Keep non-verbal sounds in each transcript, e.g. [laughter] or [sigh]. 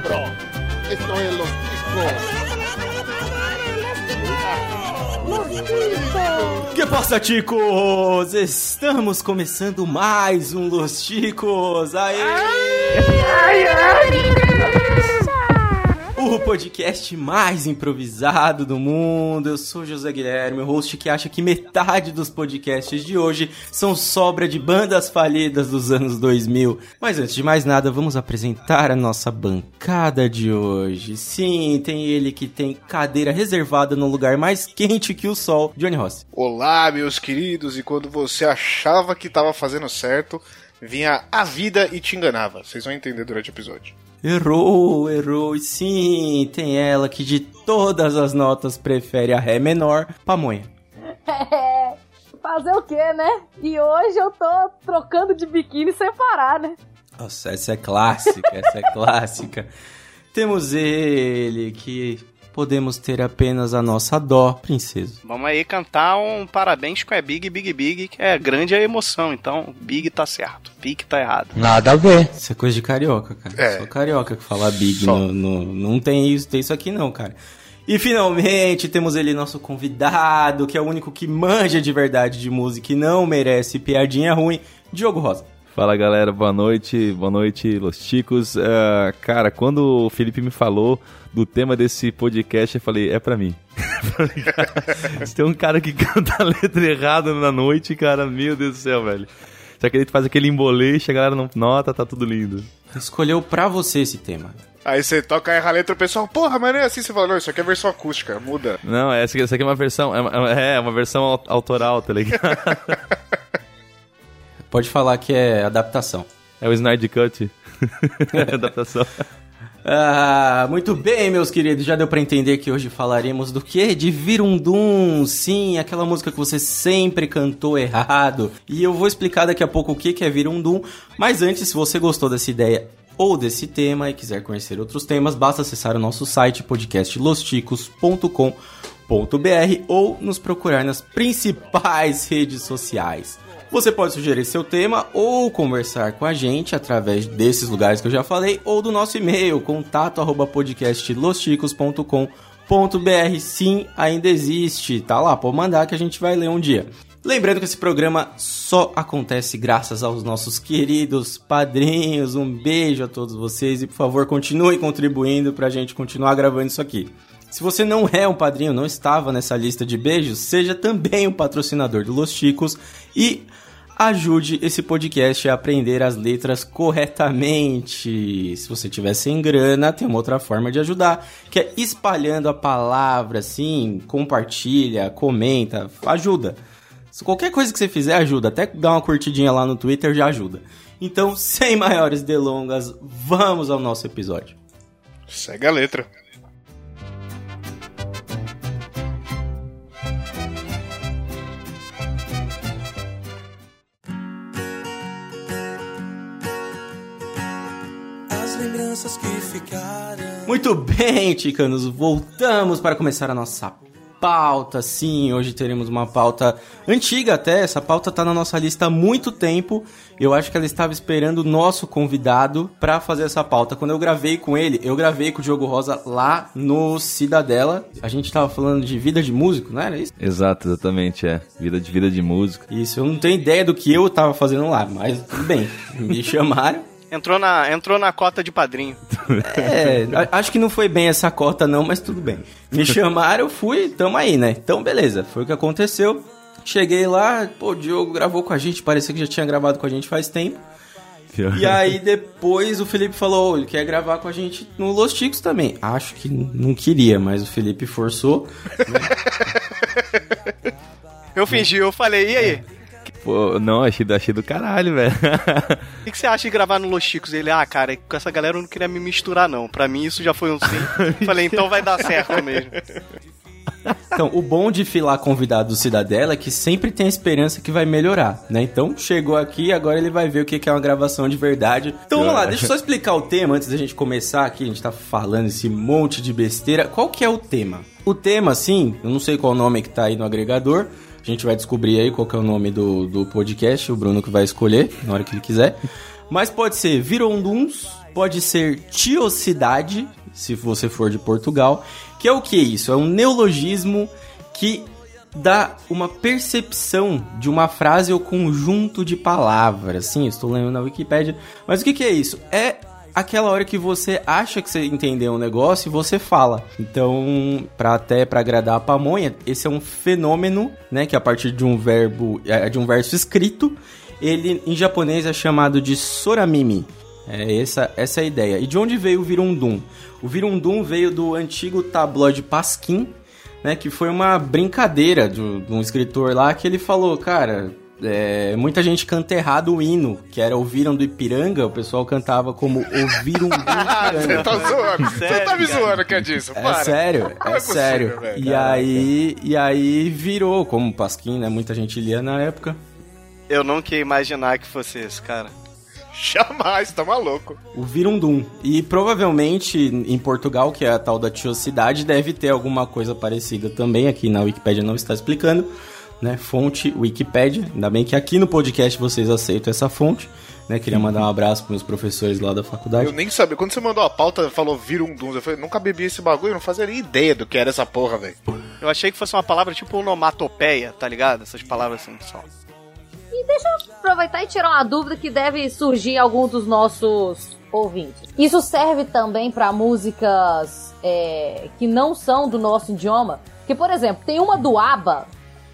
cabrón. Esto es los ticos. Que passa, ticos? Estamos começando mais um Los Ticos. Aê! Ai, ai, ai o podcast mais improvisado do mundo. Eu sou José Guilherme, o host que acha que metade dos podcasts de hoje são sobra de bandas falidas dos anos 2000. Mas antes de mais nada, vamos apresentar a nossa bancada de hoje. Sim, tem ele que tem cadeira reservada no lugar mais quente que o sol, Johnny Ross. Olá, meus queridos, e quando você achava que estava fazendo certo, vinha a vida e te enganava. Vocês vão entender durante o episódio. Errou, errou. E sim, tem ela que de todas as notas prefere a Ré menor, pamonha. É, [laughs] fazer o quê, né? E hoje eu tô trocando de biquíni sem parar, né? Nossa, essa é clássica, essa é [laughs] clássica. Temos ele que podemos ter apenas a nossa dó, princesa. Vamos aí cantar um parabéns com a Big Big Big, que é grande a emoção. Então, Big tá certo, Big tá errado. Nada a ver. Isso é coisa de carioca, cara. É. Só carioca que fala Big. No, no, não tem isso, tem isso aqui não, cara. E finalmente temos ele, nosso convidado, que é o único que manja de verdade de música e não merece piadinha ruim, Diogo Rosa. Fala galera, boa noite, boa noite, Los Chicos. Uh, cara, quando o Felipe me falou do tema desse podcast, eu falei, é pra mim. Se [laughs] tem um cara que canta a letra errada na noite, cara, meu Deus do céu, velho. Só que ele faz aquele emboleixo, a galera não nota, tá tudo lindo. Escolheu pra você esse tema. Aí você toca erra a letra, o pessoal, porra, mas não é assim, você fala, não, isso aqui é versão acústica, muda. Não, essa, essa aqui é uma versão, é, é uma versão autoral, tá ligado? [laughs] Pode falar que é adaptação. É o Snide Cut. [laughs] é adaptação. Ah, muito bem, meus queridos. Já deu para entender que hoje falaremos do que? De Virundum. Sim, aquela música que você sempre cantou errado. E eu vou explicar daqui a pouco o que é Virundum. Mas antes, se você gostou dessa ideia ou desse tema e quiser conhecer outros temas, basta acessar o nosso site podcastlosticos.com.br ou nos procurar nas principais redes sociais. Você pode sugerir seu tema ou conversar com a gente através desses lugares que eu já falei ou do nosso e-mail contato@podcastlosticos.com.br. Sim, ainda existe. Tá lá, pode mandar que a gente vai ler um dia. Lembrando que esse programa só acontece graças aos nossos queridos padrinhos. Um beijo a todos vocês e por favor continue contribuindo para a gente continuar gravando isso aqui. Se você não é um padrinho, não estava nessa lista de beijos, seja também um patrocinador do Los Chicos e ajude esse podcast a aprender as letras corretamente. Se você tiver sem grana, tem uma outra forma de ajudar, que é espalhando a palavra, assim, compartilha, comenta, ajuda. Qualquer coisa que você fizer ajuda, até dar uma curtidinha lá no Twitter já ajuda. Então, [laughs] sem maiores delongas, vamos ao nosso episódio. Segue a letra. Muito bem, Ticanos, voltamos para começar a nossa pauta. Sim, hoje teremos uma pauta antiga até. Essa pauta está na nossa lista há muito tempo. Eu acho que ela estava esperando o nosso convidado para fazer essa pauta. Quando eu gravei com ele, eu gravei com o Diogo Rosa lá no Cidadela. A gente estava falando de vida de músico, não era isso? Exato, exatamente, é. Vida de vida de músico. Isso, eu não tenho ideia do que eu estava fazendo lá, mas tudo bem. Me [laughs] chamaram. Entrou na, entrou na cota de padrinho. [laughs] É, acho que não foi bem essa cota não, mas tudo bem. Me [laughs] chamaram, eu fui, tamo aí, né? Então, beleza, foi o que aconteceu. Cheguei lá, pô, o Diogo gravou com a gente, parecia que já tinha gravado com a gente faz tempo. E aí depois o Felipe falou, ele quer gravar com a gente no Los Ticos também. Acho que não queria, mas o Felipe forçou. Né? [laughs] eu fingi, eu falei, e aí? Pô, não, achei, achei do caralho, velho. O que, que, você acha de gravar no Los Chicos? Ele, ah, cara, com essa galera eu não queria me misturar, não. Pra mim isso já foi um sim. [laughs] Falei, então vai dar certo mesmo. Então, o bom de filar convidado do Cidadela é que sempre tem a esperança que vai melhorar, né? Então, chegou aqui, agora ele vai ver o que é uma gravação de verdade. Então, vamos lá, deixa eu só explicar o tema antes da gente começar aqui. A gente tá falando esse monte de besteira. Qual que é o tema? O tema, sim, eu não sei qual o nome que tá aí no agregador, gente vai descobrir aí qual é o nome do, do podcast, o Bruno que vai escolher, na hora que ele quiser. Mas pode ser Vironduns, pode ser tiocidade, se você for de Portugal, que é o que isso? É um neologismo que dá uma percepção de uma frase ou conjunto de palavras. Sim, estou lendo na Wikipédia. Mas o que, que é isso? É aquela hora que você acha que você entendeu um negócio e você fala. Então, para até para agradar a pamonha, esse é um fenômeno, né, que a partir de um verbo, é, de um verso escrito, ele em japonês é chamado de soramimi. É essa essa é a ideia. E de onde veio o Virundum? O Virundum veio do antigo tabloide Pasquim, né, que foi uma brincadeira de, de um escritor lá que ele falou, cara, é, muita gente canta errado o hino, que era Ouviram do Ipiranga, o pessoal cantava como Ouviram do [laughs] Ipiranga. Você tá zoando. Você tá me zoando que é disso. É Para. sério, é, é possível, sério. velho. E aí, e aí virou como Pasquim, né? Muita gente lia na época. Eu nunca ia imaginar que fosse esse, cara. Jamais, tá maluco. O Virundum. E provavelmente em Portugal, que é a tal da tiocidade, deve ter alguma coisa parecida também. Aqui na Wikipédia não está explicando. Né? Fonte Wikipédia. Ainda bem que aqui no podcast vocês aceitam essa fonte. Né? Queria mandar um abraço para meus professores lá da faculdade. Eu nem sabia. Quando você mandou a pauta, falou Virundum. Eu falei, nunca bebi esse bagulho, eu não fazia nem ideia do que era essa porra, velho. Eu achei que fosse uma palavra tipo onomatopeia, tá ligado? Essas palavras assim, só. E deixa eu aproveitar e tirar uma dúvida que deve surgir em algum dos nossos ouvintes. Isso serve também para músicas é, que não são do nosso idioma? Que, por exemplo, tem uma do ABBA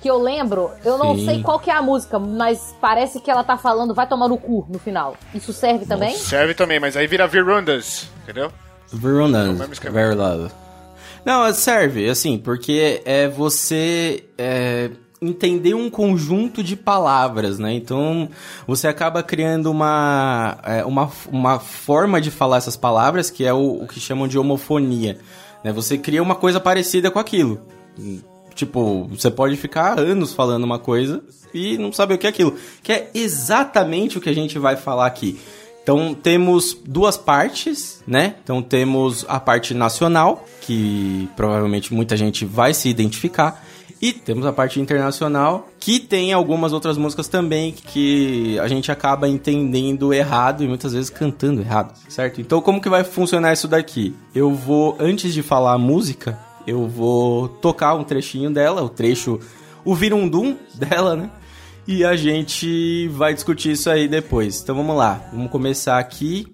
que eu lembro, eu não Sim. sei qual que é a música, mas parece que ela tá falando vai tomar no cu no final. Isso serve também? Serve também, mas aí vira Virundas, entendeu? Mesmo esquema. Very Love. Não, serve, assim, porque é você é, entender um conjunto de palavras, né? Então, você acaba criando uma, é, uma, uma forma de falar essas palavras que é o, o que chamam de homofonia. Né? Você cria uma coisa parecida com aquilo. Tipo, você pode ficar anos falando uma coisa e não saber o que é aquilo. Que é exatamente o que a gente vai falar aqui. Então temos duas partes, né? Então temos a parte nacional, que provavelmente muita gente vai se identificar. E temos a parte internacional, que tem algumas outras músicas também que a gente acaba entendendo errado e muitas vezes cantando errado, certo? Então como que vai funcionar isso daqui? Eu vou, antes de falar a música, eu vou tocar um trechinho dela, o trecho, o virundum dela, né? E a gente vai discutir isso aí depois. Então vamos lá, vamos começar aqui.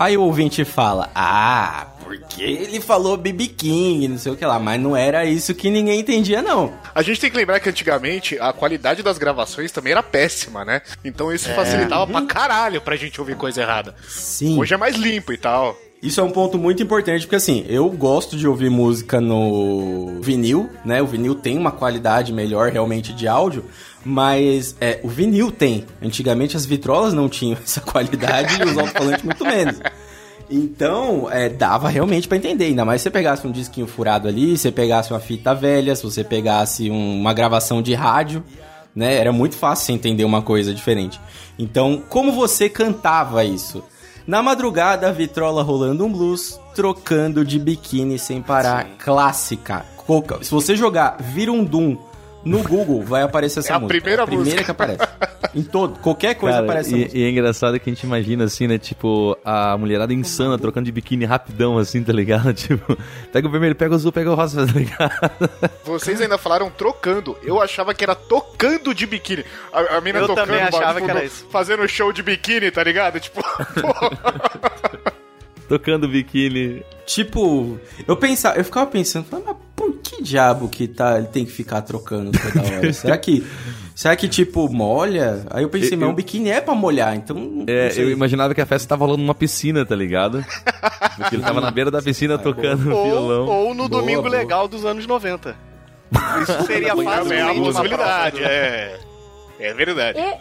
Aí o ouvinte fala: Ah, porque ele falou BB King, não sei o que lá, mas não era isso que ninguém entendia, não. A gente tem que lembrar que antigamente a qualidade das gravações também era péssima, né? Então isso facilitava pra caralho pra gente ouvir coisa errada. Sim. Hoje é mais limpo e tal. Isso é um ponto muito importante, porque assim, eu gosto de ouvir música no vinil, né? O vinil tem uma qualidade melhor realmente de áudio, mas é, o vinil tem. Antigamente as vitrolas não tinham [laughs] essa qualidade e os alto-falantes muito menos. Então, é, dava realmente pra entender. Ainda mais se você pegasse um disquinho furado ali, se você pegasse uma fita velha, se você pegasse um- uma gravação de rádio, né? Era muito fácil você entender uma coisa diferente. Então, como você cantava isso? Na madrugada, a vitrola rolando um blues, trocando de biquíni sem parar, clássica. Coca- Se você jogar Virundum no Google, vai aparecer essa É a música. primeira é a primeira música. que aparece. Em todo, qualquer coisa Cara, aparece essa e, música. e é engraçado que a gente imagina assim, né? Tipo, a mulherada insana trocando de biquíni rapidão, assim, tá ligado? [laughs] Tipo, pega o vermelho, pega o azul, pega o rosa, [laughs] tá ligado? Vocês ainda falaram trocando. Eu achava que era tocando de biquíni. A, a mina Eu tocando, também achava tipo, que era no- isso. fazendo show de biquíni, tá ligado? Tipo, [laughs] Tocando biquíni. Tipo, eu pensava, eu ficava pensando, mas que diabo que tá, ele tem que ficar trocando toda hora? [laughs] será que, será que tipo molha? Aí eu pensei, Eu- mas eu- um biquíni é pra molhar, então. não É, eu imaginava que a festa tava rolando numa piscina, tá ligado? Porque ele tava na beira da piscina tocando Ou, violão. ou no Boa, Domingo boa. Legal dos anos 90. Isso seria [laughs] é a facilmente uma possibilidade, é. É verdade. E,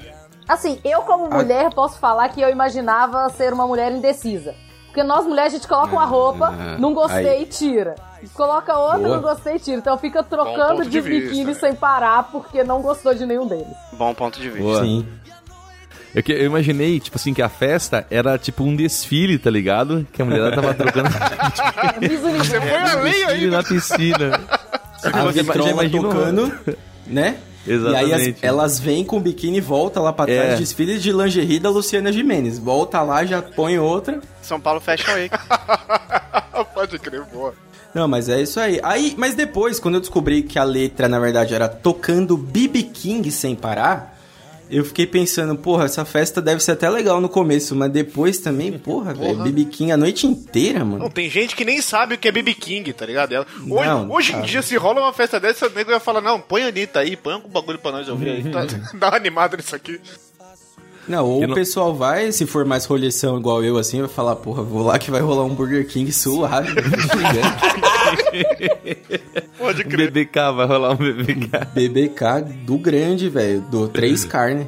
assim, eu como mulher posso falar que eu imaginava ser uma mulher indecisa. Porque nós mulheres a gente coloca uma roupa, Ah, não gostei aí. e tira. Coloca outra, Boa. não gostei, tira. Então fica trocando de, de vista, biquíni né? sem parar porque não gostou de nenhum deles. Bom ponto de vista. Boa. Sim. Eu, que- eu imaginei, tipo assim, que a festa era tipo um desfile, tá ligado? Que a mulher tava trocando Universo. [laughs] Foi além desfile ainda. na piscina. A Você vitrola tocando, né? E aí as- Exatamente. elas vêm com o biquíni e volta lá pra trás. É. Desfile de lingerie da Luciana Gimenez. Volta lá, já põe outra. São Paulo Fashion Week. [laughs] Pode crer, boa. Não, mas é isso aí. Aí, mas depois, quando eu descobri que a letra, na verdade, era tocando BB King sem parar, eu fiquei pensando, porra, essa festa deve ser até legal no começo, mas depois também, porra, velho, BB King a noite inteira, mano. Não, tem gente que nem sabe o que é BB King, tá ligado? Ela- Hoje, Não, hoje em dia, se rola uma festa dessa, o nego ia falar, não, põe a Anitta aí, põe um bagulho pra nós ouvir aí. [laughs] Tá, dá uma animada nisso aqui. Não, ou Eu o não- pessoal vai, se for mais rolheção igual eu, assim, vai falar, porra, vou lá que vai rolar um Burger King suave. [laughs] Pode Um crer. BBK, vai rolar um BBK. BBK do grande, velho, do três carne.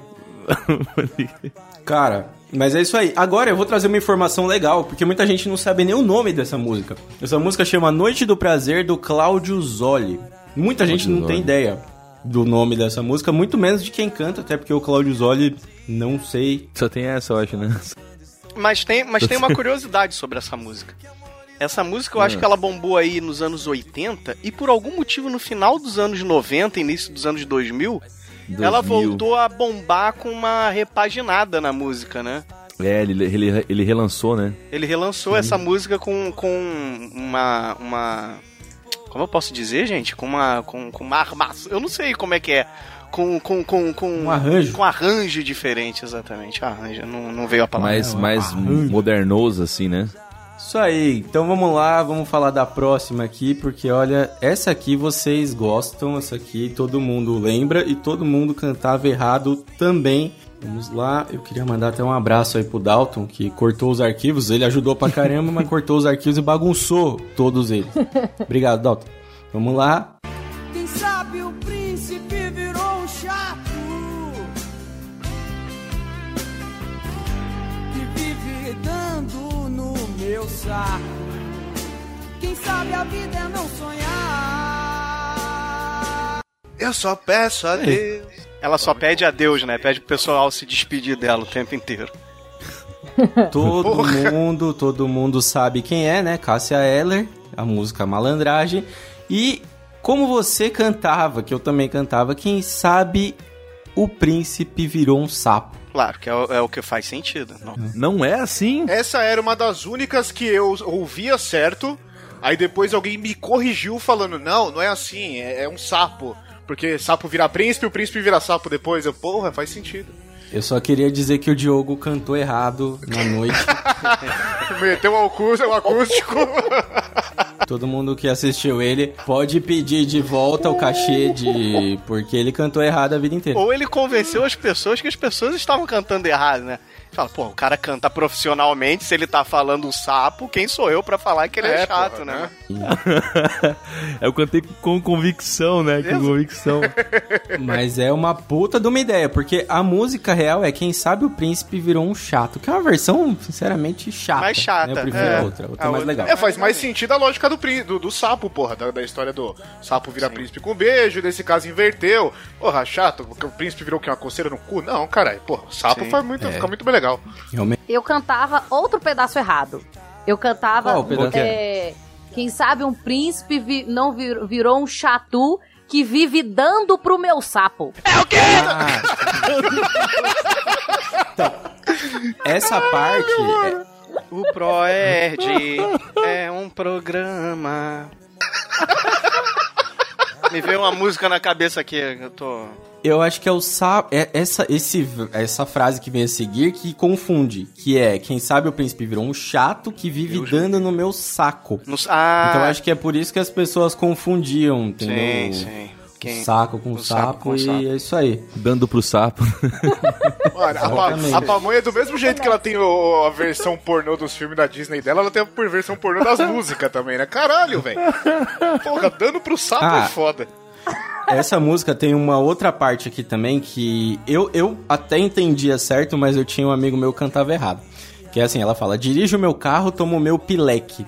Cara, mas é isso aí. Agora eu vou trazer uma informação legal, porque muita gente não sabe nem o nome dessa música. Essa música chama Noite do Prazer, do Cláudio Zoli. Muita gente não tem ideia do nome dessa música, muito menos de quem canta, até porque o Cláudio Zoli, não sei. Só tem essa, eu acho, né? Mas tem, mas tem uma [laughs] curiosidade sobre essa música. Essa música eu acho que ela bombou aí nos anos 80 e por algum motivo no final dos anos 90, início dos anos 2000, ela 2000. voltou a bombar com uma repaginada na música, né? É, ele, ele, ele relançou, né? Ele relançou essa música com, com uma, uma. Como eu posso dizer, gente? Com uma. Com, com uma armação. Eu não sei como é que é. Com. Com, com, com Um arranjo. Com arranjo diferente, exatamente. Arranjo, não, não veio a palavra. Mais, mais modernoso, assim, né? Isso aí, então vamos lá, vamos falar da próxima aqui, porque olha, essa aqui vocês gostam, essa aqui todo mundo lembra e todo mundo cantava errado também. Vamos lá, eu queria mandar até um abraço aí pro Dalton, que cortou os arquivos, ele ajudou pra caramba, mas cortou os arquivos e bagunçou todos eles. [laughs] Obrigado, Dalton. Vamos lá. Meu saco. Quem sabe a vida é não sonhar. Eu só peço a Deus. Ela só pede a Deus, né? Pede pro pessoal se despedir dela o tempo inteiro. [laughs] Todo mundo, todo mundo sabe quem é, né? Cássia Eller, a música Malandragem. E como você cantava, que eu também cantava, quem sabe o príncipe virou um sapo. Claro, que é, o- é o que faz sentido. Não. Não é assim? Essa era uma das únicas que eu ouvia certo. Aí depois alguém me corrigiu falando: não, não é assim, é, é um sapo. Porque sapo vira príncipe, o príncipe vira sapo depois. Eu, porra, faz sentido. Eu só queria dizer que o Diogo cantou errado na noite. [laughs] Meteu um acústico. [laughs] Todo mundo que assistiu ele pode pedir de volta o cachê de. Porque ele cantou errado a vida inteira. Ou ele convenceu as pessoas que as pessoas estavam cantando errado, né? Fala, pô, o cara canta profissionalmente, se ele tá falando um sapo, quem sou eu pra falar que ele é, É, chato, porra, né? [laughs] eu cantei com convicção, né? Com convicção. [laughs] Mas é uma puta de uma ideia, porque a música real é Quem Sabe o Príncipe Virou um Chato, que é uma versão, sinceramente, chata. Mais chata, né? Eu prefiro é. a outra, outra A é mais outra- legal. É, faz mais sentido a lógica do, do, do sapo, porra. Da, da história do sapo virar príncipe com beijo, nesse caso inverteu. Porra, chato, porque o príncipe virou o quê? Uma coceira no cu? Não, caralho. Porra, o sapo Sim, faz muito, é. fica muito bem legal. Realmente. Eu cantava outro pedaço errado. Eu cantava. Qual pedaço? é, quem sabe um príncipe vi- não vir- virou um chatu que vive dando pro meu sapo. Essa parte. é- O Proerd é um programa. Me veio uma música na cabeça aqui, eu tô. Eu acho que é o sapo. É essa, esse, essa frase que vem a seguir que confunde. Que é, quem sabe o príncipe virou um chato que vive dando no meu saco. No, ah, Então eu acho que é por isso que as pessoas confundiam, entendeu? sim, sim. Quem- Saco com o sapo, sapo com e sapo. é isso aí. Dando pro sapo. [laughs] Mano, a, pa- Exatamente. a pamonha, do mesmo jeito que ela tem o- a versão pornô dos filmes da Disney dela, ela tem a versão pornô das músicas também, né? Caralho, velho. Porra, dando pro sapo Ah. é foda. Essa música tem uma outra parte aqui também que eu, eu até entendia certo, mas eu tinha um amigo meu que cantava errado. Que é assim, ela fala, dirijo o meu carro, tomo o meu pileque.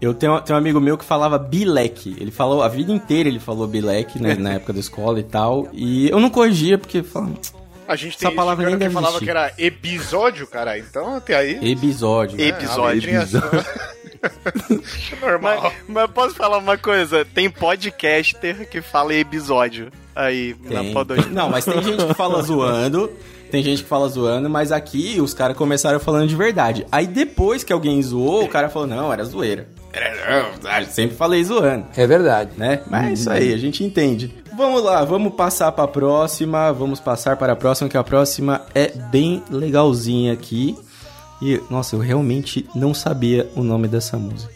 Eu tenho, tenho um amigo meu que falava bileque. Ele falou, a vida inteira ele falou bileque, né, na época da escola e tal. E eu não corrigia, porque falava, A gente Essa tem palavra esse nem que falava que era episódio, cara. Então até aí. episódio. É, Episódio. a letrinha só- [laughs] Normal. Mas, mas posso falar uma coisa? Tem podcaster que fala episódio aí Tem. na Podosfera. Não, mas tem gente que fala zoando. Tem gente que fala zoando, mas aqui os caras começaram falando de verdade. Aí depois que alguém zoou, o cara falou, não, era zoeira. Era, não, eu sempre falei zoando. É verdade. né? Mas é isso aí, a gente entende. Vamos lá, vamos passar para a próxima. Vamos passar para a próxima, que a próxima é bem legalzinha aqui. E, nossa, eu realmente não sabia o nome dessa música.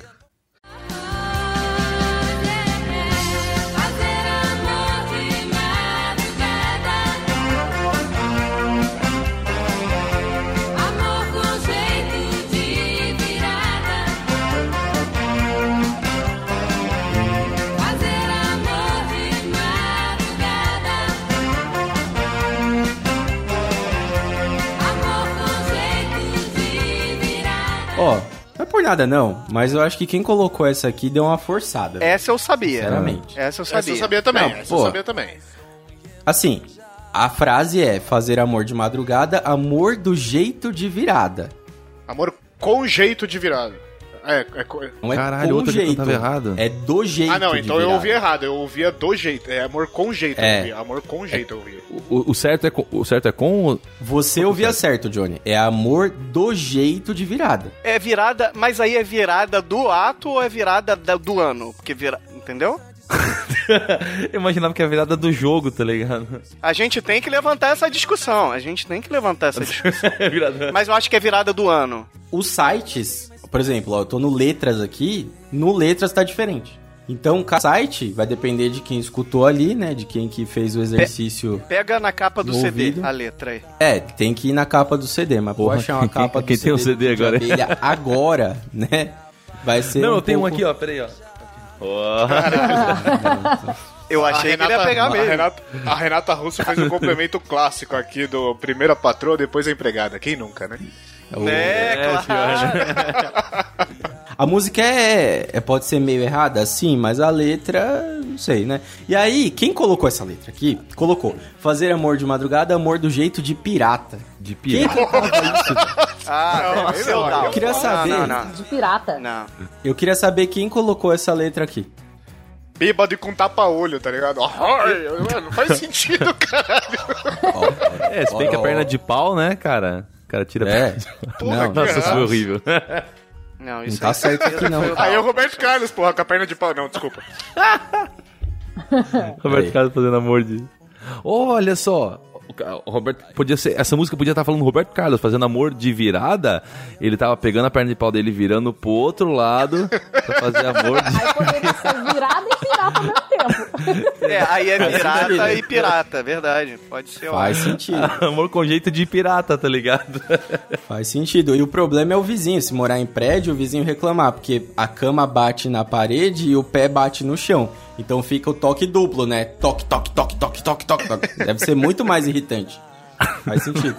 Nada não, mas eu acho que quem colocou essa aqui deu uma forçada. Essa eu sabia. Sinceramente. Essa eu Essa sabia. eu sabia também. Não, essa eu sabia também. Assim, a frase é fazer amor de madrugada, amor do jeito de virada. Amor com jeito de virada. É, é co- Não é Caralho, outra que jeito. cantava errado. É do jeito Ah, não, de então eu ouvi errado. Eu ouvia do jeito. É amor com jeito. É. Eu ouvia. Amor com jeito eu ouvia. O, o certo é com, o certo é com Você ouvia certo, Johnny. É amor do jeito de virada. É virada, mas aí é virada do ato ou é virada da- do ano? Porque vira. Entendeu? [laughs] Eu imaginava que é a virada do jogo, tá ligado? A gente tem que levantar essa discussão. A gente tem que levantar essa [laughs] discussão. É. Mas eu acho que é virada do ano. Os sites, por exemplo, ó, eu tô no Letras aqui, no Letras tá diferente. Então, cada site vai depender de quem escutou ali, né? De quem que fez o exercício. Pega na capa do CD ouvido. a letra aí. É, tem que ir na capa do CD, mas Porra, vou achar uma quem- capa do quem tem um CD agora? abelha agora, né? Vai [laughs] ser Não, um eu tenho um pouco- aqui, ó. Peraí, ó. Eu achei que ele ia pegar a mesmo. Renata, a Renata Russo fez um complemento [laughs] clássico aqui do primeiro a patroa, depois a empregada. Quem nunca, né? o- É, claro. [laughs] A música é, é- pode ser meio errada, sim, mas a letra, não sei, né? E aí, quem colocou essa letra aqui? Colocou fazer amor de madrugada, amor do jeito de pirata. De Quem pirata. colocava isso? [laughs] Ah, Não, seu não, eu queria saber. Não, não, De pirata. não. Eu queria saber quem colocou essa letra aqui. Bêbado e com tapa-olho, tá ligado? Ai, mano, não faz sentido, [laughs] caralho. É, se bem que a perna de pau, né, cara? O cara tira a É. perna de pau. Porra, Nossa, isso foi horrível. Não, Não isso tá aí- certo aqui não. Aí é o Roberto Carlos, porra, com a perna de pau. Não, desculpa. [laughs] Roberto. Carlos fazendo amor de. Olha só! Roberto podia ser essa música podia estar falando Roberto Carlos fazendo amor de virada ele tava pegando a perna de pau dele virando pro outro lado pra fazer amor de Aí poderia ser virada e pirata ao mesmo tempo. É, aí é Faz pirata sentido. e pirata, verdade. Pode ser. ó. Faz sentido. [laughs] amor com jeito de pirata tá ligado Faz sentido. E o problema é o vizinho. Se morar em prédio, o vizinho reclamar, porque a cama bate na parede e o pé bate no chão. Então fica o toque duplo, né? Toque, toque, toque, toque, toque, toque, toque. Deve ser muito mais irritante. Faz sentido.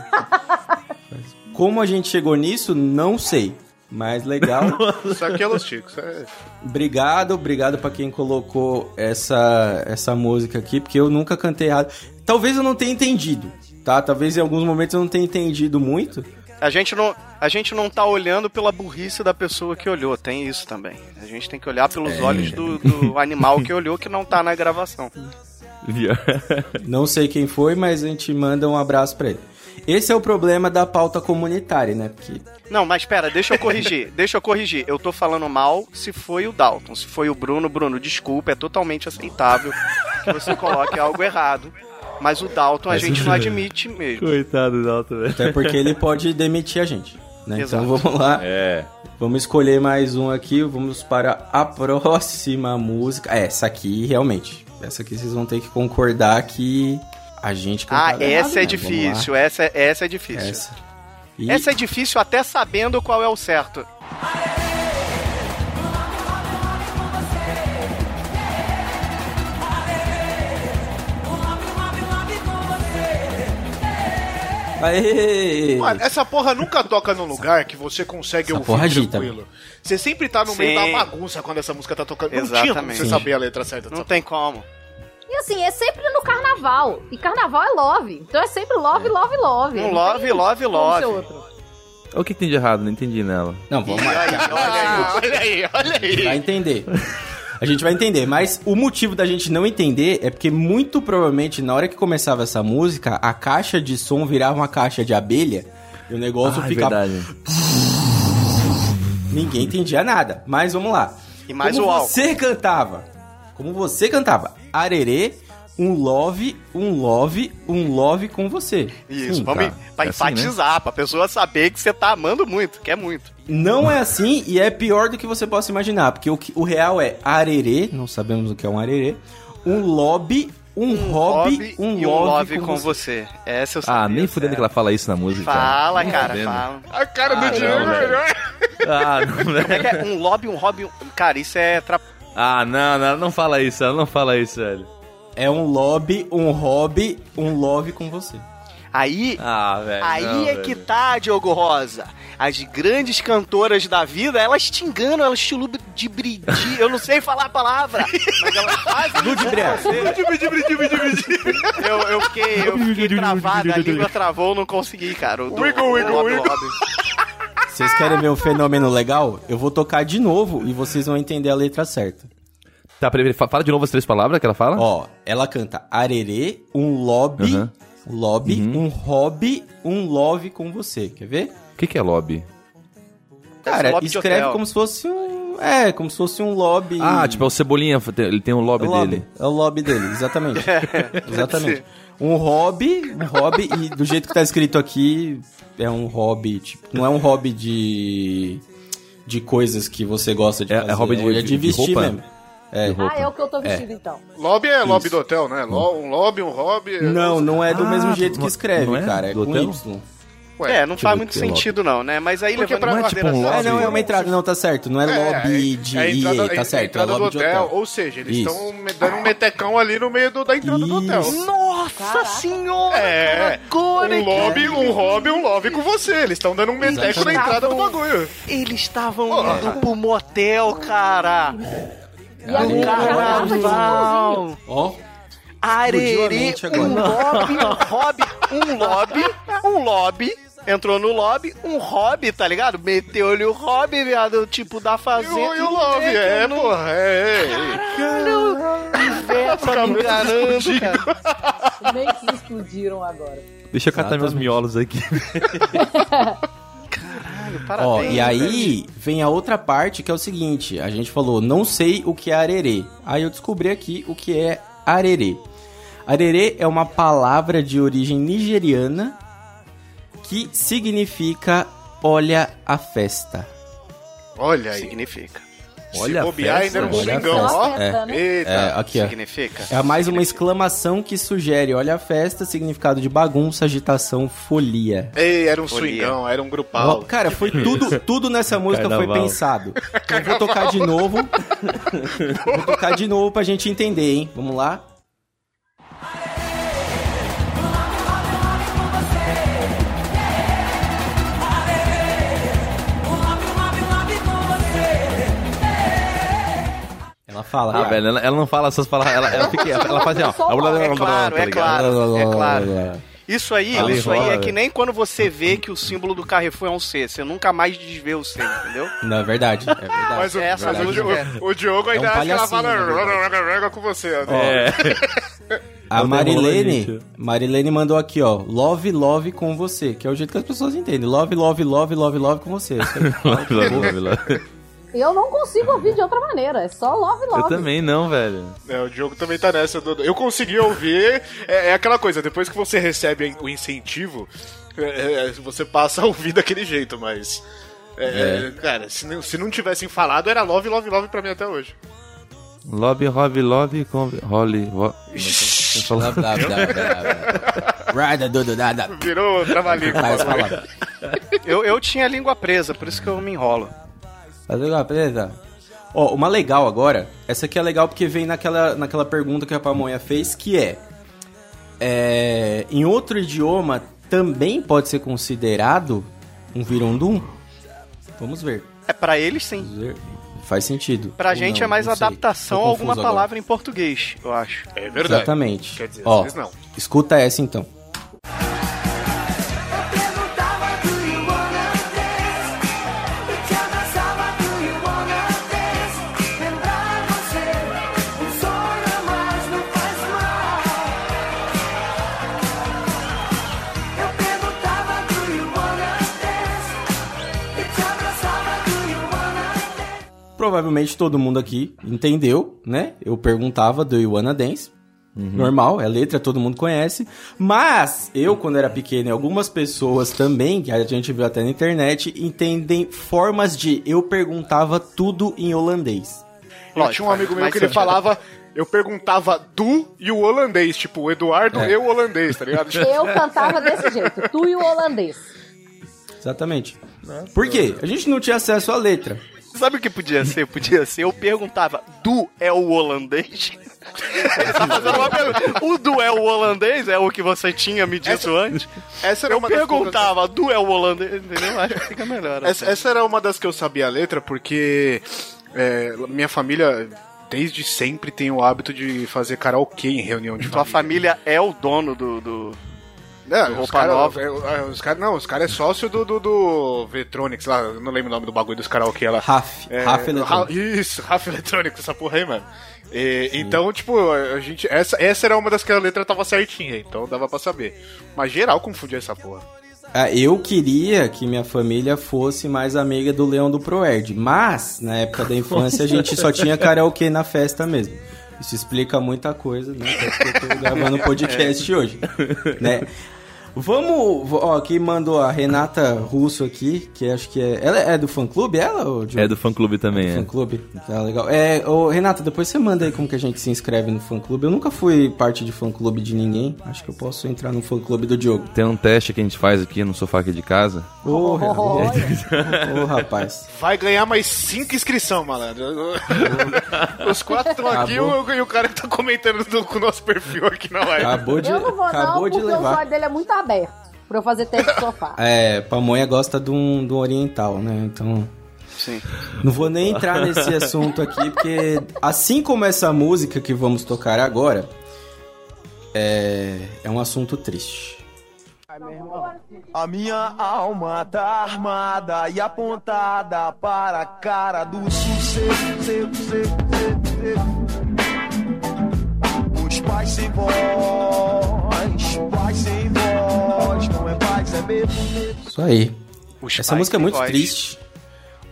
Como a gente chegou nisso, não sei. Mas legal. [laughs] Isso aqui é Los Chicos. É... Obrigado, obrigado pra quem colocou essa, essa música aqui, porque eu nunca cantei errado. Talvez eu não tenha entendido, tá? Talvez em alguns momentos eu não tenha entendido muito. A gente não, a gente não tá olhando pela burrice da pessoa que olhou, tem isso também. A gente tem que olhar pelos É. olhos do, do animal que olhou que não tá na gravação. [laughs] Não sei quem foi, mas a gente manda um abraço pra ele. Esse é o problema da pauta comunitária, né? Porque Não, mas pera, deixa eu corrigir. [laughs] deixa eu corrigir. Eu tô falando mal se foi o Dalton. Se foi o Bruno, Bruno, desculpa, é totalmente aceitável que você coloque algo errado. Mas o Dalton a Mas gente não é- admite mesmo. coitado do alto velho até porque ele pode demitir a gente. Né? Então vamos lá. é Vamos escolher mais um aqui. Vamos para a próxima música. É, essa aqui, realmente. Essa aqui vocês vão ter que concordar que a gente Ah, errado essa é lá. difícil, essa, é- essa é difícil. Essa. E Essa é difícil até sabendo qual é o certo. Aê! Mano, essa porra nunca toca num lugar que você consegue Essa ouvir porra agita. tranquilo. Você sempre tá no meio Sim. da bagunça quando essa música tá tocando. Não tinha como Exatamente. você saber a letra certa Não tem como. E assim, é sempre no carnaval. E carnaval é love. Então é sempre love, love, love. Um love, love, love. outro. O que, tem de errado? Não entendi nela. Não, vamos lá. Olha aí, olha aí. Vai entender. A gente vai entender, mas o motivo da gente não entender é porque muito provavelmente na hora que começava essa música, a caixa de som virava uma caixa de abelha e o negócio Ah, é ficava. verdade. Ninguém entendia nada. Mas vamos lá. E mais como o álcool. você cantava. Como você cantava. Arerê, um love, um love, um love com você. Isso, Sim, vamos tá. pra É assim, enfatizar, pra pessoa saber que você tá amando muito, quer muito. Não é assim e é pior do que você possa imaginar, porque o, o real é arerê, não sabemos o que é um arerê, um lobby, um, hobby, um e love, um love com, com você. você. Essa eu Ah, sabia, nem fudendo sério. que ela fala isso na música. Fala, Nem cara, fala. A cara do Ah, Diego não, é melhor. Ah, não, Como é que é? Um lobby, um hobby, um... Cara, isso é... Tra... ah, não, não, não fala isso, ela não fala isso, velho. É um lobby, um hobby, um love com você. Aí... Ah, velho. Aí não, é velho. que tá, Diogo Rosa. As grandes cantoras da vida, elas te enganam, elas te ludibriam. Eu não sei falar a palavra, mas elas fazem. [laughs] Ludibriar. [laughs] Eu, eu fiquei, eu fiquei travado, a língua travou, não consegui, cara. Do- Wiggle, wiggle, lobby, wiggle. lobby. Vocês querem ver um fenômeno legal? Eu vou tocar de novo e vocês vão entender a letra certa. Tá, peraí, fala de novo as três palavras que ela fala. Ó, ela canta arerê, um lobby, Aham. lobby, Uhum. um hobby, um love com você. Quer ver? O que, que é lobby? Cara, lobby de escreve como se fosse um. É, como se fosse um lobby. Ah, tipo, é o Cebolinha, ele tem um É lobby o lobby. dele. É o lobby dele, exatamente. [laughs] exatamente. Um hobby, um hobby, e do jeito que tá escrito aqui, é um hobby, tipo, não é um hobby de. de coisas que você gosta de É- é fazer. hobby de- é de de vestir roupa? mesmo. É. Ah, é o que eu tô vestido então. Lobby é lobby Isso. do hotel, né? Lo- Um lobby, um hobby. Não, não é do Ah, mesmo jeito que escreve, não é? cara. É Do com hotel? Y. Ué, É, não faz muito sentido não, né? Mas aí Porque levando pra- não é tipo um consideração- É, não, é uma entrada, não, tá certo. Não é, lobby de é a entrada, EA, tá é certo. É lobby do de hotel. hotel. Ou seja, eles Isso. estão dando um metecão ali no meio do- da entrada do hotel. Isso. Nossa Caraca. senhora! É, agora um lobby, um hobby, um lobby com você. Eles estão dando um meteco na entrada do bagulho. Eles estavam indo pro motel, cara. E a Ali, gente cara, tava de Carnaval. Ó, Arerê, um lobby, um hobby, um lobby, um lobby. Entrou no lobby, um hobby, tá ligado? Meteu-lhe o hobby, viado, tipo da E fazenda. o, e o lobby, é, no... porra. É, é. Caralho! Iveta me enganando, cara. Mentes explodiram agora. Deixa eu catar meus Exatamente. miolos aqui. [laughs] Caralho, Ó, parabéns. e aí vem a outra parte que é o seguinte: a gente falou, não sei o que é arerê. Aí eu descobri aqui o que é arerê. Arerê é uma palavra de origem nigeriana que significa olha a festa. Olha aí. Significa. Olha Se a bobear, ainda festa, era um olha a xingão, festa. ó. É, né? Eita. É, aqui ó. Significa? É mais uma exclamação que sugere olha a festa, significado de bagunça, agitação, folia. Ei, era um Folia. swingão, era um Ó, grupal. cara, foi tudo, tudo nessa música foi Carnaval. pensado. Então vou tocar de [laughs] novo. [laughs] vou tocar de novo pra gente entender, hein? Vamos lá. Ela fala. Ah, velho, ela, ela não fala essas palavras, ela, ela, fica, ela faz assim, ó. É claro, é tá ligado? claro, é claro. Isso aí, Ali isso aí é que nem quando você vê que o símbolo do Carrefour é um C. Você nunca mais desvê o C, entendeu? Não, é verdade. É verdade. [laughs] Mas, o, É essa verdade. o- o Diogo ainda É um acha que ela fala na verdade. "Rega, rega com você. ó. É. A Marilene, Marilene mandou aqui, ó. Love, love com você. Que é o jeito que as pessoas entendem. Love, love, love, love, love com você. Isso aí. [laughs] Eu não consigo ouvir de outra maneira. É só love, love. Eu também não, velho. É, o Diogo também tá nessa. do- Eu consegui ouvir. É, é aquela coisa, depois que você recebe o incentivo, é, é, você passa a ouvir daquele jeito, mas. é, é, Cara, se não, se não tivessem falado, era love, love, love pra mim até hoje. Lobby, hobby, lobby, com... Holly... ro-. Virou trabalhinho. Eu, eu tinha a língua presa, por isso que eu me enrolo. Igual, beleza. Ó, uma legal agora. Essa aqui é legal porque vem naquela, naquela pergunta que a Pamonha fez, que é, é. Em outro idioma também pode ser considerado um virondum? Vamos ver. É pra eles sim. Vamos ver. Faz sentido. Pra Ou gente não, é mais adaptação a alguma agora. palavra em português, eu acho. É verdade. Exatamente. Quer dizer, Ó, às vezes não. escuta essa então. Provavelmente todo mundo aqui entendeu, né? Eu perguntava do You Wanna Dance. Normal, é letra, todo mundo conhece. Mas eu, quando era pequeno, e algumas pessoas também, que a gente viu até na internet, entendem formas de eu perguntava tudo em holandês. Eu Lógico, tinha um amigo meu que ele falava. Eu perguntava do e o holandês, tipo, o Eduardo É. e o holandês, tá ligado? [laughs] Eu cantava desse jeito, tu e o holandês. Exatamente. Por quê? A gente não tinha acesso à letra. Sabe o que podia ser? Podia ser, eu perguntava, Du é o holandês? Ele tá fazendo uma pergunta. O Du é o holandês? É o que você tinha me dito antes? Essa era Eu uma das perguntava, Du é o holandês? Entendeu? Acho que fica melhor. Essa, essa era uma das que eu sabia a letra, porque é, minha família, desde sempre, tem o hábito de fazer karaokê em reunião de Tua família. família é o dono do. do... Não, roupa os cara, nova. é, é, os cara, não, os caras é sócio do, do, do Vetronics lá, eu não lembro o nome do bagulho dos karaokê lá. RAF. É, RAF Eletrônico. Ra- Isso, [laughs] Rafa Eletrônico, essa porra aí, mano. E, então, tipo, a gente. Essa, essa era uma das que a letra tava certinha, então dava pra saber. Mas geral confundia essa porra. Ah, Eu queria que minha família fosse mais amiga do Leão do Proerd, mas na época da [laughs] infância a gente só tinha karaokê na festa mesmo. Isso explica muita coisa, né? Até porque eu tô gravando um podcast [laughs] hoje, né? Vamos, ó, quem mandou a Renata Russo aqui, que acho que é, ela é do fã clube, ela ou É do fã clube também, Fã é. clube? Tá legal. É, ô, Renata, depois você manda aí como que a gente se inscreve no fã clube. Eu nunca fui parte de fã clube de ninguém. Acho que eu posso entrar no fã clube do Diogo. Tem um teste que a gente faz aqui no sofá aqui de casa. Ô, Renata. Olha. Ô, rapaz. Vai ganhar mais 5 inscrições, malandro. Os quatro estão aqui e o, e o cara que tá comentando do- com o nosso perfil aqui na live. Acabou de, Eu não vou acabou não, de o levar. zóio dele é muito aberto. Pra eu fazer teste de sofá. [laughs] É, pamonha gosta de um, de um oriental, né? Então. Sim. Não vou nem entrar nesse [laughs] assunto aqui, porque assim como essa música que vamos tocar agora, é, é um assunto triste. A minha alma tá armada e apontada para a cara do sucesso. Os pais sem voz, Isso aí. Os Essa música é muito voz. triste.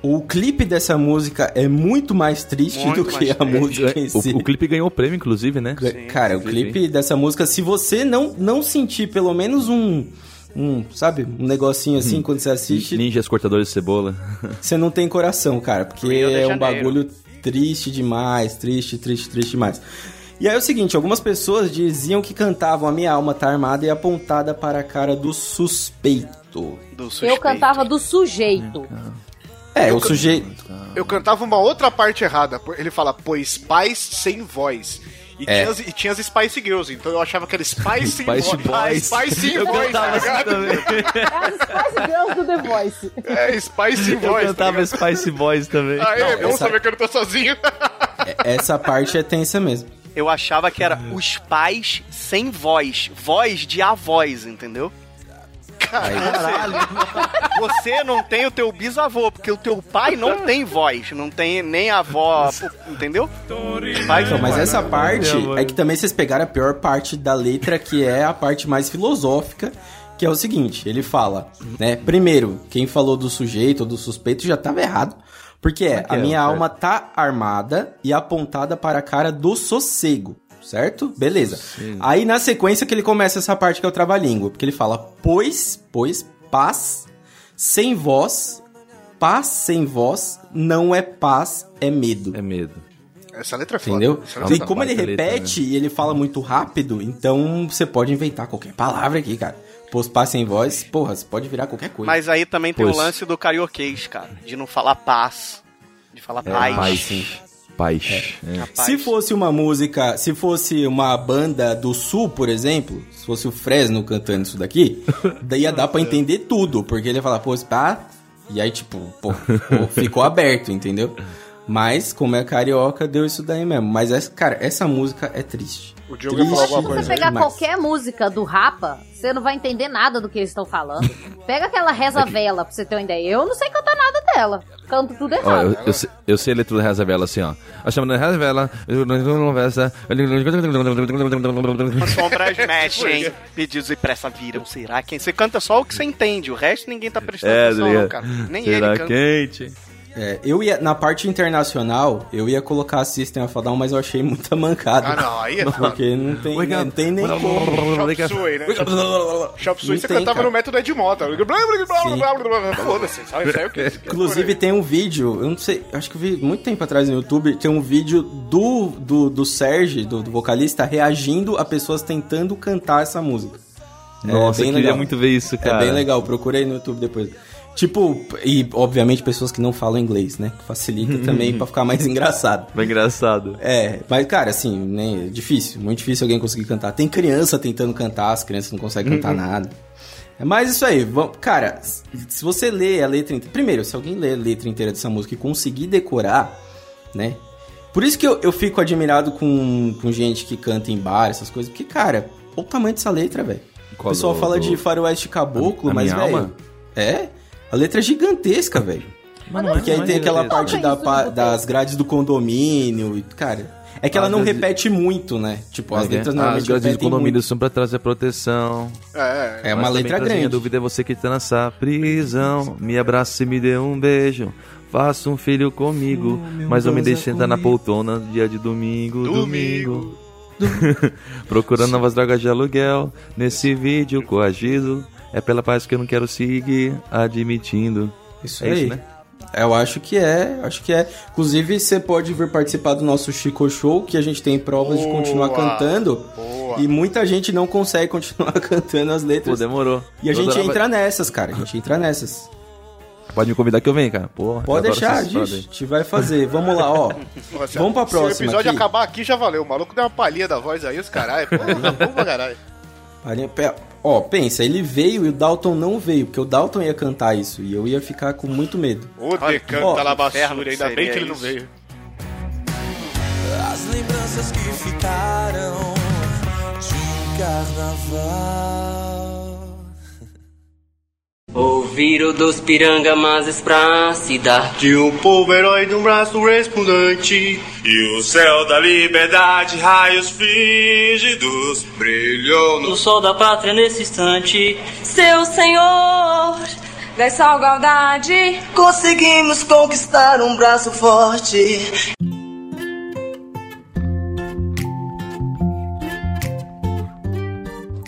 O clipe dessa música é muito mais triste Muito do que a triste. música em O, si. o clipe ganhou o prêmio, inclusive, né? Cara, o clipe dessa música, se você não, não sentir pelo menos um, um, sabe, um negocinho Hum. assim quando você assiste, Ninjas cortadores de cebola. [laughs] você não tem coração, cara, porque é um bagulho triste demais, triste, triste, triste demais. E aí é o seguinte, algumas pessoas diziam que cantavam A Minha Alma Tá Armada e apontada para a cara do suspeito. Do Eu suspeito. cantava do sujeito. É, o sujeito... Eu cantava uma outra parte errada. Ele fala, pois pais sem voz. E, É. tinha, as, e tinha as Spice Girls, então eu achava que era Spice sem [laughs] Spice voz. Boys. Ah, Spice sem [laughs] Eu voz, tá assim ligado? também. É as Spice Girls do The Voice. É, Spice sem Eu voz. tá cantava ligado? Spice Boys também. Ah, é, bom essa- saber que eu não tô sozinho. [laughs] Essa parte é tensa mesmo. Eu achava que era os pais sem voz. Voz de avós, entendeu? Caralho. Você não tem o teu bisavô, porque o teu pai não tem voz, não tem nem avó, entendeu? Pai Então, mas essa parte é que também vocês pegaram a pior parte da letra, que é a parte mais filosófica, que é o seguinte, ele fala, né? Primeiro, quem falou do sujeito ou do suspeito já estava errado, porque é, que a é, minha certo. alma tá armada e apontada para a cara do sossego. Certo? Beleza. Aí na sequência que ele começa essa parte que é o trava-língua, porque ele fala: "Pois, pois paz sem voz, paz sem voz não é paz, é medo". É medo. Essa letra é foda. Entendeu? Letra E é como ele baita letra, repete e ele fala muito rápido, então você pode inventar qualquer palavra aqui, cara. Pôs passe em voz, porra, você pode virar qualquer coisa. Mas aí também tem Pois. o lance do carioquês, cara, de não falar paz, de falar É, paz. paz, sim. Rapaz. é. Rapaz. Se fosse uma música, se fosse uma banda do sul, por exemplo, se fosse o Fresno cantando isso daqui, [laughs] daí ia dar pra entender tudo, porque ele ia falar, pô, pá, e aí tipo, pô, pô, ficou [laughs] aberto, entendeu? Mas, como é carioca, deu isso daí mesmo. Mas, essa, cara, essa música é triste. O Diogo ia falar Triste alguma Se coisa. você pegar demais. qualquer música do Rapa, você não vai entender nada do que eles estão falando. Pega aquela reza vela pra você ter uma ideia. Eu não sei cantar nada dela. Canto tudo Ó, errado. eu, eu, sei- eu sei a letra do Reza Vela assim, ó. A chama de Reza Vela. Sombras mexem, pedidos e pressa viram, será quem? Você canta só o que você entende, o resto ninguém tá prestando É, atenção, não, ligado? cara. Nem Será ele canta. quente? É, eu ia, na parte internacional, eu ia colocar System of a Down, mas eu achei muita mancada. Ah, não, aí é [laughs] foda. Porque não tem, não tem nem como. Chop Suey, né? Chop Suey Não você tem, cantava cara. no método Ed Mota. Foda-se, sabe? Sai o quê? [laughs] Inclusive tem um vídeo, eu não sei, acho que eu vi muito tempo atrás no YouTube, tem um vídeo do, do, do Serge, do, do vocalista, reagindo a pessoas tentando cantar essa música. É Nossa, bem eu queria legal. muito ver isso, cara. É bem legal, procurei no YouTube depois. Tipo, e obviamente pessoas que não falam inglês, né? Facilita [laughs] também pra ficar mais engraçado. Foi engraçado. É, mas cara, assim, né, difícil, muito difícil alguém conseguir cantar. Tem criança tentando cantar, as crianças não conseguem cantar nada. É mais isso aí, vamos, cara, se você lê a letra inteira. Primeiro, se alguém lê a letra inteira dessa música e conseguir decorar, né? Por isso que eu, eu fico admirado com, com gente que canta em bar, essas coisas, porque, cara, olha o tamanho dessa letra, velho. O pessoal do- fala do- de faroeste caboclo, A mas, Minha velho. É, a letra é gigantesca, velho. Mas não é- Porque aí não é tem aquela gigantesco. parte da, das grades do condomínio e, cara. É que ela As não grades- repete muito, né? Tipo, as letras As normalmente grades de repetem condomínio muito. são pra trazer proteção. É, É uma Mas letra grande. dúvida é você que tá nessa prisão. Me abraça e me dê um beijo. Faça um filho comigo. mas eu me deixe sentar na poltrona dia de domingo. Domingo. [laughs] Procurando novas drogas de aluguel. Nesse vídeo coagido. É pela paz que eu não quero seguir admitindo. Isso É aí. isso, né? Eu acho que é, acho que é. Inclusive, você pode vir participar do nosso Chico Show, que a gente tem provas de Boa, continuar cantando. boa. E muita gente não consegue [laughs] continuar cantando as Pô, letras. demorou. E a Eu gente adorava- entra nessas, cara. A gente entra nessas. Pode me convidar que eu venho, cara. Porra, Pode deixar, gente vai fazer. Vamos lá, ó. [laughs] Nossa, Vamos pra Se próxima o episódio aqui. acabar aqui, já valeu. O maluco deu uma palhinha da voz aí, os caralho. Porra, [laughs] bom pra caralho. Parinha- pe- Ó, pensa, ele veio e o Dalton não veio, porque o Dalton ia cantar isso e eu ia ficar com muito medo. O Olha, decanta ó, lá basura, ainda bem que ele não isso. veio. As lembranças que ficaram de um carnaval. Ouviram dos pirangamas pra cidade. De um povo herói de um braço resplandente E o céu da liberdade, raios frígidos Brilhou no No sol da pátria nesse instante. Seu Senhor, da saudade. Conseguimos conquistar um braço forte.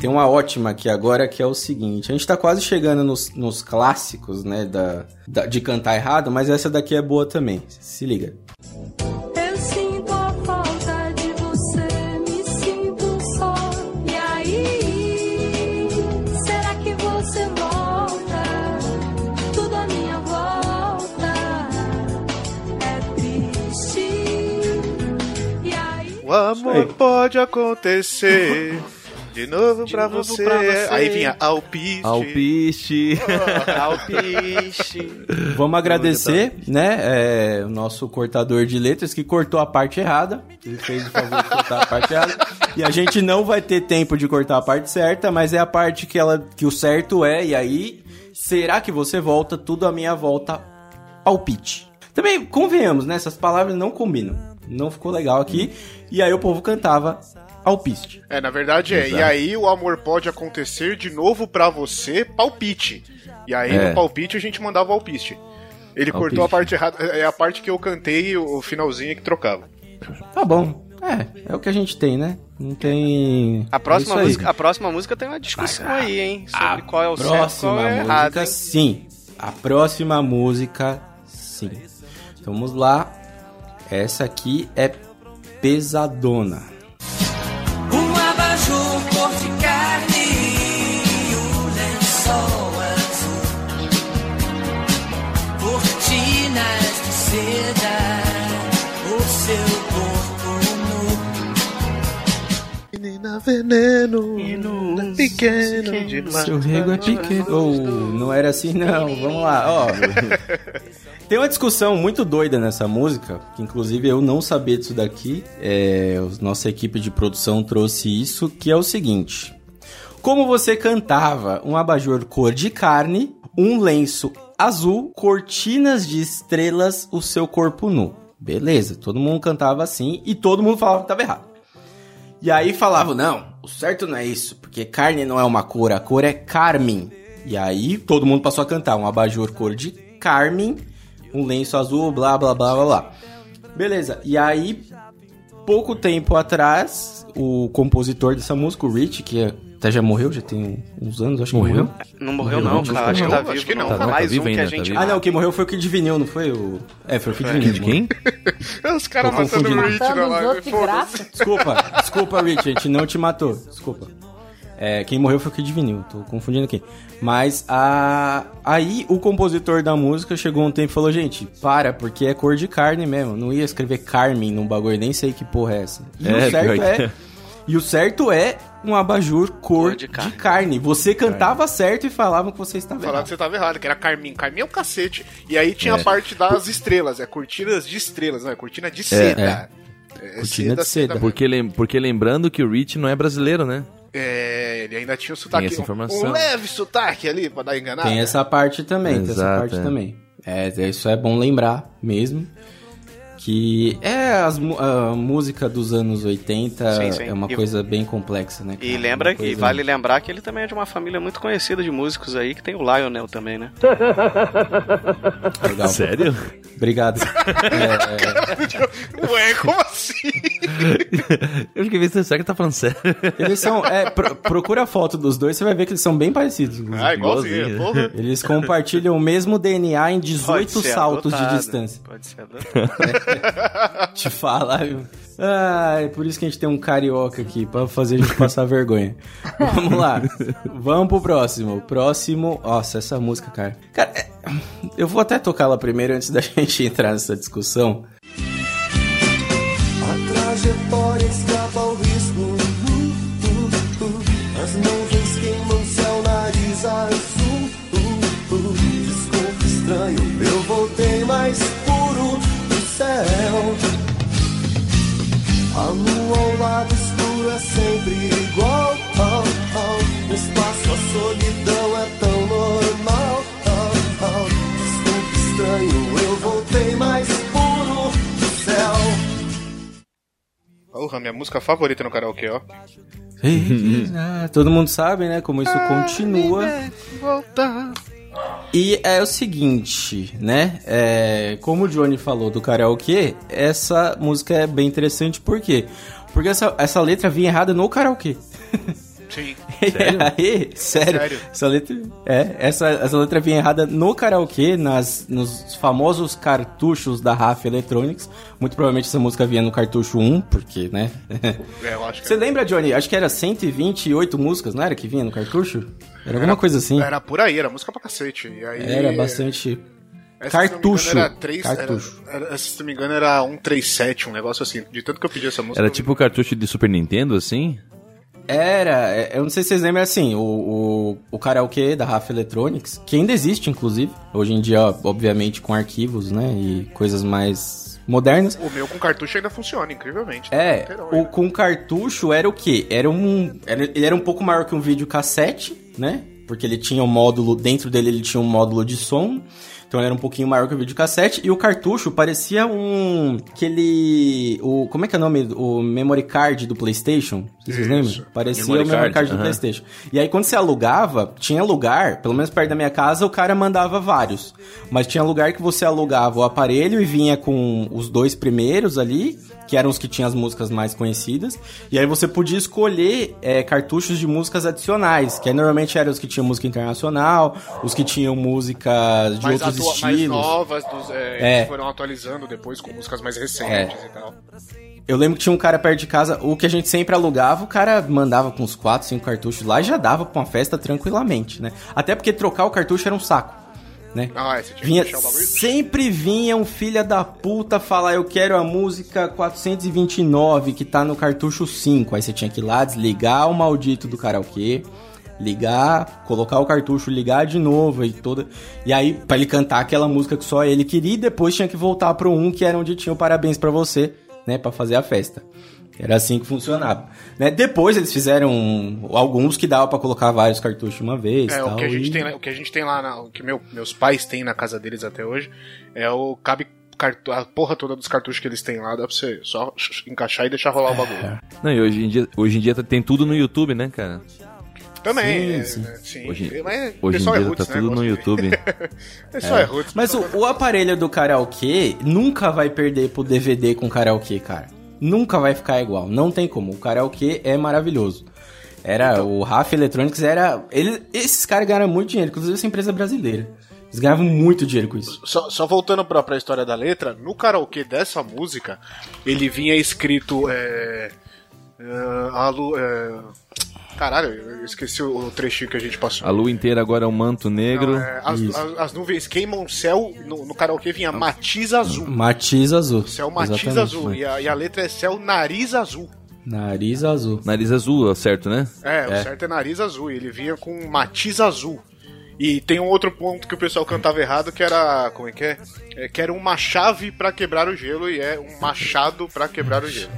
Tem uma ótima aqui agora que é o seguinte: a gente tá quase chegando nos, nos clássicos, né, da, da- de cantar errado, mas essa daqui é boa também. Se liga. Eu sinto a falta de você, me sinto só. E aí, será que você volta? Tudo à minha volta é triste. E aí. O amor pode acontecer de novo, pra, novo você. pra você. Aí vinha alpiste. Alpiste. [laughs] Alpiste. Vamos agradecer, né, é, o nosso cortador de letras que cortou a parte errada. Ele fez o favor de cortar a parte errada. E a gente não vai ter tempo de cortar a parte certa, mas é a parte que, ela, que o certo é. E aí, será que você volta? Tudo à minha volta, palpite. Também, convenhamos, né? Essas palavras não combinam. Não ficou legal aqui. E aí o povo cantava alpiste. É, na verdade é. E aí o amor pode acontecer de novo pra você, palpite. E aí É. no palpite a gente mandava alpiste. Ele Alpiste. cortou a parte errada. É a parte que eu cantei o finalzinho que trocava. Tá bom. É, é o que a gente tem, né? Não tem. A próxima, é isso aí. música, a próxima música tem uma discussão aí, hein? Sobre qual é o certo e próxima qual é o música, errado. hein? sim. A próxima música, sim. Então, vamos lá. Essa aqui é pesadona. Veneno, pequeno demais. Seu rego é pequeno. Ou não era assim, não. Vamos lá, ó. [laughs] Tem uma discussão muito doida nessa música, que inclusive eu não sabia disso daqui. É, nossa equipe de produção trouxe isso, que é o seguinte. Como você cantava um abajur cor de carne, um lenço azul, cortinas de estrelas, o seu corpo nu. Beleza, todo mundo cantava assim e todo mundo falava que tava errado. E aí falavam, não, o certo não é isso, porque carne não é uma cor, a cor é carmim. E aí todo mundo passou a cantar um abajur cor de carmim, um lenço azul, blá blá blá blá blá. Beleza, e aí, pouco tempo atrás, o compositor dessa música, o Rich, que é- até já morreu, já tem uns anos, acho que Morreu? morreu. Não morreu, Morreu não, cara. Acho que não, tá vivo. acho que não. não. Tá- tá Mais vivo um que ainda, a tá gente vivo. Ah, não, quem morreu foi o Kid Vinil, não foi o... É, foi o Kid Vinil. De quem? Os caras matando confundindo. o Rich na live. Desculpa, desculpa, Rich, a gente não te matou. Desculpa. É, quem morreu foi o Kid Vinil, tô confundindo aqui. Mas a... aí o compositor da música chegou um tempo e falou: gente, para, porque é cor de carne mesmo. Não ia escrever Carmen num bagulho, nem sei que porra é essa. E É, o certo é. é. E o certo é um abajur cor, Cor de de, carne. carne. Você cantava certo e falavam que você estava errado. que você tava errado, que era Carmin. Carmin é o cacete. E aí tinha É. a parte das estrelas, é cortinas de estrelas, não é cortina de seda. É, Cortina de seda. Porque, lem- porque lembrando que o Rich não é brasileiro, né? É, ele ainda tinha o sotaque. essa um- informação. Um leve sotaque ali pra dar enganada. Tem essa parte também, tem essa Exato, parte é. também. É, isso é bom lembrar mesmo. Que é as, a música dos anos 80 Sim, sim. é uma E- coisa bem complexa, né? E cara? lembra Uma que coisa- vale lembrar que ele também é de uma família muito conhecida de músicos aí, que tem o Lionel também, né? Legal. Sério? Obrigado. [laughs] É, Ué, como assim? Eu fiquei pensando, será que tá falando sério? eles são. é, pro- procura a foto dos dois, você vai ver que eles são bem parecidos. inclusive. Ah, igualzinho, Igualzinho. porra. Eles compartilham o mesmo DNA em Pode 18 ser saltos adotado. de distância. Pode ser adotado. [laughs] Te falar, viu? Ah, é por isso que a gente tem um carioca aqui, pra fazer a gente passar vergonha. Vamos lá. Vamos pro próximo. Próximo. Nossa, essa música, cara. Cara, é- eu vou até tocá-la primeiro antes da [laughs] gente entrar nessa discussão. A trajetória Porra, minha música favorita no karaokê, ó. [laughs] Todo mundo sabe, né? Como isso continua. E é o seguinte, né? É, como o Johnny falou do karaokê, essa música é bem interessante, por quê? Porque essa, essa letra vinha errada no karaokê. Sim. [laughs] [laughs] Aí, sério, Sério? Essa letra, é, essa, essa letra vinha errada no karaokê, nas, nos famosos cartuchos da RAF Electronics. Muito provavelmente essa música vinha no cartucho 1, porque, né? É, eu acho que Você lembra, Johnny? Acho que era 128 músicas, não era que vinha no cartucho? Era alguma coisa assim. Era por aí, era música pra cacete. E aí, Era bastante. essa, se não me Cartucho. engano, Era três, Cartucho. Era, era, se não me engano, era 137, um negócio assim. De tanto que eu pedi essa música. Era tipo o cartucho de Super Nintendo, assim? Era, é, eu não sei se vocês lembram assim, o, o, o karaokê da RAF Electronics, que ainda existe, inclusive, hoje em dia, obviamente, com arquivos, né, e coisas mais modernas. O meu com cartucho ainda funciona, incrivelmente. É, Inteirão o com cartucho era o quê? Era um. Era, ele era um pouco maior que um videocassete, né? Porque ele tinha um módulo, dentro dele ele tinha um módulo de som. Então ele era um pouquinho maior que o videocassete. E o cartucho parecia um. aquele. O, como é que é o nome? O memory card do PlayStation. Vocês Isso. lembram? Parecia Memory o memory card, card do aham. PlayStation. E aí quando você alugava, tinha lugar, pelo menos perto da minha casa, o cara mandava vários. Mas tinha lugar que você alugava o aparelho e vinha com os dois primeiros ali, que eram os que tinham as músicas mais conhecidas. E aí você podia escolher é, cartuchos de músicas adicionais, que aí normalmente eram os que tinham música internacional, os que tinham músicas de mais, outros atua- mais estilos. novas, dos, é, É. foram atualizando depois com músicas mais recentes e tal. Eu lembro que tinha um cara perto de casa, o que a gente sempre alugava, o cara mandava com uns 4, 5 cartuchos lá e já dava pra uma festa tranquilamente, né? Até porque trocar o cartucho era um saco. né? Ah, tinha Vinha, sempre vinha um filho da puta falar eu quero a música 429 que tá no cartucho 5. Aí você tinha que ir lá desligar o maldito do karaokê, ligar, colocar o cartucho, ligar de novo e toda. E aí pra ele cantar aquela música que só ele queria e depois tinha que voltar pro 1 que era onde tinha o parabéns pra você, né, Pra fazer a festa. Era assim que funcionava. Né? Depois eles fizeram alguns que dava pra colocar vários cartuchos de uma vez. É, tal, o que a gente e- tem, lá- o que a gente tem lá, na- o que meu- meus pais têm na casa deles até hoje, é o cabe cartu- a porra toda dos cartuchos que eles têm lá, dá pra você só encaixar e deixar rolar o bagulho. Não, e hoje em dia, hoje em dia tem tudo no YouTube, né, cara? Também, Sim, é, sim. é, sim. Hoje, Mas o hoje em pessoal é dia roots, tá né? tudo no YouTube. [laughs] Pessoal é, roots. Mas o, o aparelho do karaokê nunca vai perder pro DVD com karaokê, cara. Nunca vai ficar igual. Não tem como. O karaokê é maravilhoso. Era Então. o RAF Electronics era. Ele, esses caras ganharam muito dinheiro, inclusive essa empresa brasileira. Eles ganhavam muito dinheiro com isso. Só, só voltando pra, pra história da letra, no karaokê dessa música, ele vinha escrito. É, é, é, caralho, eu esqueci o, trechinho que a gente passou. A lua inteira agora é um manto negro. É, as, as- as nuvens queimam o céu, no, no karaokê vinha matiz azul. Matiz azul. Céu matiz Exatamente. azul. E a, e a letra é céu nariz azul. Nariz azul. Nariz azul, certo, né? É, o certo é nariz azul. E ele vinha com matiz azul. E tem um outro ponto que o pessoal cantava errado, que era. Como é que é? É, que era uma chave pra quebrar o gelo e é um machado pra quebrar o gelo.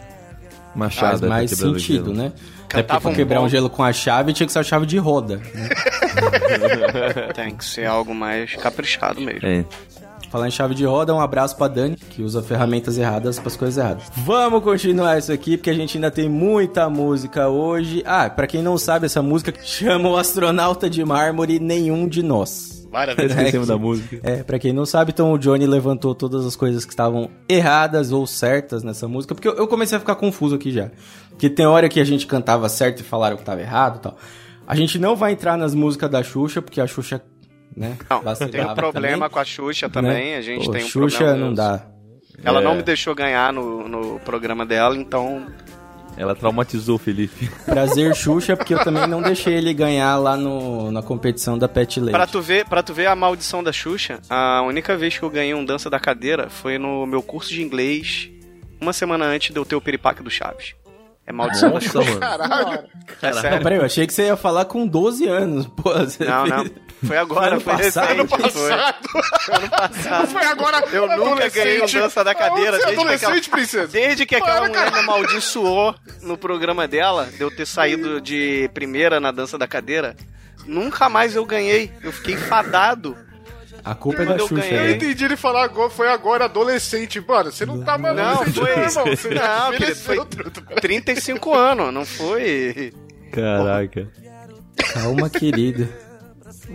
Machado. Faz mais sentido, né? Até porque um quebrar um bom- gelo com a chave tinha que ser a chave de roda. [laughs] Tem que ser algo mais caprichado mesmo. É. Falar em chave de roda, um abraço pra Dani, que usa ferramentas erradas pras coisas erradas. Vamos continuar isso aqui, porque a gente ainda tem muita música hoje. Ah, pra quem não sabe, essa música chama o astronauta de mármore Nenhum de Nós. Maravilha. Esquecemos É, da música. É, pra quem não sabe, então o Johnny levantou todas as coisas que estavam erradas ou certas nessa música, porque eu, eu comecei a ficar confuso aqui já. Porque tem hora que a gente cantava certo e falaram que tava errado e tal. A gente não vai entrar nas músicas da Xuxa, porque a Xuxa, né, Não, tem um problema também, com a Xuxa né? também. A gente Pô, tem um Xuxa problema. não dá. Ela É. não me deixou ganhar no, no programa dela, então. Ela traumatizou o Felipe. [laughs] Prazer Xuxa, porque eu também não deixei ele ganhar lá no, na competição da Pet Lady. Pra tu, ver, pra tu ver a maldição da Xuxa, a única vez que eu ganhei um dança da cadeira foi no meu curso de inglês, uma semana antes de eu ter o piripaque do Chaves. É maldição da Nossa, Xuxa. mano. Caralho. É Não, peraí, eu achei que você ia falar com 12 anos. Pô, Não, fez- não. [laughs] Foi agora, Ano foi passado? recente. Ano Foi. Passado. Foi ano passado. Foi agora. Eu nunca ganhei um dança da cadeira. Você é desde que adolescente, aquela- princesa? Desde que aquela Para, mulher me cara. amaldiçoou no programa dela, de eu ter saído de primeira na dança da cadeira, nunca mais eu ganhei. Eu fiquei fadado. A culpa é da eu Xuxa. ganhei- Eu né? entendi ele falar agora, foi agora adolescente. Mano, você não tá mais Não, foi. não, irmão. Você Não, querido, foi truta, peraí. 35 anos, não foi. Caraca. Calma, querida.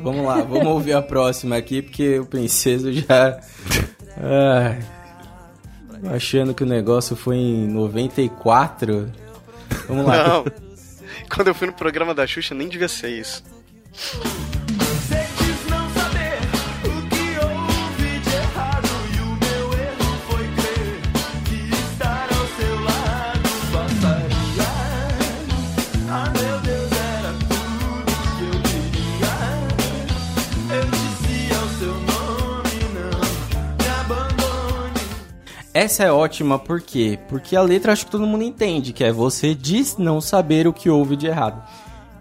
Vamos lá, vamos ouvir a próxima aqui, porque o princeso já. Ai, achando que o negócio foi em 94. Vamos lá. Não. Quando eu fui no programa da Xuxa, nem devia ser isso. Essa é ótima, por quê? Porque a letra acho que todo mundo entende, que é você diz não saber o que houve de errado.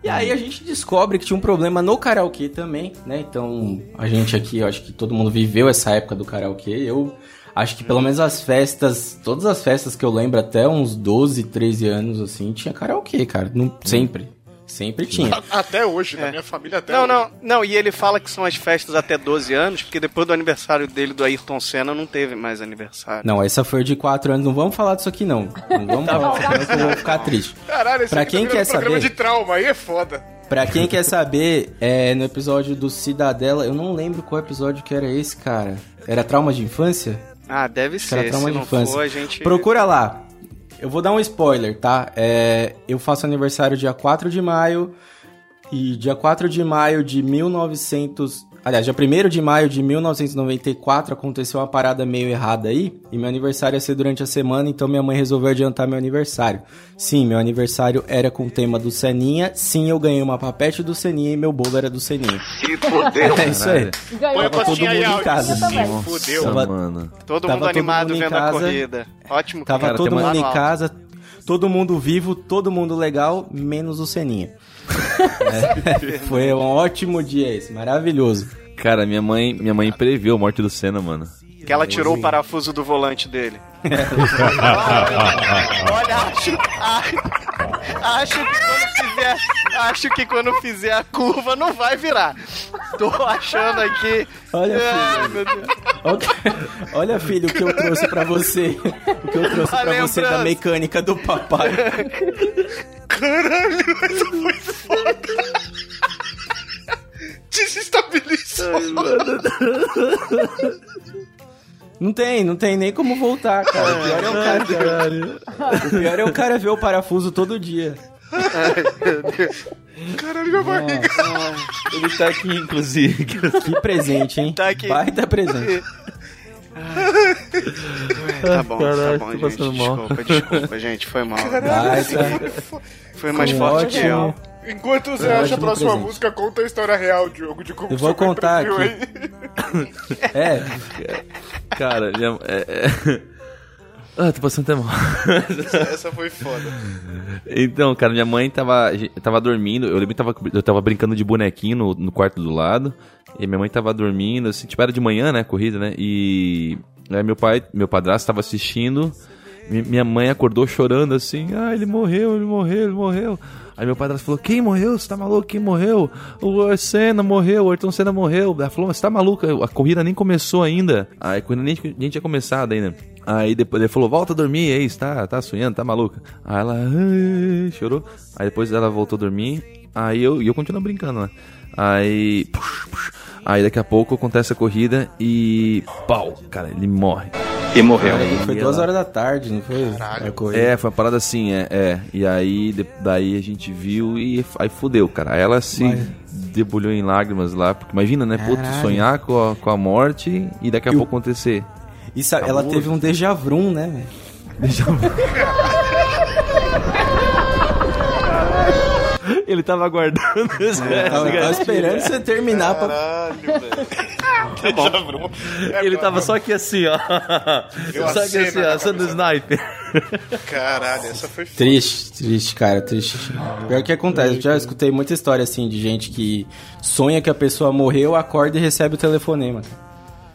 E aí a gente descobre que tinha um problema no karaokê também, né? Então, a gente aqui, eu acho que todo mundo viveu essa época do karaokê. Eu acho que pelo menos as festas, todas as festas que eu lembro até uns 12, 13 anos assim, tinha karaokê, cara. Não, sempre. Sempre tinha. Até hoje, É. na minha família até Não, hoje. não, não, e ele fala que são as festas até 12 anos, porque depois do aniversário dele do Ayrton Senna não teve mais aniversário. Não, essa foi de 4 anos. Não vamos falar disso aqui, não. Não vamos [laughs] falar disso, senão que eu vou ficar triste. Caralho, esse Pra aqui quem tá quer programa saber- de trauma, aí é foda. Pra quem quer saber, é, no episódio do Cidadela, eu não lembro qual episódio que era esse, cara. Era trauma de infância? Ah, deve Acho que era ser. trauma Se de não infância. for, a gente... Procura lá. Eu vou dar um spoiler, tá? É, eu faço aniversário dia 4 de maio. E dia 4 de maio de 1900. Aliás, dia 1 de maio de 1994 aconteceu uma parada meio errada aí, e meu aniversário ia ser durante a semana, então minha mãe resolveu adiantar meu aniversário. Sim, meu aniversário era com o tema do Seninha, sim, eu ganhei uma papete do Seninha e meu bolo era do Seninha. Se fodeu. [laughs] É isso aí. Ganhou Tava todo mundo em casa. Se fudeu. Tava- mano. Todo Tava mundo animado vendo a casa. corrida. Ótimo. Tava cara, todo mundo em casa, todo mundo vivo, todo mundo legal, menos o Seninha. É, [laughs] foi um ótimo dia esse, maravilhoso. Cara, minha mãe, minha mãe previu a morte do Senna, mano. Que ela tirou o parafuso do volante dele. [laughs] Olha, acho, a- acho que quando fizer, acho que quando fizer a curva não vai virar. Tô achando aqui. Olha, filho. Olha, olha, filho, o que eu trouxe pra você. O que eu trouxe A pra você da lembrança. mecânica do papai. Caralho, essa foi foda. Desestabilizou. Não tem, não tem nem como voltar, cara. O pior é o cara, o pior é o cara ver o parafuso todo dia. [laughs] Caralho, minha barriga. Ele tá aqui, inclusive. Que presente, hein? Tá aqui. Baita presente. Tá bom, Caralho, tá bom, gente. passando mal. Desculpa, desculpa, gente. Foi mal. Baita. Foi mais Um forte que eu. ótimo. Enquanto você É, acha a ótimo próxima presente. música, conta a história real, Diogo, de como Eu vou contar aqui. aí. É, Cara, é, é... Ah, tô passando até mal. Essa, essa foi foda. Então, cara, minha mãe tava, tava dormindo. Eu lembro que tava, eu tava brincando de bonequinho no, no quarto do lado. E minha mãe tava dormindo, assim, tipo, era de manhã, né? Corrida, né? E aí meu pai, meu padrasto tava assistindo. Mi- Minha mãe acordou chorando assim, ah, ele morreu, ele morreu, ele morreu. Aí meu padrasto falou, quem morreu? Você tá maluco? Quem morreu? O Senna morreu, o Ayrton Senna morreu. Ela falou, mas você tá maluco? A corrida nem começou ainda. Aí a corrida nem, nem tinha começado ainda. Aí depois ele falou, volta a dormir, é isso, tá, tá sonhando, tá maluca. Aí ela chorou. Aí depois ela voltou a dormir. Aí eu, e eu continuo brincando, né? Aí. pux, pux. Aí daqui a pouco acontece a corrida e. pau! Cara, ele morre. E morreu. Aí foi ela- duas horas da tarde, não foi? Corrida. É, foi uma parada assim, é. é. E aí, de- daí a gente viu e aí fudeu, cara. Aí ela se Mas- debulhou em lágrimas lá, porque imagina, né? Pô, Caralho. sonhar com a, com a morte e daqui a E o- pouco acontecer. E sabe, ela teve um déjà vu, né, velho? Ele tava aguardando esse Eu tava, tava esperando você terminar pra. Caralho, velho. É, Ele tava só aqui assim, ó. A Só aqui assim, ó, sendo sniper. Caralho, essa foi foda. Triste, triste, cara, triste. Pior que acontece, eu já escutei muita história assim de gente que sonha que a pessoa morreu, acorda e recebe o telefonema.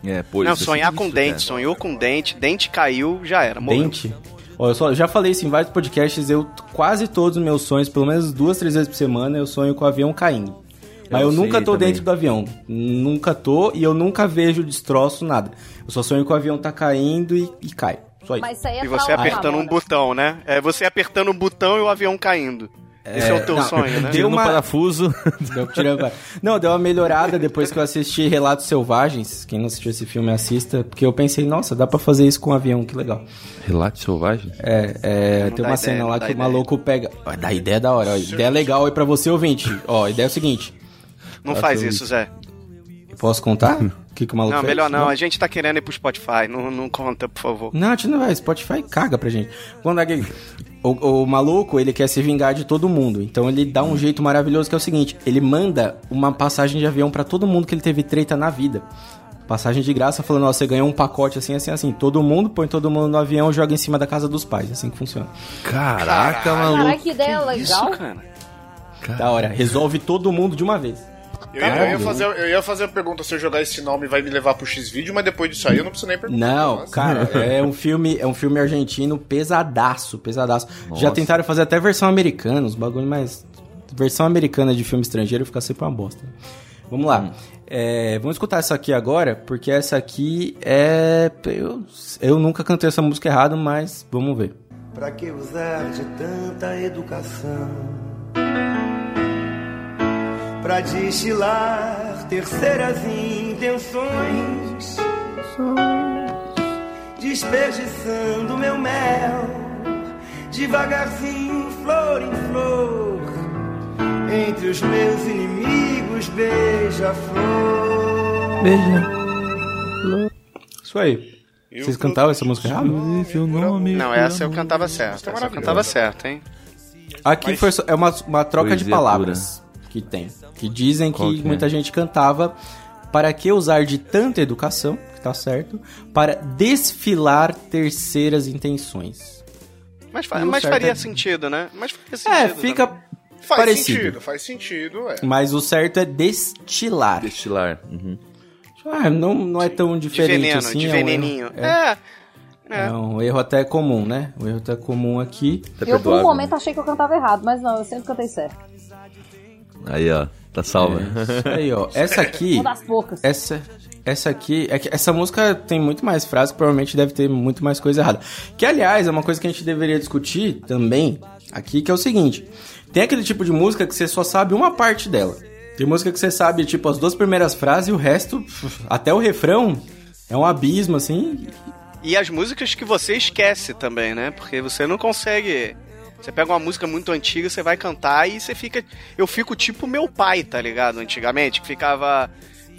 É, pô, Não, sonhar sinistro, com dente. cara. Sonhou com dente, dente caiu, já era. Morreu. Dente. Ó, eu, só- eu já falei isso em vários podcasts, eu quase todos os meus sonhos, pelo menos duas, três vezes por semana, eu sonho com o avião caindo. Mas eu, Eu nunca tô também. dentro do avião. Nunca tô e eu nunca vejo destroço, nada. Eu só sonho que o avião tá caindo e, e cai. Só isso. Mas isso aí é E você trauma, apertando um botão, né? É você apertando um botão e o avião caindo. Esse é o teu não, sonho, né? deu uma- parafuso. [laughs] Deu Não, deu uma melhorada depois que eu assisti Relatos Selvagens. Quem não assistiu esse filme, assista. Porque eu pensei, nossa, dá pra fazer isso com um avião, que legal. Relato selvagem? É, é, tem uma ideia, cena lá que o maluco pega. Ó, dá ideia da hora, ó. Ideia legal aí pra você, ouvinte. Ó, a ideia é o seguinte. Não faz isso, Zé. Posso contar? [laughs] O que, que o maluco Não, fez? melhor não. A gente tá querendo ir pro Spotify. Não, não conta, por favor. Não, a gente não vai. Spotify caga pra gente. Quando aquele- o, o maluco, ele quer se vingar de todo mundo. Então ele dá um jeito maravilhoso que é o seguinte: ele manda uma passagem de avião pra todo mundo que ele teve treta na vida. Passagem de graça, falando, ó, você ganhou um pacote assim, assim, assim. Todo mundo põe todo mundo no avião e joga em cima da casa dos pais. É assim que funciona. Caraca, maluco. Caraca, que ideia legal. Isso, cara. Da hora. Resolve todo mundo de uma vez. Eu ia, eu, ia fazer, eu ia fazer a pergunta se eu jogar esse nome vai me levar pro X-Vídeo, mas depois disso aí eu não preciso nem perguntar. Não, Nossa. cara, é um filme, é um filme argentino pesadaço, pesadaço. Já tentaram fazer até versão americana, os bagulho mais versão americana de filme estrangeiro fica sempre uma bosta. Vamos lá. É, vamos escutar essa aqui agora, porque essa aqui é eu, eu nunca cantei essa música errado, mas vamos ver. Pra que usar de tanta educação? Pra destilar terceiras intenções, desperdiçando meu mel, devagarzinho, flor em flor, entre os meus inimigos, beija-flor. Isso aí. Vocês cantavam essa música errada? Seu nome. Não, essa eu cantava certo. Essa eu cantava certo, hein? Aqui foi só- é uma, uma troca de Poesia palavras que tem. Que dizem que que é? muita gente cantava para que usar de tanta educação, que tá certo, para desfilar terceiras intenções. Mas, fa- mas faria é- sentido, né? Mas faria sentido. É, fica também. Faz parecido. sentido, faz sentido, é. Mas o certo é destilar. Destilar. Uhum. Ah, não, não é tão De diferente veneno, assim. de é um erro- veneninho. É, É. É. é um erro até comum, né? Um erro até comum aqui. Tá Eu, por um perdoável, momento, né? achei que eu cantava errado, mas não, eu sempre cantei certo. Aí, ó. Tá salva. Isso aí, ó. Essa aqui. Uma das poucas. Essa, essa aqui, é que essa música tem muito mais frases, provavelmente deve ter muito mais coisa errada. Que, aliás, é uma coisa que a gente deveria discutir também aqui, que é o seguinte: tem aquele tipo de música que você só sabe uma parte dela. Tem música que você sabe, tipo, as duas primeiras frases e o resto, até o refrão, é um abismo, assim. E as músicas que você esquece também, né? Porque você não consegue. Você pega uma música muito antiga, você vai cantar e você fica. Eu fico tipo meu pai, tá ligado? Antigamente, que ficava.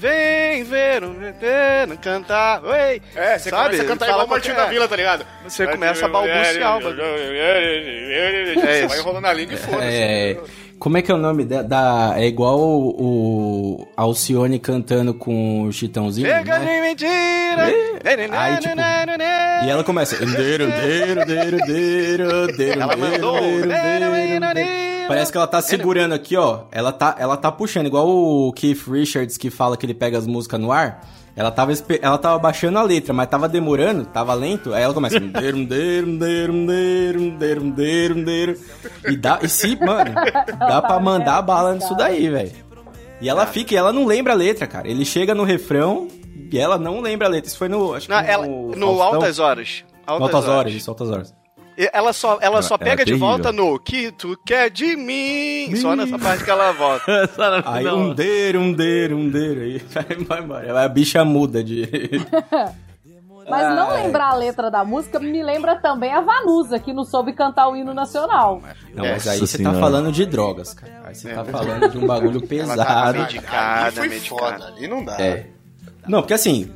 Vem ver um veterano cantar. Oi! É, você Sabe? começa a cantar igual o Martinho da Vila, tá ligado? Você começa a balbuciar o bagulho. É É vai enrolando a língua e foda-se. É, como é que é o nome da. da- é igual o, o Alcione cantando com o Chitãozinho. Chega né? de mentira! Aí, tipo, E ela começa. "Deiro, deiro, deiro, deiro, deiro, Ela mandou. Deiro, deiro, deiro". Parece que ela tá segurando aqui, ó. Ela tá, ela tá puxando, igual o Keith Richards que fala que ele pega as músicas no ar. Ela tava, ela tava baixando a letra, mas tava demorando, tava lento. Aí ela começa. E dá. E se, mano, dá pra mandar bala nisso daí, velho. E ela fica, e ela não lembra a letra, cara. Ele chega no refrão e ela não lembra a letra. Isso foi no. Acho que Não, ela, no, no Faustão. Altas Horas. No Altas horas, isso, altas horas. Ela só, ela só Ela é pega de terrível. volta no que tu quer de mim. Só nessa parte que ela volta. [laughs] Aí um deiro, um deiro, um deiro. Aí [laughs] vai, vai embora. A bicha muda de. [laughs] Mas não lembrar a letra da música me lembra também a Vanusa, que não soube cantar o hino nacional. Não, mas aí você tá falando de drogas, cara. Aí você tá falando de um bagulho Ela tá pesado. medicada, Ali foi medicada. foda, ali não dá. É. Não, porque assim,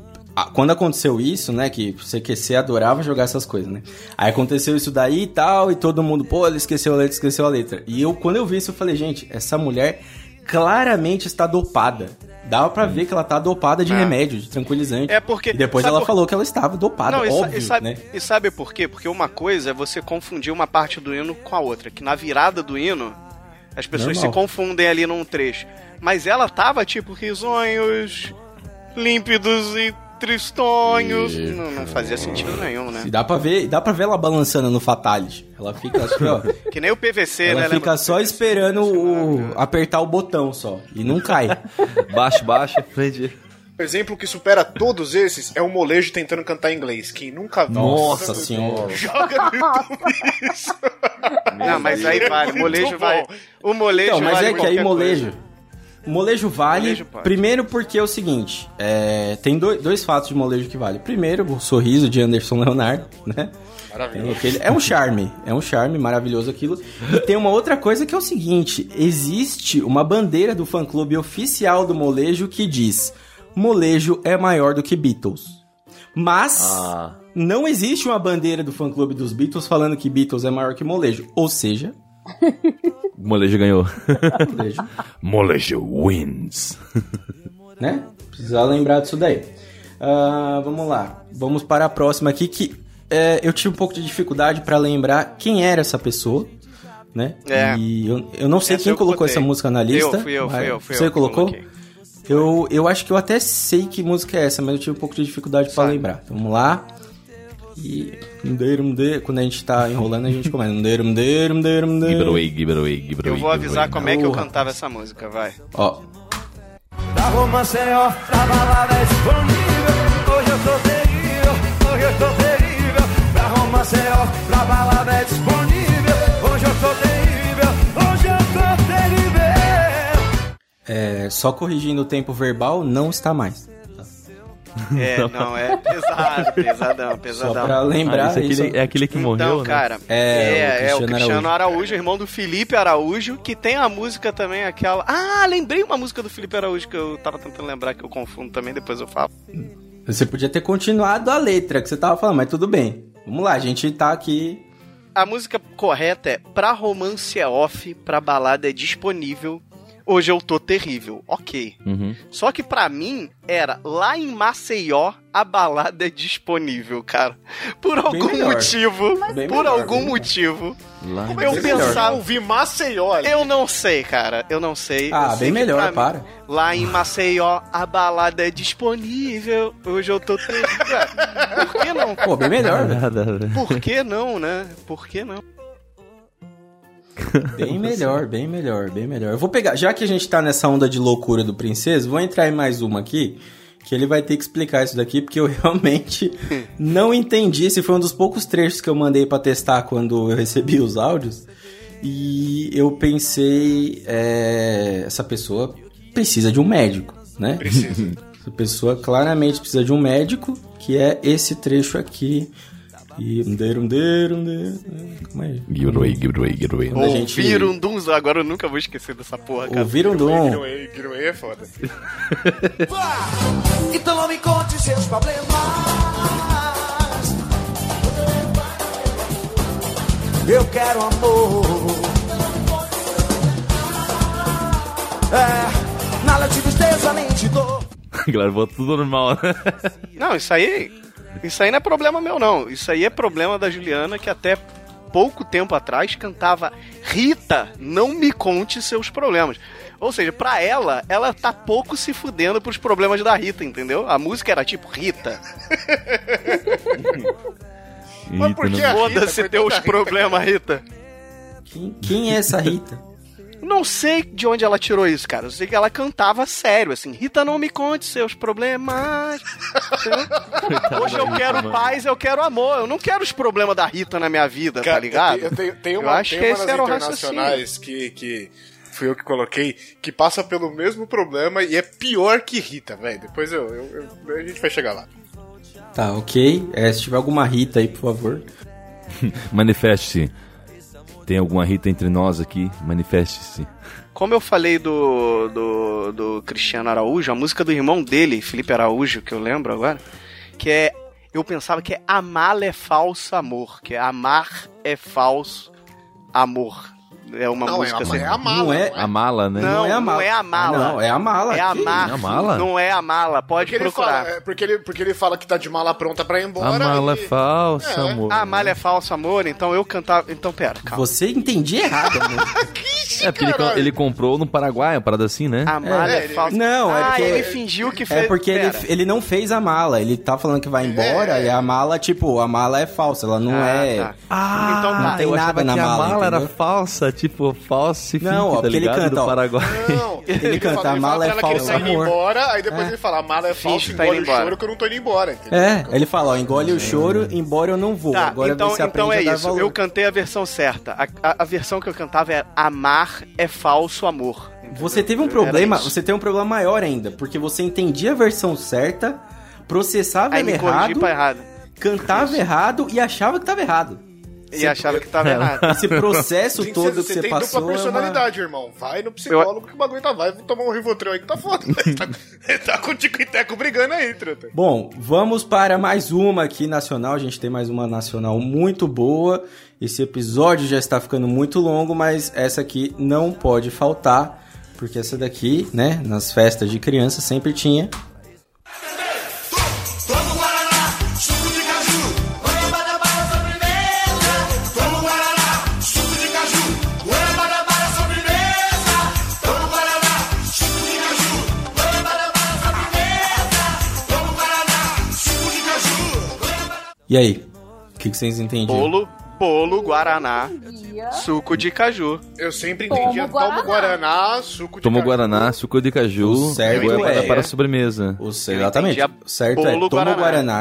quando aconteceu isso, né, que o CQC adorava jogar essas coisas, né? Aí aconteceu isso daí e tal, e todo mundo, pô, ele esqueceu a letra, esqueceu a letra. E eu, quando eu vi isso, eu falei, gente, essa mulher claramente está dopada. Dava pra ver que ela tá dopada de É. remédio, de tranquilizante. É porque- E depois ela por- falou que ela estava dopada, Não, e, óbvio, e sabe, né? e sabe por quê? Porque uma coisa é você confundir uma parte do hino com a outra. Que na virada do hino, as pessoas Normal. se confundem ali num trecho. Mas ela tava tipo risonhos, límpidos e tristonhos. Não, não fazia sentido nenhum, né? E dá pra ver, dá pra ver ela balançando no Fatality. Ela fica, acho que, ó, Que nem o PVC, ela né? fica Lembra do só PVC? esperando o, apertar o botão só. E não cai. Baixo, baixo, frente. Um exemplo que supera todos esses é o molejo tentando cantar inglês. Quem nunca viu. Nossa senhora. [laughs] Joga no YouTube isso. Não, mas aí vale. Muito Molejo bom. vale. O molejo Então, mas vale é que aí molejo. coisa. Molejo vale. Molejo primeiro porque é o seguinte: é, tem dois, dois fatos de molejo que vale. Primeiro, o sorriso de Anderson Leonardo, né? Maravilhoso. aquele- é um charme, é um charme maravilhoso aquilo. E tem uma outra coisa que é o seguinte: existe uma bandeira do fã clube oficial do molejo que diz: Molejo é maior do que Beatles. Mas Ah. não existe uma bandeira do fã clube dos Beatles falando que Beatles é maior que molejo. Ou seja, [laughs] molejo ganhou. molejo molejo wins. [laughs] né? Precisa lembrar disso daí. Ah, vamos lá. Vamos para a próxima aqui que é, eu tive um pouco de dificuldade para lembrar quem era essa pessoa, né? É. E eu, eu não sei Essa quem colocou botei. essa música na lista. Eu, fui eu, fui eu, fui Você eu colocou? Eu, eu acho que eu até sei que música é essa, mas eu tive um pouco de dificuldade para lembrar. Então, vamos lá. E quando a gente tá enrolando, a gente começa. Mdeiro, mdeiro, mdeiro, Give it mdeiro. away, give it away, give it Eu vou avisar como é que eu cantava essa música, vai. Ó, Da Romanceió, pra balada é disponível. Hoje eu tô terrível, hoje eu tô terrível. Da Romanceió, pra balada é disponível. Hoje eu tô terrível, hoje eu tô terrível. é, só corrigindo o tempo verbal, não está mais. [laughs] É, não, é pesado, pesadão, Só pesadão. pra lembrar Ah, é isso. aquele, é aquele que morreu, Então, né? cara, É, é, é, o o Cristiano Cristiano Araújo. irmão do Felipe Araújo, que tem a música também, aquela. Ah, lembrei uma música do Felipe Araújo que eu tava tentando lembrar, que eu confundo também, depois eu falo. Você podia ter continuado a letra que você tava falando, mas tudo bem. Vamos lá, a gente tá aqui. A música correta é Pra romance é off, pra balada é disponível. Hoje eu tô terrível. Ok. Uhum. Só que pra mim era lá em Maceió a balada é disponível, cara. Por algum motivo. Bem por melhor, algum motivo. Lá Como Eu pensava- ouvir Maceió ali? Eu não sei, cara. Eu não sei. Ah, Eu sei bem melhor, mim, para. Lá em Maceió a balada é disponível. Hoje eu tô terrível. Por que não? Pô, bem melhor, velho. Por que não, né? Por que não? Bem melhor, bem melhor, bem melhor. Eu vou pegar, já que a gente tá nessa onda de loucura do Princesa, vou entrar em mais uma aqui, que ele vai ter que explicar isso daqui, porque eu [laughs] realmente não entendi. Esse foi um dos poucos trechos que eu mandei pra testar quando eu recebi os áudios. E eu pensei, é, essa pessoa precisa de um médico, né? Precisa. [laughs] Essa pessoa claramente precisa de um médico, que é esse trecho aqui. E deiro. Calma aí. Give it away, give it away, give it away. Quando a gente- Ouviram um Duns, agora eu nunca vou esquecer dessa porra, cara. Ouviram Dom? Giroei, Giroei é foda. [laughs] Então não me conte seus problemas. Eu quero amor. É, nada de tristeza nem de dor. [laughs] Galera, volta tudo normal, né? Não, isso aí. Isso aí não é problema meu, não. Isso aí é problema da Juliana, que até pouco tempo atrás cantava Rita, não me conte seus problemas. Ou seja, pra ela, ela tá pouco se fudendo pros problemas da Rita, entendeu? A música era tipo Rita. [laughs] Mas por Eita, que não- a Rita, Foda-se teus problemas, Rita. Quem, quem é essa Rita? Não sei de onde ela tirou isso, cara. Eu sei que ela cantava sério, assim. Rita, não me conte seus problemas. Hoje eu quero paz, eu quero amor. Eu não quero os problemas da Rita na minha vida, tá Cara, ligado? Eu tenho, tenho Eu uma, acho tem que uma esse era o internacionais que, que fui eu que coloquei, que passa pelo mesmo problema e é pior que Rita, velho. Depois eu, eu- eu- a gente vai chegar lá. Tá, ok. É, se tiver alguma Rita aí, por favor. [laughs] Manifeste-se. Tem alguma Rita entre nós aqui? Manifeste-se. Como eu falei do, do, do Cristiano Araújo, a música do irmão dele, Felipe Araújo, que eu lembro agora, que é. Eu pensava que é Amar é falso amor, que é Amar é falso amor. É uma Não, é música a, assim. é a mala. Não é- A mala, né? Não, é a mala. não é a mala. Ah, não, é a mala. É a Que mala. É a mala? Não é a mala, pode Porque ele, procurar. fala, é, porque, ele, porque ele fala que tá de mala pronta pra ir A embora. mala é e- falsa, É. amor. Ah, malha é falso amor, então eu cantava. Então, pera, calma. Você entendi errado, amor. [laughs] É porque ele, ele comprou no Paraguai, uma parada assim, né? A malha é, ele- falsa. Não, é ah, porque- ele fingiu que fez. É porque ele, ele não fez a mala. Ele tá falando que vai embora É. e a mala, tipo, a mala é falsa. Ela não Ah, é. tá. Ah, Então tá. Não tem eu nada na que a mala, mala era falsa, tipo, falsifique, Não, ó, tá porque ele ligado? canta, do. Paraguai. Não, Ele canta, fala- a mala é indo amor. embora, aí depois É. ele fala, a mala é falsa, tá engole o embora. choro que eu não tô indo embora, entendeu? É, ele fala, ó, engole o choro, embora eu não vou. Tá, Agora então, você então é a dar isso. valor. Eu cantei a versão certa. A, a- a versão que eu cantava é Amar é falso amor. entendeu? Você teve um Era problema, você tem um problema maior ainda, porque você entendia a versão certa, processava Aí ela errado, errado. cantava errado e achava que tava errado. E achava que tava errado. Esse [laughs] processo que todo ser- que você tem passou. dupla é uma- personalidade, irmão. Vai no psicólogo que o bagulho tá. Vai tomar um Rivotril aí que tá foda. [laughs] Ele tá, ele tá com o Tico e Teco brigando aí, truta. Bom, vamos para mais uma aqui nacional. A gente tem mais uma nacional muito boa. Esse episódio já está ficando muito longo, mas essa aqui não pode faltar, porque essa daqui, né, nas festas de criança sempre tinha. E aí? O que, que vocês entendiam? Bolo, bolo, guaraná, suco de caju. Eu sempre Tomo entendia Guaraná. tomo Guaraná, suco de Tomou caju. Guaraná, suco de caju, O certo goiabada é- para a sobremesa. O, exatamente. entendia O certo é bolo toma Guaraná.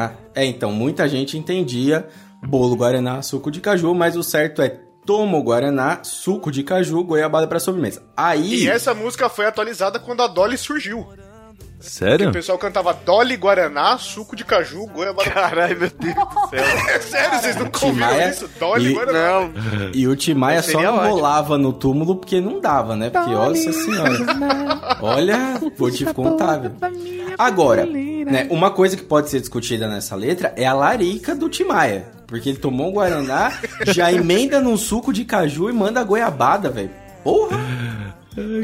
Guaraná. É, então, muita gente entendia bolo Guaraná, suco de caju, mas o certo é toma o Guaraná, suco de caju, goiabada para sobremesa. Aí. E essa música foi atualizada quando a Dolly surgiu. O Sério? pessoal cantava Dolly Guaraná, suco de caju, goiabada. Caralho, meu Deus do [laughs] céu. É sério, vocês nunca ouviram Timaya isso? Dolly e- Guaraná. Não, E o Timaya Mas só não ótimo. rolava no túmulo porque não dava, né? Porque, nossa senhora. Olha, vou te contar, viu? Agora, né, uma coisa que pode ser discutida nessa letra é a larica do Timaya. Porque ele tomou um Guaraná, já [laughs] emenda num suco de caju e manda goiabada, velho. Porra!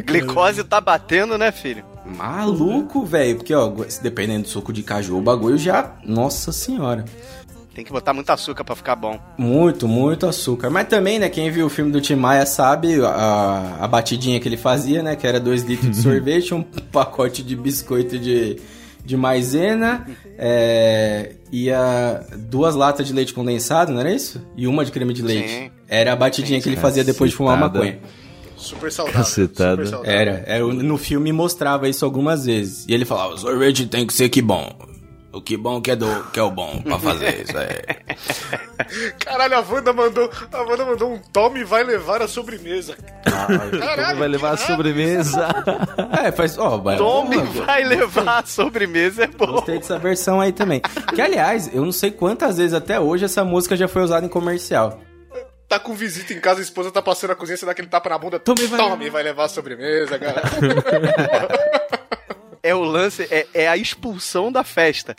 glicose tá batendo, né, filho? Maluco, velho. Porque, ó, dependendo do suco de caju, o bagulho já. Nossa senhora. Tem que botar muito açúcar pra ficar bom. Muito, muito açúcar. Mas também, né, quem viu o filme do Tim Maia sabe a, a batidinha que ele fazia, né? Que era 2 litros de [laughs] sorvete, um pacote de biscoito de, de maisena, é, e a, duas latas de leite condensado, não era isso? E uma de creme de leite. Sim. Era a batidinha que ele fazia depois de fumar maconha. Super saudável. Cacetada. Super saudável. Era, era, no filme mostrava isso algumas vezes. E ele falava, o sorvete tem que ser que bom. O que bom que é, do, que é o bom pra fazer isso, é. [laughs] Caralho, a Wanda mandou. A Wanda mandou um Tommy vai levar a sobremesa. Caralho, Vai levar a sobremesa. [laughs] É, faz, ó, vai- porra, vai levar a sobremesa, é bom. Gostei dessa versão aí também. Que, aliás, eu não sei quantas vezes até hoje essa música já foi usada em comercial. Tá com visita em casa, a esposa tá passando a cozinha, você dá aquele tapa na bunda. Tommy vai Tommy vai levar a sobremesa, cara. [laughs] [laughs] É o lance, é, é a expulsão da festa.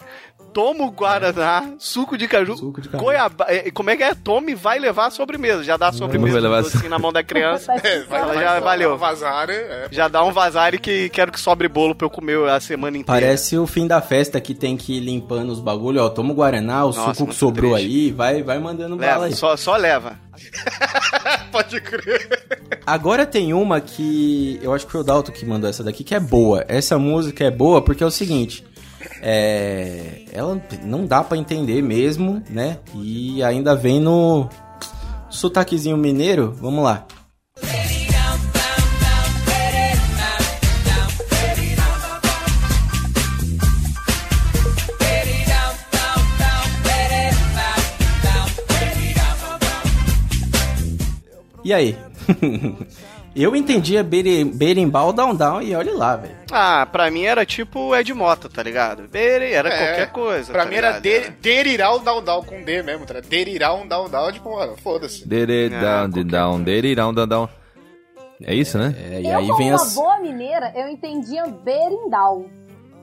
Toma o Guaraná, suco de caju, Suco de goiaba. é, Como é que é? Tome vai levar a sobremesa. Já dá a sobremesa vai levar docinho na mão da criança. [laughs] É, vai, Ela vai, já valeu. Vazar, é. Já dá um vazare que quero que sobre bolo pra eu comer a semana inteira. Parece o fim da festa que tem que ir limpando os bagulho, ó. Toma o Guaraná, o Nossa, suco que sobrou triste. aí, vai, vai mandando bala Leva, aí. só, só leva. [laughs] Pode crer. Agora tem uma que eu acho que foi o Dalton que mandou essa daqui, que é boa. Essa música é boa porque é o seguinte. É, ela não dá pra entender mesmo, né? E ainda vem no sotaquezinho mineiro. Vamos lá. E aí? [laughs] Eu entendia beri- berimbau down down e olha lá, velho. Ah, pra mim era tipo Ed Mota, tá ligado? Bere, era É, qualquer coisa. Pra tá mim era ligado? de, Deriral Down Down com D mesmo, tá? Deriral Down Down, tipo, mano, foda-se. Dere Ah, down, down, down, down. É isso, né? É, e eu, aí vem uma as. boa mineira, eu entendia berindau.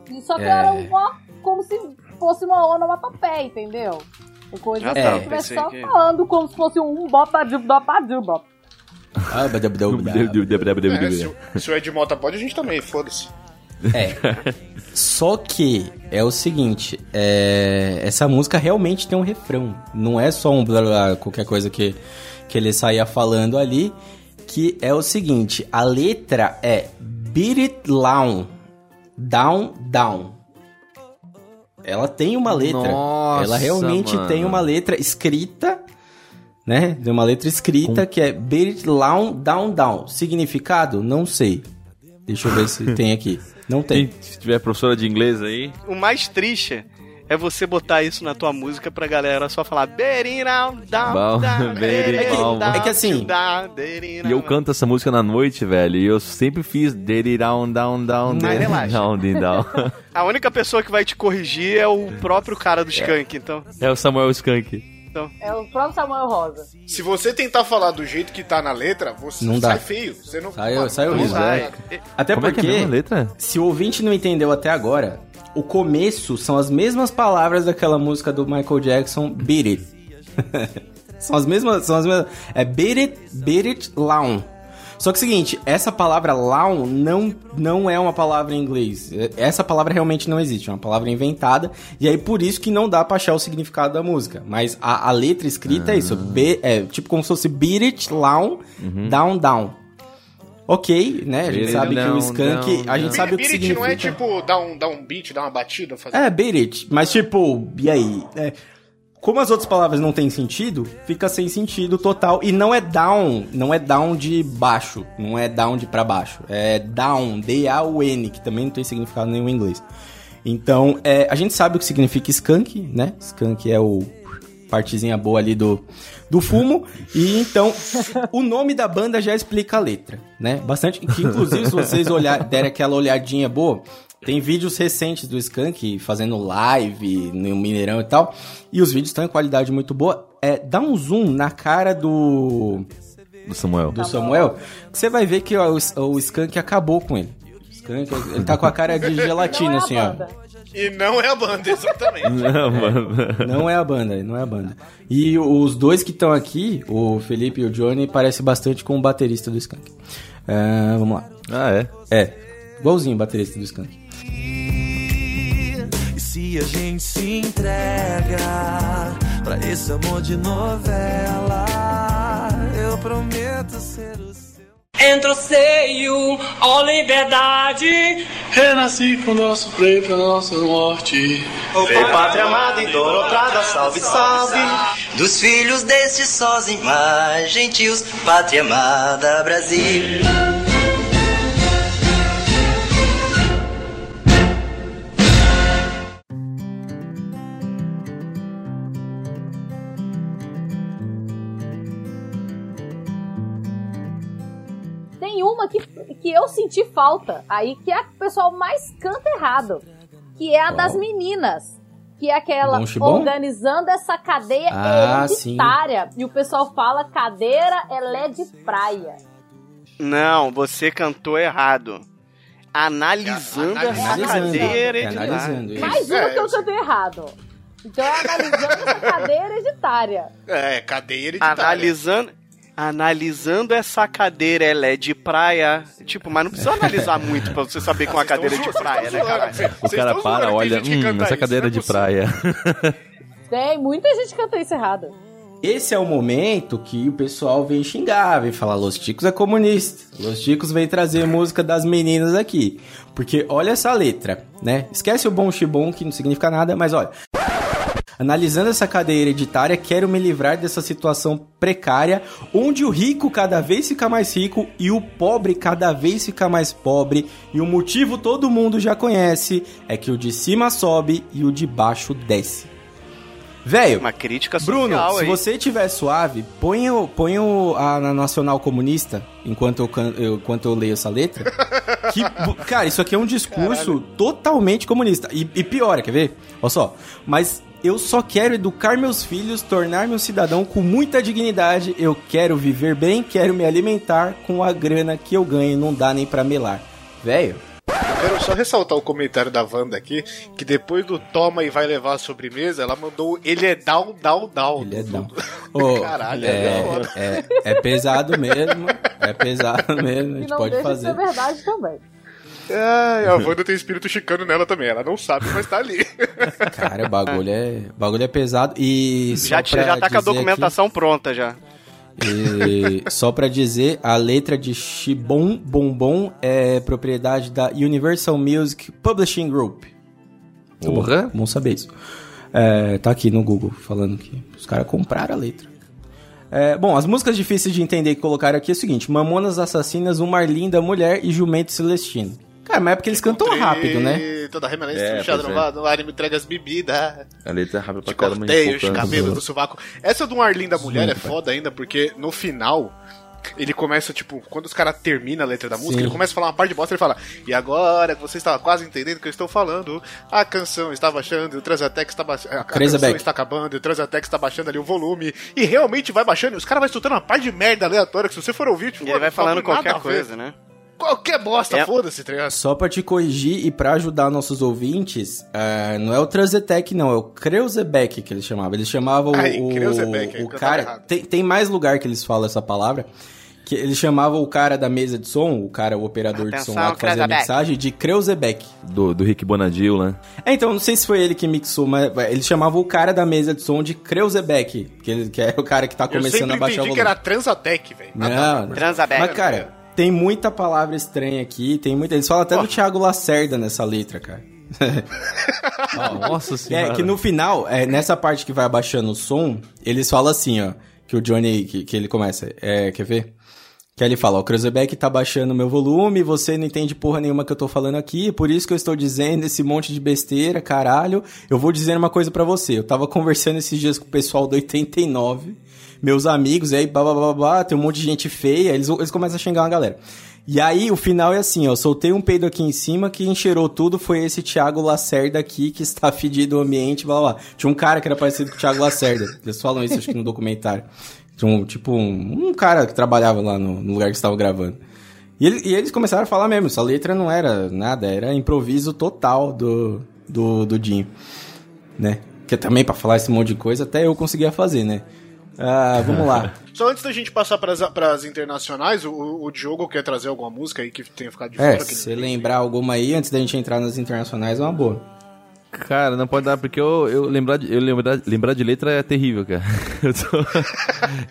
E Só que É. era uma, como se fosse uma onomatopeia, entendeu? É coisa Ah, assim, tá, eu estivesse pensei só que- falando como se fosse um bopadil, bopadil, bop. Ah, badabdau. [laughs] É, se, o- se o Ed Mota pode, a gente também, foda-se. É. Só que é o seguinte, é, essa música realmente tem um refrão. Não é só um blá blá, qualquer coisa que, que ele saía falando ali. Que é o seguinte, a letra é Beat it down, down, down. Ela tem uma letra. Nossa, Ela realmente mano. tem uma letra escrita, né? Tem uma letra escrita que é Beat down, down, down. Significado? Não sei. Deixa eu ver se tem aqui. Não tem. Se tiver professora de inglês aí, O mais triste é você botar isso na tua música pra galera só falar Berinal, down, [laughs] down, É que assim-. E eu canto essa música na noite, velho. E eu sempre fiz Dere down, down, down, Mas dere relaxa. down. [laughs] A única pessoa que vai te corrigir é o próprio cara do Skank, então. É o Samuel Skank. É o próprio Samuel Rosa. Se você tentar falar do jeito que tá na letra, você Não dá. sai feio. Você não Sai- Mano, sai não horrível. Até Como é é porque, a letra? se o ouvinte não entendeu até agora, o começo são as mesmas palavras daquela música do Michael Jackson, Beat It. [laughs] são as mesmas, são as mesmas. É Beat It, Beat It, Lawn. Só que é o seguinte, essa palavra lawn não, não é uma palavra em inglês. É- Essa palavra realmente não existe, é uma palavra inventada. E aí por isso que não dá pra achar o significado da música. Mas a, a letra escrita é isso. Be- é tipo como se fosse beat it, lawn, down, down. Ok, né? A gente Beat sabe que down, o skunk. down, A gente down. sabe o que Beat it significa. não é tipo dar um, dar um beat, dar uma batida, fazer. É, beat it. Mas tipo, e aí? É, como as outras palavras não têm sentido, fica sem sentido total. E não é down, não é down de baixo, não é down de pra baixo. É down, D-A-U-N, que também não tem significado nenhum em inglês. Então, é, a gente sabe o que significa skunk, né? Skunk é o partezinha boa ali do, do fumo. E então, o nome da banda já explica a letra, né? Bastante. Que inclusive, se vocês olhar, derem aquela olhadinha boa, Tem vídeos recentes do Skank fazendo live no Mineirão e tal. E os vídeos estão em qualidade muito boa. É, dá um zoom na cara do, Do Samuel. do Samuel, que você vai ver que o, o Skank acabou com ele. O Skank, ele tá com a cara de gelatina, é a assim, ó. E não é a banda, exatamente. Não, mano. Não é a banda, não é a banda. E os dois que estão aqui, o Felipe e o Johnny, parecem bastante com o baterista do Skank. É, vamos lá. Ah, é? É, igualzinho o baterista do Skank. E se a gente se entrega pra esse amor de novela, eu prometo ser o seu. Entroceio, ó liberdade. Renasci com nosso freio pra nossa morte. Vem pátria amada, idolatrada, salve, salve Dos filhos destes sós mais gentios Pátria amada, Brasil que, eu senti falta aí, que é a que o pessoal mais canta errado. Que é a das meninas. Que é aquela Bom organizando essa cadeia Ah, hereditária. E o pessoal fala cadeira ela é de praia. Não, você cantou errado. Analisando É, essa Analisando. cadeia É, hereditária. analisando. isso. Mais uma É, que eu eu- cantei errado. Então é analisando essa [laughs] cadeia hereditária. É, cadeia hereditária. Analisando. Analisando essa cadeira, ela é de praia. Tipo, mas não precisa analisar [laughs] muito pra você saber que uma cadeira é de praia, né, cara? O cara para, olha, hum, essa cadeira de praia. Tem muita gente que canta isso errado. Esse é o momento que o pessoal vem xingar, vem falar, Los Ticos é comunista. Los Ticos vem trazer música das meninas aqui. Porque olha essa letra, né? Esquece o bom chibom, que não significa nada, mas olha. Analisando essa cadeia hereditária, quero me livrar dessa situação precária, onde o rico cada vez fica mais rico e o pobre cada vez fica mais pobre. E o motivo todo mundo já conhece, é que o de cima sobe e o de baixo desce. Velho, Uma crítica social Bruno, se aí. você tiver suave, põe, o, põe o, a na Nacional Comunista enquanto eu, eu- enquanto eu leio essa letra. Que, cara, isso aqui é um discurso totalmente comunista. E, e pior, quer ver? Olha só. Mas eu só quero educar meus filhos, tornar-me um cidadão com muita dignidade. Eu quero viver bem, quero me alimentar com a grana que eu ganho. Não dá nem pra melar. Velho, quero só ressaltar o comentário da Wanda aqui, que depois do toma e vai levar a sobremesa, ela mandou ele é down, down, down. ele é do- down. do- [laughs] Ô, Caralho, é, é é, é pesado mesmo. É pesado mesmo. A gente não pode deixa fazer. ser verdade também. Ai, a Wanda tem espírito chicano nela também, ela não sabe, mas tá ali. [laughs] Cara, o bagulho é, bagulho é pesado e Já, já tá com a documentação pronta já. aqui, e [laughs] só pra dizer, a letra de Shibon Bombom é propriedade da Universal Music Publishing Group. Porra. Bom saber isso. É, tá aqui no Google falando que os caras compraram a letra. É, bom, as músicas difíceis de entender que colocaram aqui é o seguinte: Mamonas Assassinas, Uma Linda Mulher e Jumento Celestino. Cara, mas é porque eles cantam rápido, né? Toda remelência É, puxada pois no, é. no anime entrega as bebidas. A letra é rápida pra caramba. cortei os cabelos do sovaco. Essa do Arlindo da Mulher é foda ainda, porque no final. Ele começa, tipo, quando os caras terminam a letra da música, Sim. ele começa a falar uma parte de bosta, ele fala, e agora que você está quase entendendo o que eu estou falando, a canção está baixando, o Transatex está baixando, a Crazy canção Back. está acabando, o Transatex está baixando ali o volume, e realmente vai baixando, e os caras vão escutando uma parte de merda aleatória, que se você for ouvir, tipo, E ele vai falando qualquer a coisa, né? Qualquer bosta, É. foda-se, tá ligado? Só pra te corrigir e pra ajudar nossos ouvintes, é, não é o Transetec, não, é o Kreuzebeck que eles chamavam. Eles chamavam Ai, o, o eu cara. Tem, tem mais lugar que eles falam essa palavra. Que eles chamavam o cara da mesa de som, o cara, o operador de som Atenção, lá que fazia a mixagem, de Kreuzebeck. Do, do Rick Bonadil, né? É, então, não sei se foi ele que mixou, mas eles chamavam o cara da mesa de som de Kreuzebeck, que, ele- que é o cara que tá Eu começando sempre a baixar o entendi volume. que era Transatec, velho. Não, não. Transabeck. Mas, cara, tem muita palavra estranha aqui, tem muita. Eles falam até do Thiago Lacerda nessa letra, cara. [laughs] Nossa senhora. É, que no final, é, nessa parte que vai abaixando o som, eles falam assim, ó. Que o Johnny, que, que ele começa. É, quer ver? Que ele fala, ó, o Cruzebeck tá baixando meu volume, você não entende porra nenhuma que eu tô falando aqui, por isso que eu estou dizendo esse monte de besteira, caralho. Eu vou dizer uma coisa pra você. Eu tava conversando esses dias com o pessoal do 89, meus amigos, e aí, blá, blá, blá, blá, tem um monte de gente feia, eles, eles começam a xingar uma galera. E aí, o final é assim, ó. Soltei um peido aqui em cima, que encheirou tudo foi esse Thiago Lacerda aqui, que [laughs] está fedido o ambiente, blá blá. Tinha um cara que era parecido com o Thiago Lacerda. Eles falam isso, acho que no documentário. Tinha um, tipo, um, um cara que trabalhava lá no, no lugar que estavam gravando. E, ele- e eles começaram a falar mesmo, essa letra não era nada, era improviso total do, do, do Dinho, né? Que também, pra falar esse monte de coisa, até eu conseguia fazer, né? Ah, vamos lá. [laughs] Só antes da gente passar pras, pras internacionais, o, o Diogo quer trazer alguma música aí que tenha ficado de É, fora? se que você lembrar alguma aí, antes da gente entrar nas internacionais, é uma boa. Cara, não pode dar, porque eu, eu, lembrar, de, eu lembrar, lembrar de letra é terrível, cara. [laughs] Eu tô...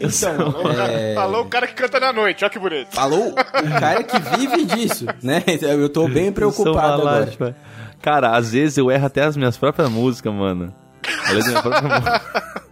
Eu sou- Falou, o cara- É. falou o cara que canta na noite, olha que bonito. Falou o cara que vive disso, né? Eu tô bem eu sou preocupado agora. lástima. Cara, às vezes eu erro até as minhas próprias músicas, mano. A letra da minha própria [laughs] música.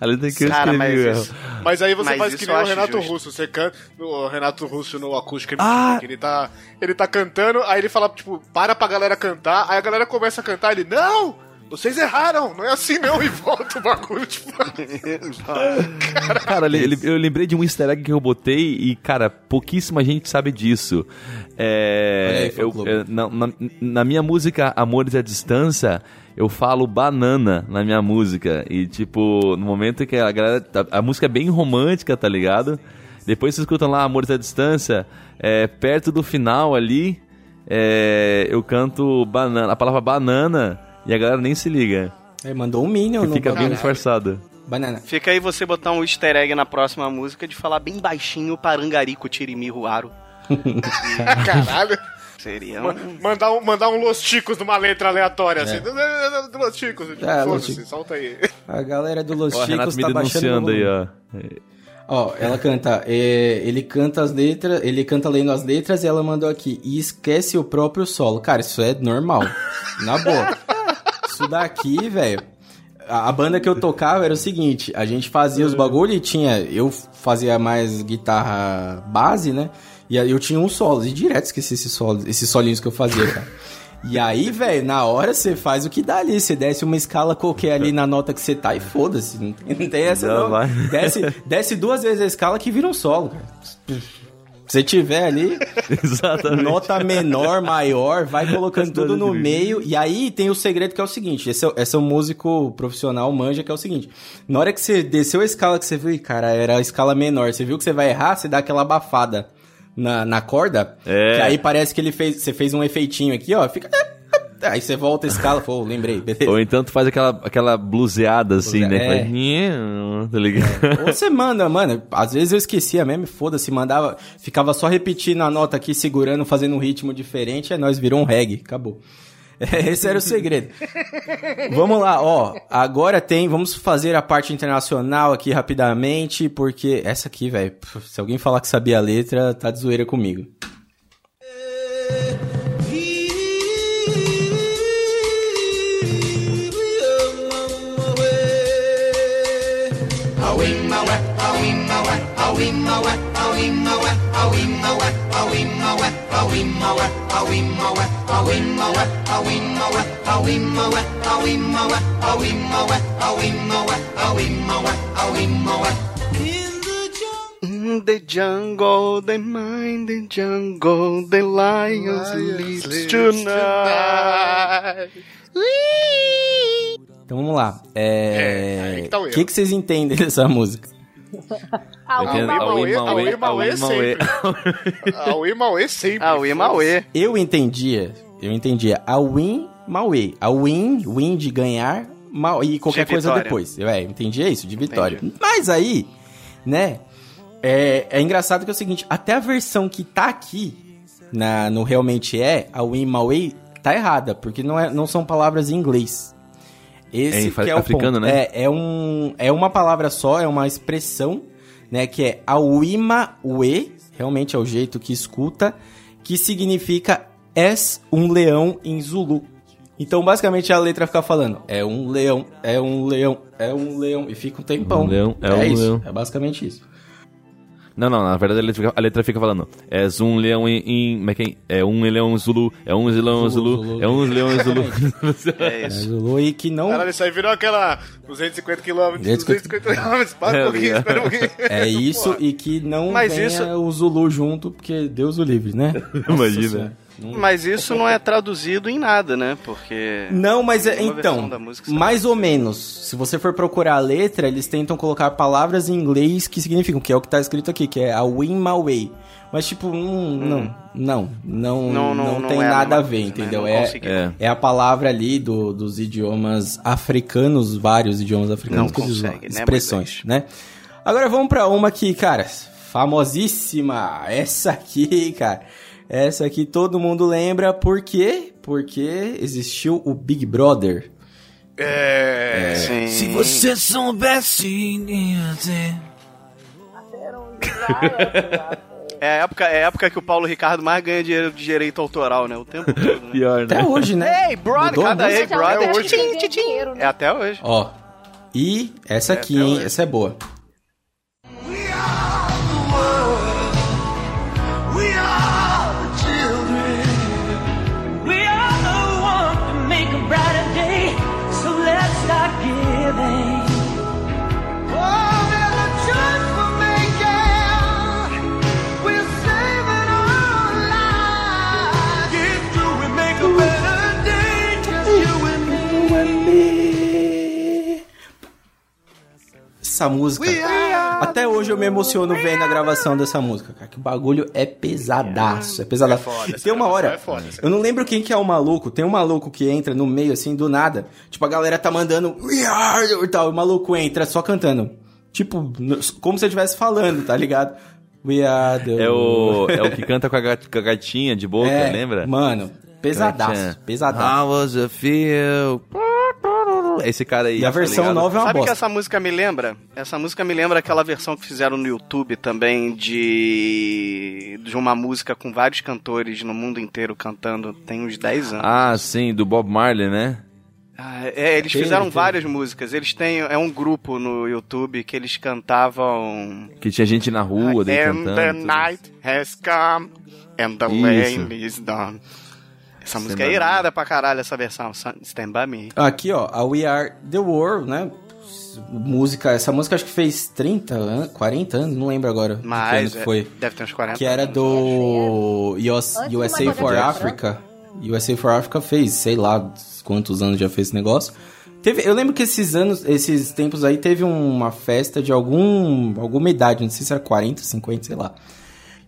A letra que eu Cara, escrevi, mas erro. isso- Mas aí você Mas faz que nem o Renato justo. Russo. Você canta o Renato Russo no acústico Ah! que ele tá, ele tá cantando, aí ele fala, tipo, para pra galera cantar, aí a galera começa a cantar, ele, não! Vocês erraram, não é assim não, [laughs] e volta o bagulho, tipo. [laughs] Cara, eu lembrei de um easter egg que eu botei e, cara, pouquíssima gente sabe disso. É, aí, eu- clube. é, na, na- na minha música Amores à Distância, eu falo banana na minha música. E, tipo, no momento que a galera. A, a música é bem romântica, tá ligado? Depois vocês escutam lá Amores à Distância, é, perto do final ali, é, eu canto banana, a palavra banana e a galera nem se liga. Ele mandou um Minion no fica bem disfarçado. Banana. Fica aí você botar um easter egg na próxima música de falar bem baixinho Parangarico Tirimi Ruaro. [laughs] Caralho. Seria um... Mandar um, mandar um Los Ticos numa letra aleatória, assim. Los Ticos, É, Los Chicos. solta aí. A galera do Los Ó, Chicos me tá baixando aí, ó. Ó, ela canta, é, ele canta as letras, ele canta lendo as letras e ela mandou aqui, e esquece o próprio solo. Cara, isso é normal. Na boa. [laughs] Isso daqui, velho. A, a banda que eu tocava era o seguinte, a gente fazia os bagulho e tinha, eu fazia mais guitarra base, né? E aí eu tinha um solo, e direto esqueci esses solos, esses solinhos que eu fazia, cara. E aí, velho, na hora você faz o que dá ali. Você desce uma escala qualquer ali na nota que você tá e foda-se. Não, tem- não tem essa, não. vai. Desce, desce duas vezes a escala que vira um solo, cara. Se você tiver ali, [laughs] nota menor, maior, vai colocando tudo no meio. E aí tem o segredo que é o seguinte: esse é, esse é um músico profissional manja, que é o seguinte. Na hora que você desceu a escala que você viu, cara, era a escala menor. Você viu que você vai errar, você dá aquela abafada na, na corda. É. Que aí parece que ele fez. Você fez um efeitinho aqui, ó. Fica. Aí você volta a escala, pô, lembrei, beleza. Ou então tu faz aquela, aquela bluseada assim, né? É. Tá ligado? Ou você manda, mano. Às vezes eu esquecia mesmo, foda-se, mandava. Ficava só repetindo a nota aqui, segurando, fazendo um ritmo diferente, aí nós virou um reggae, acabou. [laughs] Esse era o segredo. vamos lá, ó. Agora tem. Vamos fazer a parte internacional aqui rapidamente, porque essa aqui, velho. Se alguém falar que sabia a letra, tá de zoeira comigo. In the jungle, they mine the jungle, the lions, lives tonight. Então vamos lá. É, aí É. tá o O que, que vocês entendem dessa música? Auê, Mauê, Auê, Mauê Auê, Mauê. Mauê sempre. O Imauê. Eu entendia, eu entendia a win, Mauê. A win, win de ganhar, mal, e qualquer De coisa vitória. depois. Eu, é, entendia isso, de vitória. Mas aí, né, é, é engraçado que é o seguinte, até a versão que tá aqui, na, no Realmente É, a win, Mauê, tá errada, porque não, é, não são palavras em inglês. Esse É é o africano, ponto. né? É, é, um, é uma palavra só, é uma expressão, né? Que é Auima Ue, realmente é o jeito que escuta, que significa és um leão em Zulu. Então, basicamente, a letra fica falando, é um leão, é um leão, é um leão, e fica um tempão. Um leão, é um isso, leão. É basicamente isso. Não, não, na verdade a letra fica, a letra fica falando. É um leão em. em como é que é? É um leão Zulu, é um leão Zulu, é um leão Zulu. [laughs] É É, [laughs] isso. Zulu e que não. Caralho, isso aí virou aquela 250 km, 250 km, para um É, pouquinho, é. espera um pouquinho. [laughs] É isso e que não Mas venha isso- o Zulu junto, porque Deus o livre, né? Nossa Imagina. Mas isso não é traduzido em nada, né? Porque. Não, mas é, então, mais ou menos. Se você for procurar a letra, eles tentam colocar palavras em inglês que significam, que é o que tá escrito aqui, que é a win my way. Mas tipo, hum, não, não, não, não, Não, não, não tem é nada a ver, coisa, né? entendeu? É. É. é a palavra ali do, dos idiomas africanos, vários idiomas africanos Não que eles usam, né, expressões, né? Agora vamos pra uma que, cara, famosíssima. Essa aqui, cara. Essa aqui todo mundo lembra por quê? Porque existiu o Big Brother. É. Sim. Se você soubesse. É a época, é a época que o Paulo Ricardo mais ganha dinheiro de direito autoral, né? O tempo todo. Né? [laughs] Pior, Até né? hoje, né? Ei, brother, Mudou cada ei, brother. É hoje. Tchim, tchim, tchim. Dinheiro, né? É até hoje. Ó. E essa aqui, hein? Essa é boa. Essa música. Até hoje eu me emociono vendo a gravação dessa música, cara. Que o bagulho é pesadaço. É pesadaço. É foda, tem uma hora. é foda, eu não lembro quem que é o maluco. Tem um maluco que entra no meio, assim, do nada. Tipo, a galera tá mandando. E tal. E o maluco entra só cantando. Tipo, como se eu estivesse falando, tá ligado? We are the. É o, é o que canta com a, gat- com a gatinha de boca, É, lembra? Mano, pesadaço. Pesadaço. How was it feel? Esse cara aí. E a tá versão ligado? nova é uma Sabe o que bosta. essa música me lembra? Essa música me lembra aquela versão que fizeram no YouTube também de de uma música com vários cantores no mundo inteiro cantando. Tem uns 10 anos. Ah, sim, do Bob Marley, né? Ah, é, eles Tem, fizeram tem. várias músicas. Eles têm é um grupo no YouTube que eles cantavam Que tinha gente na rua, daí And cantando. the night has come and the Isso. lane is done. Essa Stand música é Me. irada pra caralho essa versão. Stand by me. Aqui, ó, a We Are The World, né? Música, essa música acho que fez 30 anos, 40 anos, não lembro agora. de que ano Mas que é, foi. deve ter uns 40 Que era do US, USA for Jackson, Africa. USA for Africa fez, sei lá quantos anos já fez esse negócio. Teve, eu lembro que esses anos, esses tempos aí, teve uma festa de algum, alguma idade, não sei se era 40, 50, sei lá.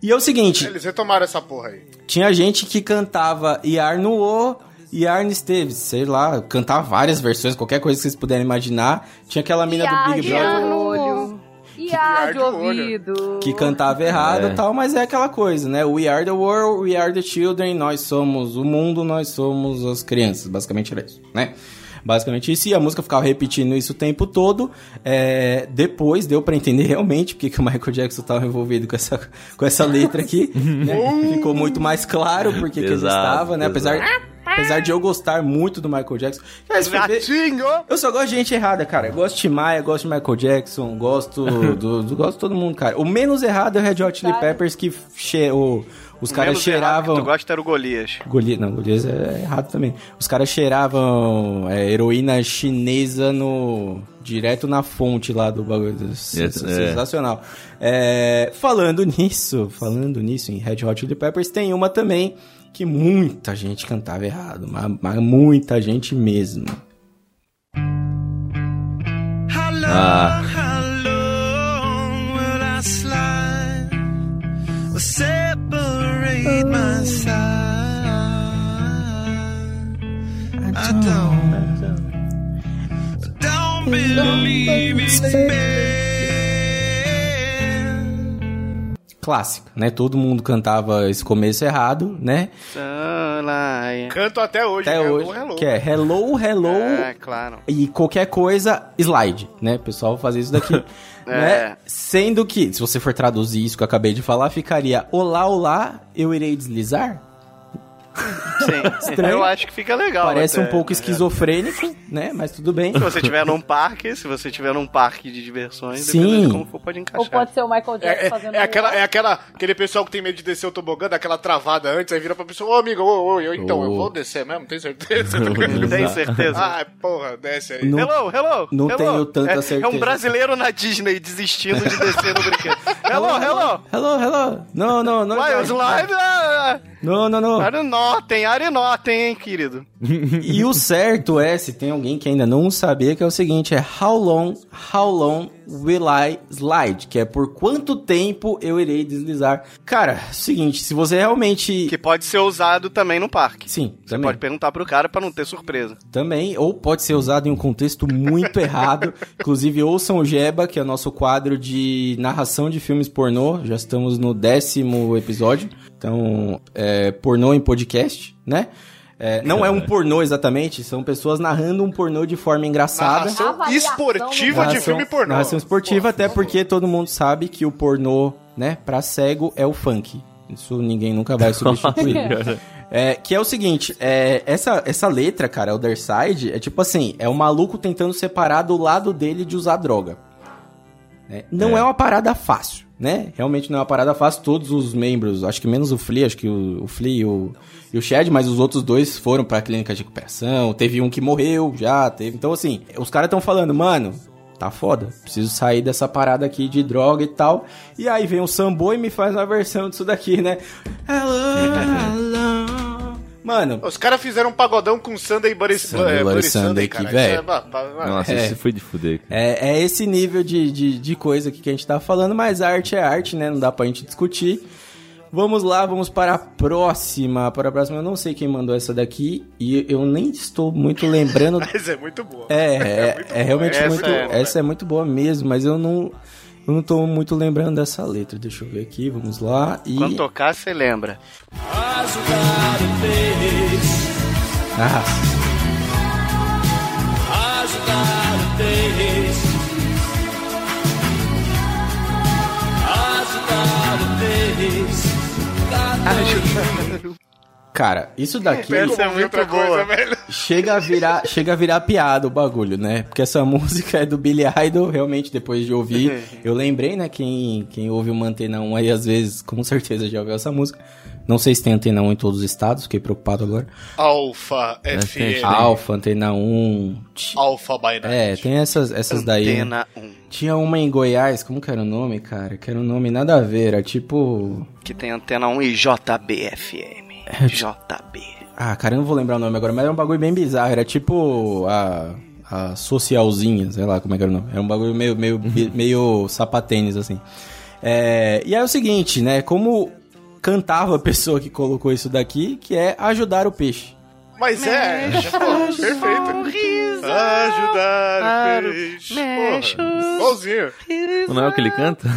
E é o seguinte, Eles retomaram essa porra aí. tinha gente que cantava Iar no O, Iar no Esteves, sei lá, cantava várias versões, qualquer coisa que vocês puderem imaginar. Tinha aquela mina do Big Iar Brother no olho. Iar de ouvido. que cantava errado É. e tal, mas é aquela coisa, né? We are the world, we are the children, nós somos o mundo, nós somos as crianças. Basicamente era isso, né? Basicamente isso, e a música ficava repetindo isso o tempo todo. É, depois deu pra entender realmente porque que o Michael Jackson estava envolvido com essa, com essa letra aqui. né? Ficou muito mais claro porque que ele estava, né? Apesar, apesar de eu gostar muito do Michael Jackson. Gatinho! eu só gosto de gente errada, cara. Eu gosto de Maia, gosto de Michael Jackson, gosto do, do- gosto de todo mundo, cara. O menos errado é o Red Hot Chili Peppers que che, o- os caras cheiravam. Que tu gosta era o Golias. Golias, não, Golias é errado também. Os caras cheiravam é, heroína chinesa no direto na fonte lá do bagulho. É. Sensacional. É, falando nisso, falando nisso em Red Hot Chili Peppers, tem uma também que muita gente cantava errado, mas, mas muita gente mesmo. Ah, How long will I slide Clássica, né? Todo mundo cantava esse começo errado, né? Sunlight. Canto até hoje. Até né? hoje. Hello, hello. Que é hello, hello. É, claro. E qualquer coisa, slide, né? O pessoal fazia isso daqui. [laughs] né? É. Sendo que, se você for traduzir isso que eu acabei de falar, ficaria Olá, olá, eu irei deslizar? Sim, [laughs] Estranho. eu acho que fica legal. Parece até. um pouco esquizofrênico, né? Mas tudo bem. Se você estiver num parque, se você estiver num parque de diversões, Sim. como for, pode Ou encaixar. pode ser o Michael Jackson É, fazendo é, é aquela, é aquela, aquele pessoal que tem medo de descer o tobogã, dá aquela travada antes, aí vira pra pessoa, ô amigo, ô, ô, eu, então, eu Ô. vou descer mesmo, tem certeza? [laughs] Tem certeza? ah, porra, desce aí. Não- Hello, hello! não hello. tenho tanta é, É certeza. um brasileiro na Disney desistindo de descer no brinquedo. [laughs] hello, hello! Hello, hello. Não, não, não. Uai, os live... ah, Não, não, não. Arenotem, arenotem, hein, querido? E o certo é, se tem alguém que ainda não sabia, que é o seguinte, é how long, how long will I slide? Que é por quanto tempo eu irei deslizar. Cara, seguinte, se você realmente... Que pode ser usado também no parque. Sim, Você também. pode perguntar pro cara pra não ter surpresa. Também, ou pode ser usado em um contexto muito [laughs] errado. Inclusive, ouçam o Jeba, que é o nosso quadro de narração de filmes pornô. Já estamos no décimo episódio. Então, é, pornô em podcast, né? É, não é um pornô exatamente, são pessoas narrando um pornô de forma engraçada. Narração Avaliação esportiva do- de filme pornô. Narração esportiva, Pô, até porque todo mundo sabe que o pornô, né, pra cego é o funk. Isso ninguém nunca vai [laughs] substituir. É, que é o seguinte, é, essa, essa letra, cara, Elder Side, é tipo assim, é o maluco tentando separar do lado dele de usar droga. né? Não é. uma parada fácil, né? Realmente não é uma parada fácil. Todos os membros, acho que menos o Flea, acho que o, o Flea e o, e o Shed, mas os outros dois foram pra clínica de recuperação. Teve um que morreu já, teve. Então, assim, os caras estão falando, mano, tá foda, preciso sair dessa parada aqui de droga e tal. E aí vem o Sambo e me faz uma versão disso daqui, né? Hello, [laughs] hello. Mano, Os caras fizeram um pagodão com Sunday Buddy, Sunday é, Bloody Bloody Sunday, Sunday, que cara. velho. Isso é, bah. Nossa, É. esse foi de fuder. É, é esse nível de, de, de coisa aqui que a gente tá falando, mas arte é arte, né? Não dá pra gente discutir. Vamos lá, vamos para a próxima. Para a próxima, eu não sei quem mandou essa daqui e eu nem estou muito lembrando. [laughs] Mas é muito boa. [laughs] É, é, muito é realmente boa. Essa muito. é boa, essa é muito boa mesmo, mas eu não. Eu não tô muito lembrando dessa letra. Deixa eu ver aqui, vamos lá. E. Quando tocar, você lembra. Ah, [laughs] cara, isso daqui. Essa é muito boa. coisa, velho. Chega a virar, [laughs] chega a virar piada o bagulho, né? Porque essa [laughs] música é do Billy Idol, realmente, depois de ouvir. [laughs] eu lembrei, né? Quem, quem ouve uma Antena 1 aí, às vezes, com certeza já ouviu essa música. Não sei se tem Antena 1 em todos os estados, fiquei preocupado agora. Alpha tem. FM. Alfa, Antena 1. ti- Alpha by Night. É, tem essas, essas daí. Antena 1. Tinha uma em Goiás, como que era o nome, cara? Que era um nome nada a ver, era tipo. Que tem Antena 1 e JBFM. JB. Ah, cara, eu não vou lembrar o nome agora, mas era um bagulho bem bizarro. Era tipo a, a socialzinha, sei lá como é que era o nome. Era um bagulho meio, meio, [laughs] meio sapatênis, assim. É, e aí é o seguinte, né? Como cantava a pessoa que colocou isso daqui, que é ajudar o peixe. Mas é, pô, perfeito. Ajudar o peixe. Porra, igualzinho. Não é o que ele canta?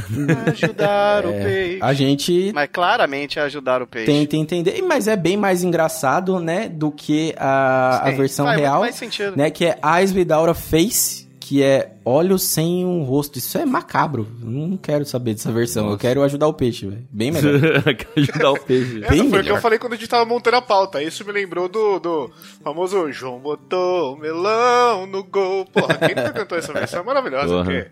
Ajudar o peixe. A gente Mas claramente é ajudar o peixe. tenta entender, mas é bem mais engraçado, né, do que a, a versão faz real, mais sentido. né, que é Eyes Without a Face, que é olhos sem um rosto. Isso é macabro. Não quero saber dessa versão. Eu quero ajudar o peixe, velho. Bem melhor. [laughs] Ajudar o [laughs] peixe. É, Bem não, foi o que melhor. eu falei quando a gente tava montando a pauta. Isso me lembrou do, do famoso João botou o melão no gol. Porra, quem nunca cantou essa versão? É maravilhosa. Porra. porque-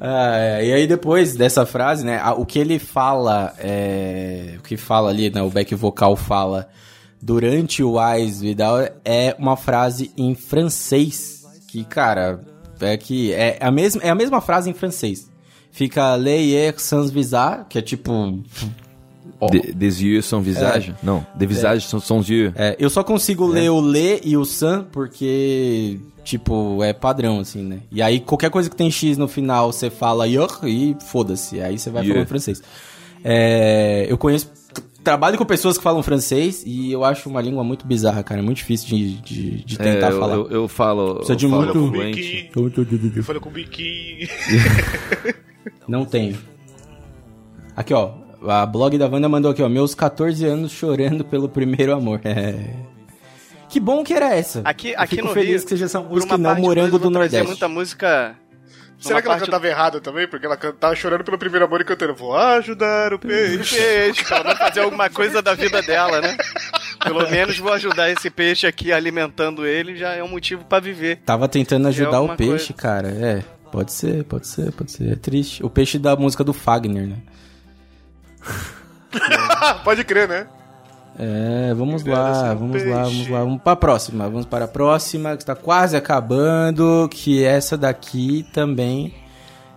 Ah, é, e aí depois dessa frase, né, o que ele fala, é, o que fala ali, né, o back vocal fala durante o Eyes Without é uma frase em francês, que, cara, é que é a mesma, é a mesma frase em francês. Fica Leyer sans visage, que é tipo... [laughs] ó, De, des yeux sans visage? Não, de visage sans, sans yeux. é, eu só consigo ler o le e o san porque, tipo, é padrão, assim, né? E aí, qualquer coisa que tem X no final, você fala yor e foda-se. Aí você vai Yeah. falando francês. É, eu conheço... Trabalho com pessoas que falam francês e eu acho uma língua muito bizarra, cara. É muito difícil de, de, de É, tentar eu, falar. eu, eu falo. Precisa eu de falo muito-. Eu falei com o biquinho. Não tenho. Aqui, ó. A blog da Wanda mandou aqui, ó. Meus 14 anos chorando pelo primeiro amor. É. Que bom que era essa. Aqui, Eu aqui fico no feliz Rio, que seja essa música não Morango do Nordeste. muita música... Será que ela parte- cantava errado também? Porque ela can- tava chorando pelo primeiro amor e cantando Vou ajudar o peixe. Peixe, ela vai fazer alguma [laughs] coisa da vida dela, né? Pelo menos vou ajudar esse peixe aqui alimentando ele, já é um motivo pra viver. Tava tentando ajudar o peixe, cara. É, pode ser, pode ser, pode ser. É triste. O peixe da música do Fagner, né? [laughs] Pode crer, né? É, vamos lá, vamos lá, vamos lá. Vamos pra próxima. Vamos para a próxima, que está quase acabando. Que essa daqui também,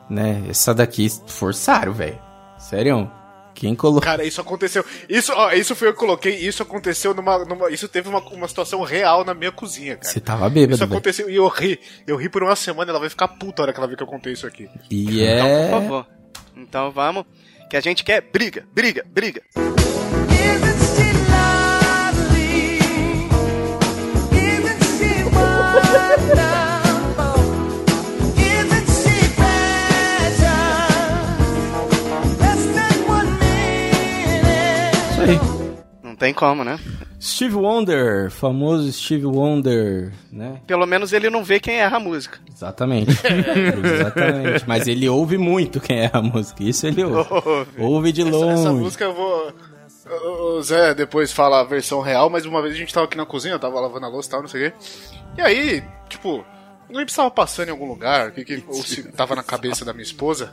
né? Essa daqui forçaram, velho. Sério. Quem colocou. Cara, isso aconteceu. Isso, ó, isso foi eu que coloquei. Isso aconteceu numa. numa- isso teve uma, uma situação real na minha cozinha, cara. Você tava bêbado, Isso aconteceu e eu ri. Eu ri por uma semana ela vai ficar puta a hora que ela ver que eu contei isso aqui. E Então, é. por favor. Então vamos. Que a gente quer briga, briga, briga. Isso aí. Não tem como, né? Steve Wonder, famoso Steve Wonder, né? Pelo menos ele não vê quem erra a música. Exatamente. [laughs] Exatamente. Mas ele ouve muito quem é a música. Isso ele ouve. Ouve de Essa, longe. essa música eu vou. O Zé depois fala a versão real, mas uma vez a gente tava aqui na cozinha, eu tava lavando a louça e tal, não sei o quê. E aí, tipo, não lembro se tava passando em algum lugar, que que, ou se tava na cabeça da minha esposa,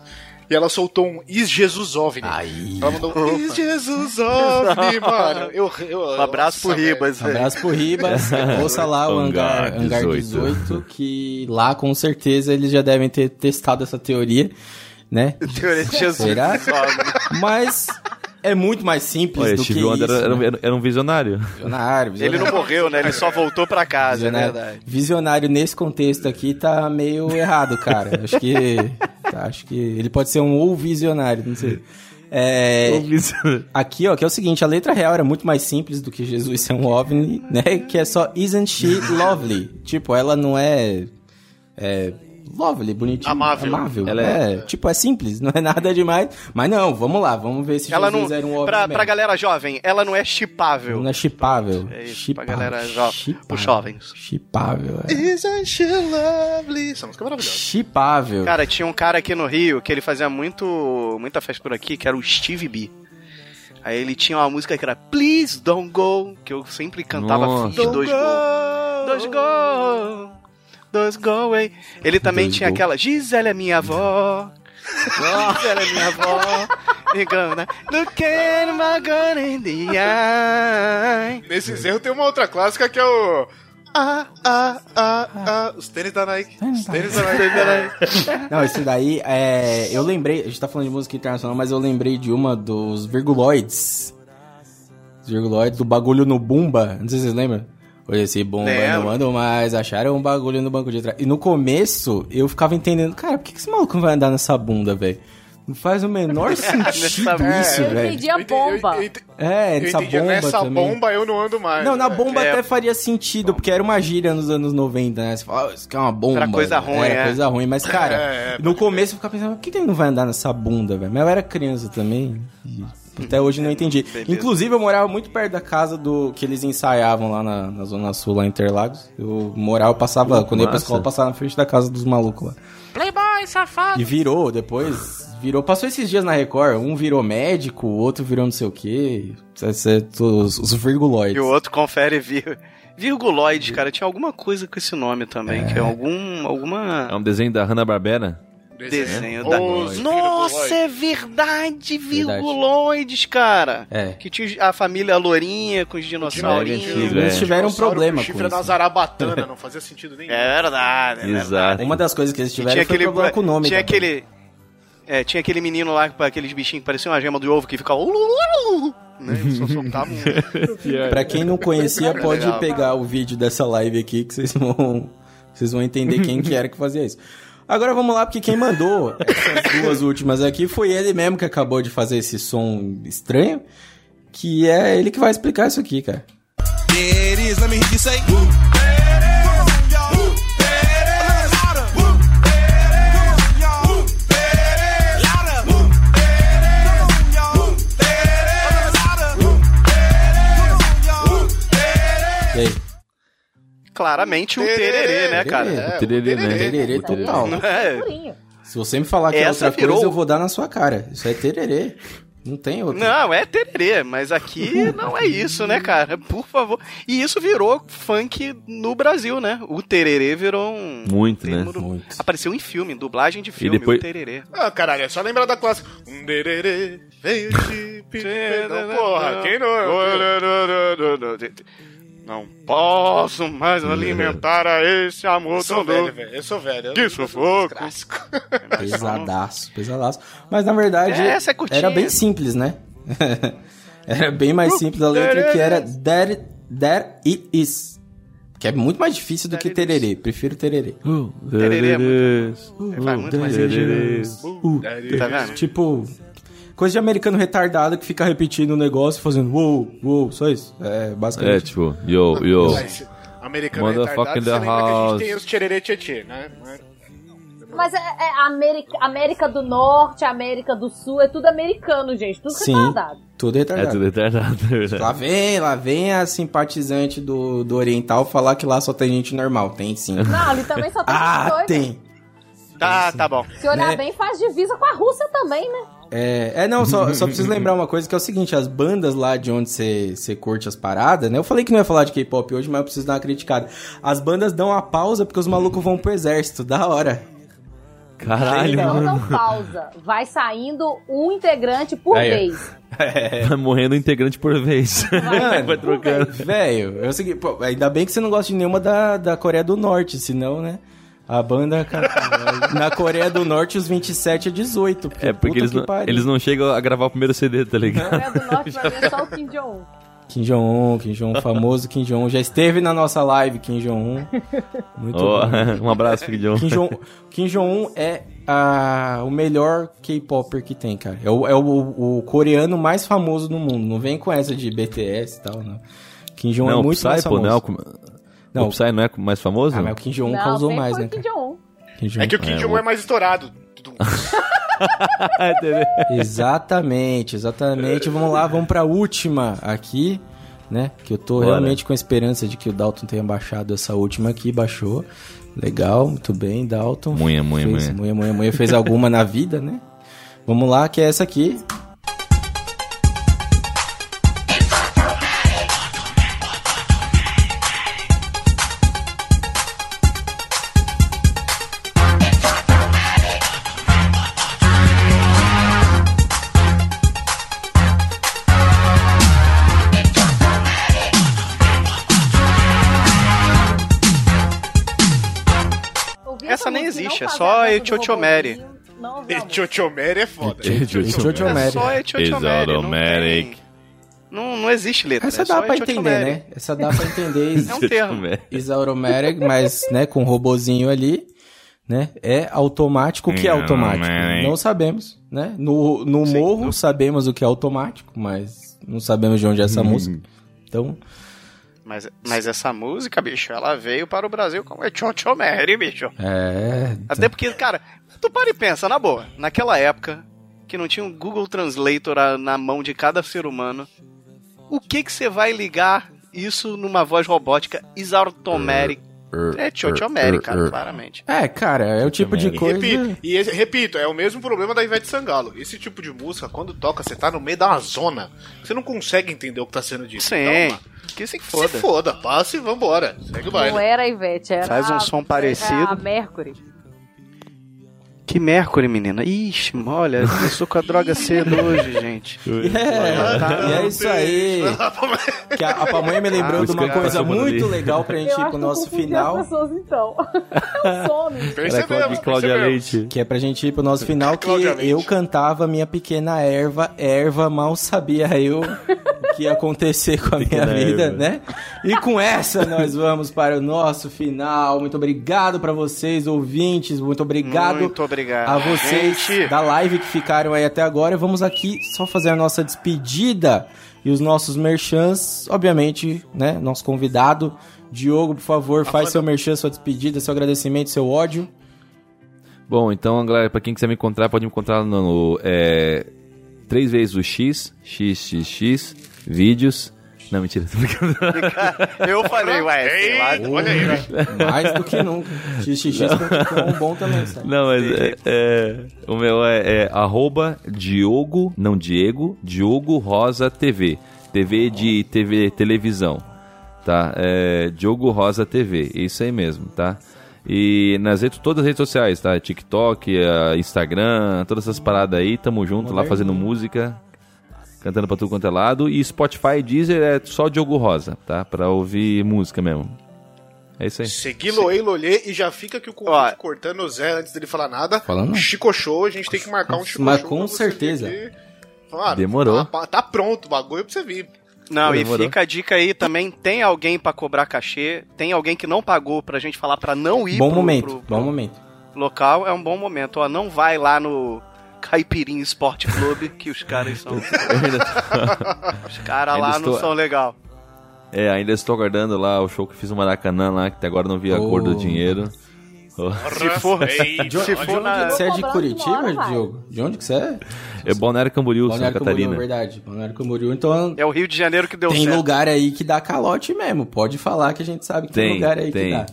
e ela soltou um Is Jesus OVNI. Aí. Ela mandou um Is Jesus OVNI, [laughs] mano. Eu, eu, Um abraço pro nossa, velho. Ribas. velho. Abraço pro Ribas. [laughs] Ouça lá o Hangar Hangar 18. 18, que lá com certeza eles já devem ter testado essa teoria, né? Teoria de Jesus. Será? Mas é muito mais simples Olha, do Steve que Wonder isso. era, né? era- era um visionário. Visionário, Ele visionário. não morreu, né? Ele só voltou pra casa, é Visionário, verdade. visionário nesse contexto aqui tá meio errado, cara. Acho que tá, acho que ele pode ser um ou visionário, não sei. É, visionário. aqui, ó, que é o seguinte, a letra real era muito mais simples do que Jesus ser um OVNI, né? Que é só isn't she lovely? Tipo, ela não é é lovely, bonitinha, Amável. amável. Ela é, é- tipo, é simples, [laughs] não é nada demais. Mas não, vamos lá, vamos ver se Ela não. Jesus era um OVNI Pra, mesmo. pra galera jovem, ela não é chipável. Não é chipável. É isso, Chipável. pra galera jo- Chipável. os jovens. Chipável, é. Isn't she lovely? Essa música é maravilhosa. Chipável. Cara, tinha um cara aqui no Rio que ele fazia muito muita festa por aqui, que era o Steve B. Aí ele tinha uma música que era Please Don't Go, que eu sempre cantava Nossa. de dois gol. Dois gol. Dois go away. Ele também Dois tinha gol. aquela Gisele é minha avó. [laughs] Gisele é minha avó. Engana. Look at my gun in the eye. Nesses erros tem uma outra clássica que é o. Ah, ah, ah, ah. Os tênis da Nike. Os tênis da Nike. [laughs] Não, esse daí, é, eu lembrei, a gente tá falando de música internacional, mas eu lembrei de uma dos Virguloids. Os Virguloids, do bagulho no Bumba, não sei se vocês lembram. Oi, esse Bumba Lembro. não ando mais, acharam um bagulho no banco de trás. E no começo, eu ficava entendendo, cara, por que que esse maluco não vai andar nessa bunda, velho? Não faz o menor [laughs] sentido Nessa- isso, Eu velho. entendi a Eu entendi- eu- bomba. eu É, entendi, bomba nessa também. bomba eu não ando mais. Não, na né? bomba É. até faria sentido, porque era uma gíria nos anos 90, né? Você fala, "Ah, isso aqui é uma bomba. Era coisa ruim, Era é. coisa ruim, mas, cara, [laughs] É, é, no começo eu ficava pensando, por que, que ele não vai andar nessa bunda, velho? Mas eu era criança também. Até hoje não entendi. Beleza. Inclusive, eu morava muito perto da casa do que eles ensaiavam lá na, na Zona Sul, lá em Interlagos. Eu morava, eu passava, quando eu ia pra escola, eu passava na frente da casa dos malucos lá. Playboy, safado. E virou, depois virou. Passou esses dias na Record, um virou médico, o outro virou não sei o quê. Os, os virguloides. E o outro confere vir... Virguloide, cara. Tinha alguma coisa com esse nome também, que é algum, alguma É um desenho da Hanna-Barbera. Desenho da... Nossa, é verdade, virguloides, cara. É. Que tinha a família lourinha com os dinossaurinhos. antigo, Eles é. tiveram um problema com chifre isso. da zarabatana, [laughs] não fazia sentido nenhum. É verdade, é Exato. Uma das coisas que eles tiveram tinha foi aquele, problema com o nome. tinha também. aquele, é, tinha aquele menino lá com aqueles bichinhos que pareciam uma gema do ovo que ficava, né? Só soltava um. [laughs] Pra quem não conhecia, Legal. pode pegar o vídeo dessa live aqui que vocês vão, vocês vão entender quem que era que fazia isso. Agora vamos lá, porque quem mandou essas [laughs] duas últimas aqui foi ele mesmo que acabou de fazer esse som estranho, que é ele que vai explicar isso aqui, cara. There it is, let me hear you say. Claramente um tererê, né, cara? Tererê. É, Tererê, né? Tererê O total. É, Purinho. Se você me falar que é Essa outra virou- coisa, eu vou dar na sua cara. Isso é tererê. Não tem outro. Não, é tererê, mas aqui não é isso, né, cara? Por favor. E isso virou funk no Brasil, né? O tererê virou um. Muito, né? termo do- Muito. Apareceu em filme, em dublagem de filme, depois- o tererê. Ah, caralho, é só lembrar da clássica. Um dererê, veio [laughs] perdão. Porra, quem não... Não posso mais alimentar a esse amor Eu sou tão velho, velho. Eu sou velho. eu Que sufoco. Clássico. [laughs] Pesadaço, pesadaço. Mas na verdade, É, essa é era bem simples, né? [laughs] era bem mais simples a letra que era There, there It Is. Que é muito mais difícil do que tererê. Prefiro tererê. Tererê é muito- Vai muito mais Tererês. Uh, Tá vendo? Tipo, coisa de americano retardado que fica repetindo o negócio, fazendo uou, uou, só isso. É, É, basicamente. tipo, yo, yo. Mas, Americano Motherfucker retardado, você the lembra que a house. gente tem os tchererê tchê né? Mas é, é América, América do Norte, América do Sul, é tudo americano, gente. Tudo Sim, retardado. tudo É retardado. tudo retardado, é verdade. Lá vem, lá vem a simpatizante do, do Oriental falar que lá só tem gente normal. Tem sim. Não, ali também só tem gente [laughs] ah, doida. tem. Tá, tá bom. Se olhar Né? bem, faz divisa com a Rússia também, né? É, é, não, só, só preciso lembrar uma coisa que é o seguinte, as bandas lá de onde você curte as paradas, né? Eu falei que não ia falar de K-pop hoje, mas eu preciso dar uma criticada. As bandas dão uma pausa porque os malucos vão pro exército, da hora. Caralho, Não, mano. não pausa. Vai saindo um integrante por Aí, vez. [laughs] Vai morrendo um integrante por vez. Mano, [laughs] Vai trocando. Velho, é o seguinte, pô, ainda bem que você não gosta de nenhuma da, da Coreia do Norte, senão, né? A banda, cara, na Coreia do Norte os 27 é 18. É, porque eles não, pariu. eles não chegam a gravar o primeiro CD, tá ligado? Coreia do Norte é só o Kim Jong-un. Kim Jong-un, Kim Jong-un, famoso Kim Jong-un. Já esteve na nossa live, Kim Jong-un. Muito Ó, bom. [laughs] um abraço, Kim Jong. Kim Jong- Kim Jong-un é ah, o melhor K-Popper que tem, cara. É, o, é o- o coreano mais famoso do mundo. Não vem com essa de BTS e tal, não. Kim Jong-un Não, é muito Psy, mais pô, famoso. não é o... Não. O Psy não é mais famoso? Ah, mas o Kim Jong-un causou mais, né, o Kim. Kim. É que o Kim É, Jong-un o- é mais estourado. [laughs] Exatamente, exatamente. Vamos lá, vamos pra última aqui, né? Que eu tô Bora. realmente com a esperança de que o Dalton tenha baixado essa última aqui, baixou. Legal, muito bem, Dalton. Munha, munha, fez, munha. munha, munha, munha. Fez alguma na vida, né? Vamos lá, que é essa aqui. E é fazer só Etiotiomere. E. Tchotchomere é foda. Etiotiomere. É só Etiotiomere. Não, não, existe letra. Essa é dá só pra entender, Etiotiomere. né? Essa dá pra entender. [laughs] É um termo. Mas, né, com um robozinho ali, né? É automático. O que é automático? Não sabemos, né? No, no morro sabemos o que é automático, mas não sabemos de onde é essa música. Então, Mas, mas essa música, bicho, ela veio para o Brasil como Etiotiomere, bicho. é. Até porque, cara, tu para e pensa, na boa, naquela época, que não tinha um Google Translator na mão de cada ser humano, o que que você vai ligar isso numa voz robótica is automatic? É Etiotiomere, cara, claramente. É, cara, é o tipo de E, coisa. repi- e esse- repito, é o mesmo problema da Ivete Sangalo. Esse tipo de música, quando toca, você tá no meio da zona. Você não consegue entender o que tá sendo dito. Sim, Então, que se se foda. foda, passa e vambora. Segue o baile. Não era a Ivete, era Faz um a- som parecido. era a Mercury. Que Mercury, menina. Ixi, olha, começou com a droga cedo hoje, gente. [laughs] É, e é isso aí. Que a, a pamonha me lembrou Ah, de uma coisa muito ali. legal pra gente Eu ir pro nosso final. as pessoas, então. É sono. Era Percebemos, Cláudia. Leite. Que é pra gente ir pro nosso final, que eu cantava minha pequena erva, erva, mal sabia eu o que ia acontecer com a minha Pequena vida, erva. né? E com essa nós vamos para o nosso final. Muito obrigado pra vocês, ouvintes, muito obrigado Muito obrigado. A vocês Gente. da live que ficaram aí até agora. Vamos aqui só fazer a nossa despedida e os nossos merchans, obviamente, né? Nosso convidado, Diogo, por favor, faz seu merchan, sua despedida, seu agradecimento, seu ódio. Bom, então, galera, pra quem quiser me encontrar, pode me encontrar no, no, é, três vezes o X, XXX, vídeos. Não, mentira, tô brincando. [laughs] Eu falei, ué, sei lá. Olha aí, né? Mais do que nunca. xxx.com bom também, sabe? Não, mas é, é- o meu é, é arroba Diogo, não Diego, Diogo Rosa TV. TV de TV televisão, tá? É Diogo Rosa TV, isso aí mesmo, tá? E nas redes, todas as redes sociais, tá? TikTok, eh, Instagram, todas essas paradas aí, tamo junto lá fazendo música, cantando pra tudo quanto é lado. E Spotify e Deezer é só Diogo Rosa, tá? Pra ouvir música mesmo. É isso aí. Segui Loei Lolê e já fica aqui o convite Ó. cortando o Zé antes dele falar nada. Falando? Chico Show, a gente tem que marcar um Chico Mas Show. com pra você certeza. Demorou. Tá, tá pronto o bagulho pra você vir. Não, e Demorou. fica a dica aí também, tem alguém pra cobrar cachê, tem alguém que não pagou pra gente falar pra não ir Bom pro, momento, pro- bom momento. local, é um bom momento. Ó, não vai lá no Caipirinha Esporte Clube, que os caras são... [laughs] [laughs] os caras lá não estou- são legal. É, ainda estou aguardando lá o show que fiz no Maracanã lá, que até agora não vi a Oh. cor do dinheiro. Oh. Se for, Ei, se for na... Você é de Curitiba. Diogo? De onde que você é? É Balneário Camboriú, Santa Balneário Camboriú, Catarina. verdade. Balneário Camboriú, então É o Rio de Janeiro que deu tem certo. lugar aí que dá calote mesmo. Pode falar que a gente sabe que tem, Tem, lugar aí tem. que dá.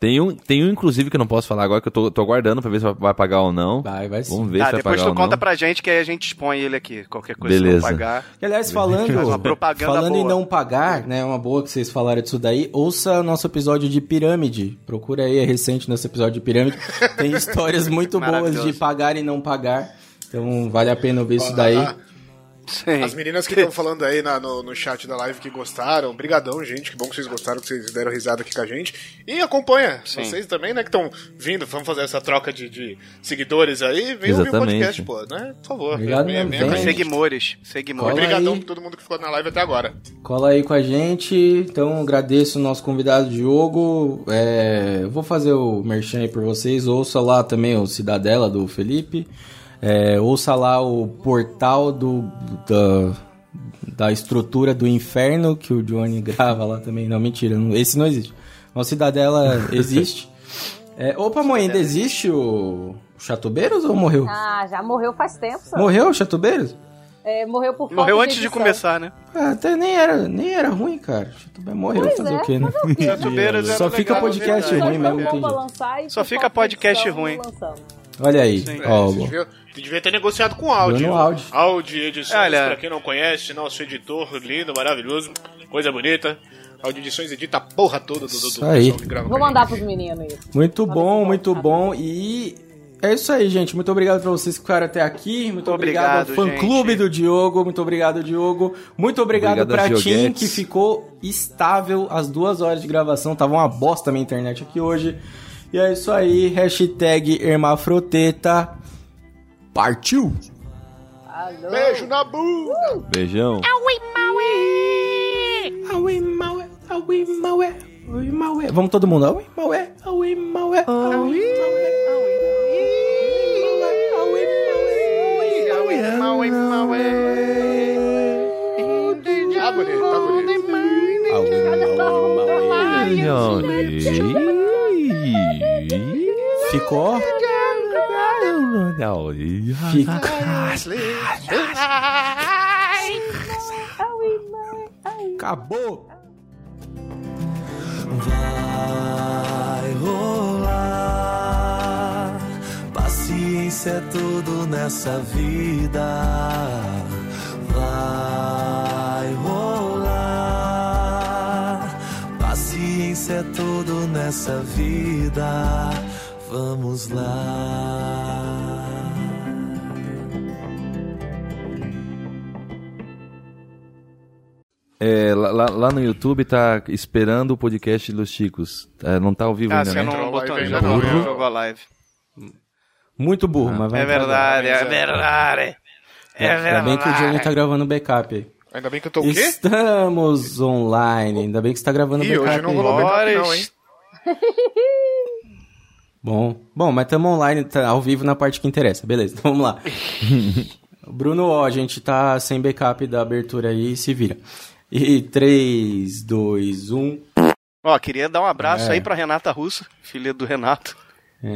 Tem um, tem um, inclusive, que eu não posso falar agora, que eu tô, tô aguardando pra ver se vai- pagar ou não. Vai, vai sim. Vamos ver Tá, se vai depois pagar tu ou conta não. pra gente que aí a gente expõe ele aqui. Qualquer coisa Beleza. não pagar. E, aliás, falando, Faz uma propaganda falando em boa. não pagar, né? Uma boa que vocês falaram disso daí. Ouça nosso episódio de pirâmide. Procura aí, é recente nosso episódio de pirâmide. [laughs] Tem histórias muito boas de pagar e não pagar. Então vale a pena ouvir isso daí. [laughs] Sim. As meninas que estão falando aí na- no, no chat da live que gostaram, brigadão, gente, que bom que vocês gostaram, que vocês deram risada aqui com a gente. E acompanha, Sim. vocês também, né, que estão vindo, vamos fazer essa troca de, de seguidores aí, vem ouvir o Exatamente. podcast, pô, né, por favor. Obrigado a vem. gente. Seguimores. Seguimores. Obrigadão aí. por todo mundo que ficou na live até agora. Cola aí com a gente. Então, agradeço o nosso convidado Diogo. É, vou fazer o merchan aí por vocês. Ouça lá também o Cidadela do Felipe. É, ouça lá o portal do, da, da estrutura do inferno que o Johnny [laughs] grava lá também. Não, mentira. não- esse não existe. O Cidadela [laughs] existe. É, opa, mãe, ainda existe o Chatubeiros ou morreu? Ah, já morreu faz tempo. Morreu o Chatubeiros? É, morreu por Morreu falta antes de edição. começar, né? Ah, até nem era, nem era ruim, cara. Chatubeiros morreu, Pois fazer é, o quê, né? fazer o quê, né? Só era fica legal, podcast ruim mesmo, Foi não tem bom pra jeito. lançar e Só fica de podcast ruim. lançamos. Olha aí, ó, Você devia, ter negociado com o áudio. Bruno Áudio. Áudio Edições, Olha- pra quem não conhece, nosso editor lindo, maravilhoso, coisa bonita. Áudio Edições edita a porra toda do, do, do Isso aí. pessoal que grava Vou mandar pros meninos isso. Muito Fala bom, muito bom. bom. E é isso aí, gente. Muito obrigado pra vocês que ficaram até aqui. Muito obrigado, obrigado, ao fã-clube do Diogo. Muito obrigado, Diogo. Muito obrigado, Obrigado pra Tim, que ficou estável as duas horas de gravação. Tava uma bosta a minha internet aqui hoje. E é isso aí. Hashtag Hermafroteta. Partiu! Alô? Beijo na bunda! Beijão. Aui, Maué, Aui, Maué, Aui, Maué. Vamos todo mundo. Aui, Maué, Aui, Maué, Aui, Tá bonito, tá bonito. Ficou? Fica. Acabou. Vai rolar. Paciência é tudo nessa vida. Vai rolar. Paciência é tudo nessa vida. Vamos lá. É, lá, lá- no YouTube tá esperando o podcast dos Chicos. É, não tá ao vivo Ah, ainda, você né? não botou ainda não, viu? jogou a live. Muito burro, mas vai É verdade, é Mas é- verdade. É Ainda bem que o Johnny verdade. tá gravando backup aí. Ainda bem que eu tô o quê? Estamos online. Ainda bem que você tá gravando Ih, backup hoje não rolou backup não, hein? Bom, bom, mas estamos online, tá ao vivo na parte que interessa. Beleza, [laughs] então vamos lá. Bruno, ó, a gente tá sem backup da abertura aí, se vira. E um. 3, 2, 1. Ó, queria dar um abraço É. aí pra Renata Russo, filha do Renato.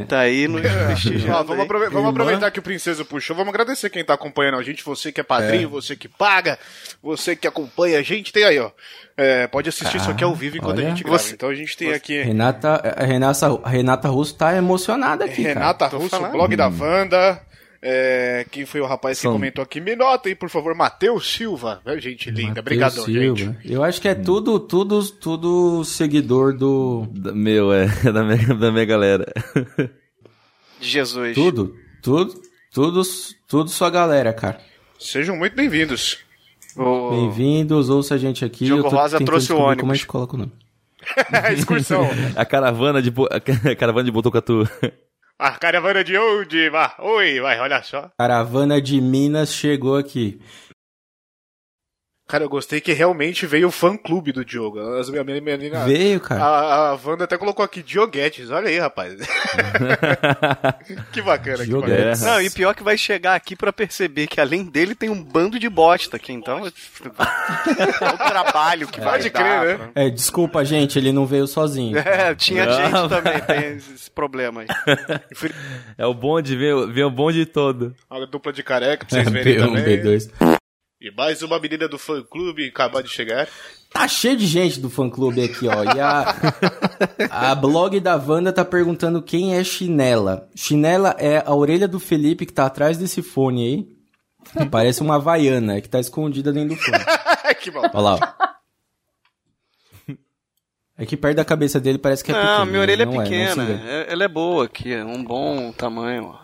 Tá aí no Ó, vamos, aprove- vamos aproveitar que o Princesa puxou. Vamos agradecer quem tá acompanhando a gente. Você que é padrinho, você que paga, você que acompanha a gente. Tem aí, ó. É, pode assistir isso aqui ao vivo enquanto olha. a gente grava. Você- Então a gente tem aqui Renata, a Renata, Renata Russo tá emocionada aqui, Renata cara. Russo, blog da Wanda. É, quem foi o rapaz que comentou aqui? Me notem, por favor, Matheus Silva. Gente linda, obrigadão, Silva. gente. Eu acho que é tudo, tudo, tudo seguidor do... Da- Meu, é, [laughs] da minha, da minha galera. De Jesus. Tudo, tudo, tudo, tudo sua galera, cara. Sejam muito bem-vindos. O- Bem-vindos, ouça a gente aqui. Diogo Rosa trouxe o descobrir Como ônibus. a gente coloca o nome? [laughs] Excursão. [laughs] A caravana de, a caravana de Botucatu. A caravana de onde? Vai. Oi, vai, olha só. Caravana de Minas chegou aqui. Cara, eu gostei que realmente veio o fã-clube do Diogo. As minha minha menina. Veio, cara. A, a Wanda até colocou aqui Dioguetes. Olha aí, rapaz. [laughs] que bacana, que Dioguetes. bacana. Não, e pior que vai chegar aqui pra perceber que além dele tem um bando de bosta aqui, então [laughs] é o trabalho que vai Pode dar. crer, né? É, desculpa, gente, ele não veio sozinho. É, tinha Não, gente também, tem esse problema aí. [laughs] É o bonde, vem o bonde todo. Olha a dupla de careca pra vocês verem B1, também. B2. E mais uma menina do fã-clube acabar de chegar. Tá cheio de gente do fã-clube aqui, ó. E a, a blog da Wanda tá perguntando quem é Chinela. Chinela é a orelha do Felipe que tá atrás desse fone aí. Parece uma havaiana que tá escondida dentro do fone. [laughs] que bom. Olha lá, ó. É que perto da cabeça dele parece que é pequeno. Não, minha orelha é não se pequena. É- ela é boa aqui, é um bom tamanho. ó.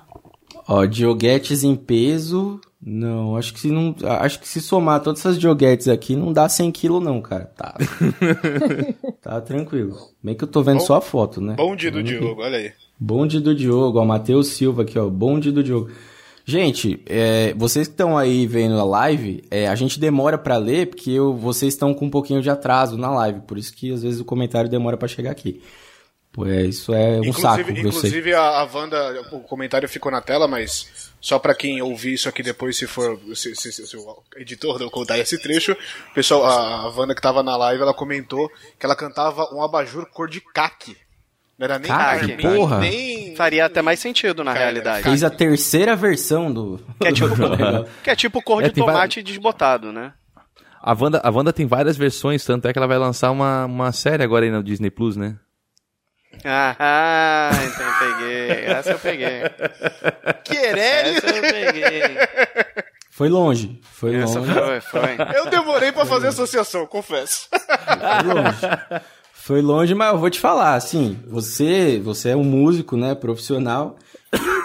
Ó, dioguetes em peso. Não, acho que se não. Acho que se somar todas essas dioguetes aqui, não dá 100 kg, não, cara. Tá. [laughs] tá tranquilo. Bem que eu tô vendo Bom- só a foto, né? Bonde do. Diogo, olha aí. Bonde do Diogo, ó, Matheus Silva aqui, ó, bonde do Diogo. Gente, é, vocês que estão aí vendo a live, é, a gente demora pra ler porque eu- vocês estão com um pouquinho de atraso na live, por isso que às vezes o comentário demora pra chegar aqui. Pô, é, isso é um saco, Inclusive, eu sei. inclusive a, a Wanda, o comentário ficou na tela, mas só pra quem ouvir isso aqui depois, se for se, se- se- se o editor não contar esse trecho, pessoal, a, a Wanda que tava na live, ela comentou que ela cantava um abajur cor de caque. Não era nem Caque, carmim, porra. nem Faria até mais sentido na Cara, realidade. Fez a terceira versão do. Que é tipo, [laughs] que é tipo cor É, de tomate desbotado, né? A Wanda, a Wanda tem várias versões, tanto é que ela vai lançar uma, uma série agora aí no Disney Plus, né? Ah, [laughs] então eu peguei. Essa eu peguei. Querelho! Essa eu peguei. Foi longe. Foi Essa longe. foi, foi. Eu demorei pra fazer associação, confesso. Foi longe. Foi longe, mas eu vou te falar, assim, você, você é um músico, né, profissional,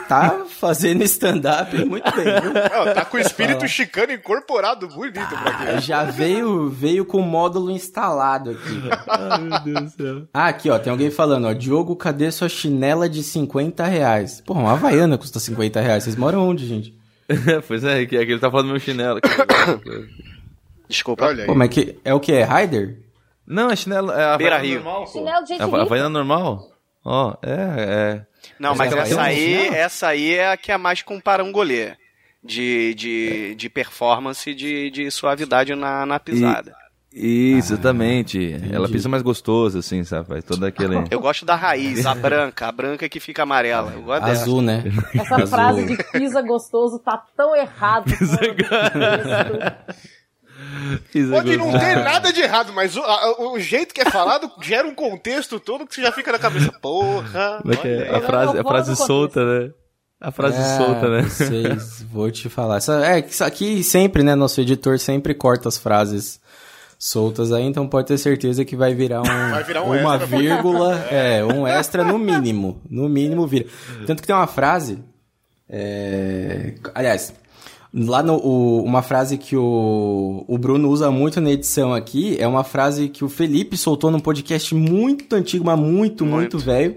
tá fazendo stand-up muito bem, viu? Não, tá com o espírito chicano incorporado bonito pra quê? Já veio, veio com o módulo instalado aqui. Ai, meu Deus do céu. Ah, aqui, ó, tem alguém falando, ó, Diogo, cadê sua chinela de 50 reais? Porra, uma Havaiana custa 50 reais, vocês moram onde, gente? [laughs] pois é, que, é que ele tá falando do meu chinelo. Desculpa. Olha aí. Pô, mas que, é o que? É Raider? Não, é chinelo. É a Beira Havaiana Rio. normal. Chinelo de gente A, a. Havaiana normal? Ó, é, é. Não, mas ela essa aí, essa aí é a que é mais com parangolê. De, de, de performance e de, de suavidade na, na pisada. Isso, exatamente. Ela pisa mais gostoso, assim, sabe? Faz todo aquele. Eu gosto da raiz, a branca, a branca que fica amarela. Eu gosto dessa. Azul, né? Essa Azul. frase de pisa gostoso tá tão errado. [laughs] Pisa Pode não ter nada de errado, mas o, a- o jeito que é falado gera um contexto todo que você já fica na cabeça. Porra! É é? A frase, a frase solta, né? A frase É, solta, né? Vocês, [laughs] vou te falar. Essa- é, isso aqui sempre, né? Nosso editor sempre corta as frases soltas aí, então pode ter certeza que vai virar, um, Vai virar um uma extra. vírgula, [laughs] é, um extra no mínimo. No mínimo vira. Tanto que tem uma frase. é, aliás, lá no, o- uma frase que o, o Bruno usa muito na edição aqui é uma frase que o Felipe soltou num podcast muito antigo, mas muito, muito, Muito. velho.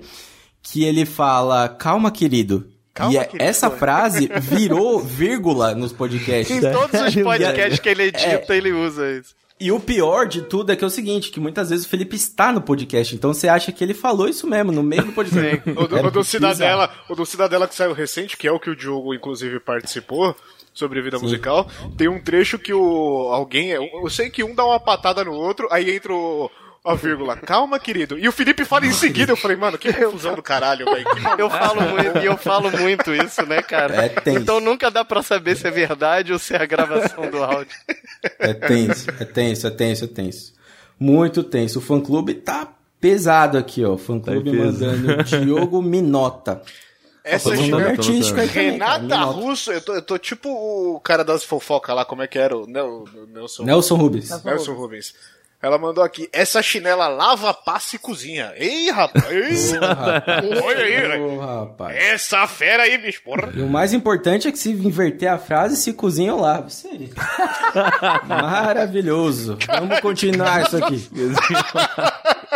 Que ele fala, calma, querido. Calma, e é- querido. essa frase virou vírgula nos podcasts. Em todos os [laughs] E a- podcasts que ele edita, ele usa isso. E o pior de tudo é que é o seguinte, que muitas vezes o Felipe está no podcast, então você acha que ele falou isso mesmo, no meio do podcast. O do, o do. Cidadela, o do Cidadela que saiu recente, que é o que o Diogo, inclusive, participou sobre vida musical, tem um trecho que o alguém. Eu, eu sei que um dá uma patada no outro, aí entra o. Ó, vírgula, calma, querido. E o Felipe fala em seguida, eu falei, mano, que [laughs] confusão do caralho, velho. [laughs] Eu falo muito, e eu falo muito isso, né, cara? É tenso. então nunca dá pra saber se é verdade ou se é a gravação do áudio. É tenso, é tenso, é tenso, é tenso. Muito tenso. O fã clube tá pesado aqui, ó. O fã clube peso. mandando Diogo Minota. [laughs] Essa Todo nome chinela- artístico aí cara, Renata. Russo, eu tô, eu tô tipo o cara das fofocas lá, como é que era? O Nel- o Nelson, Nelson Rubens. Nelson Rubens. Ela mandou aqui, essa chinela lava, passa e cozinha. Ei, rapaz! Olha aí, rapaz. Essa fera aí, bicho, porra. E o mais importante é que se inverter a frase, se cozinha eu lavo. Isso aí. [laughs] Maravilhoso. Vamos continuar isso aqui. [laughs]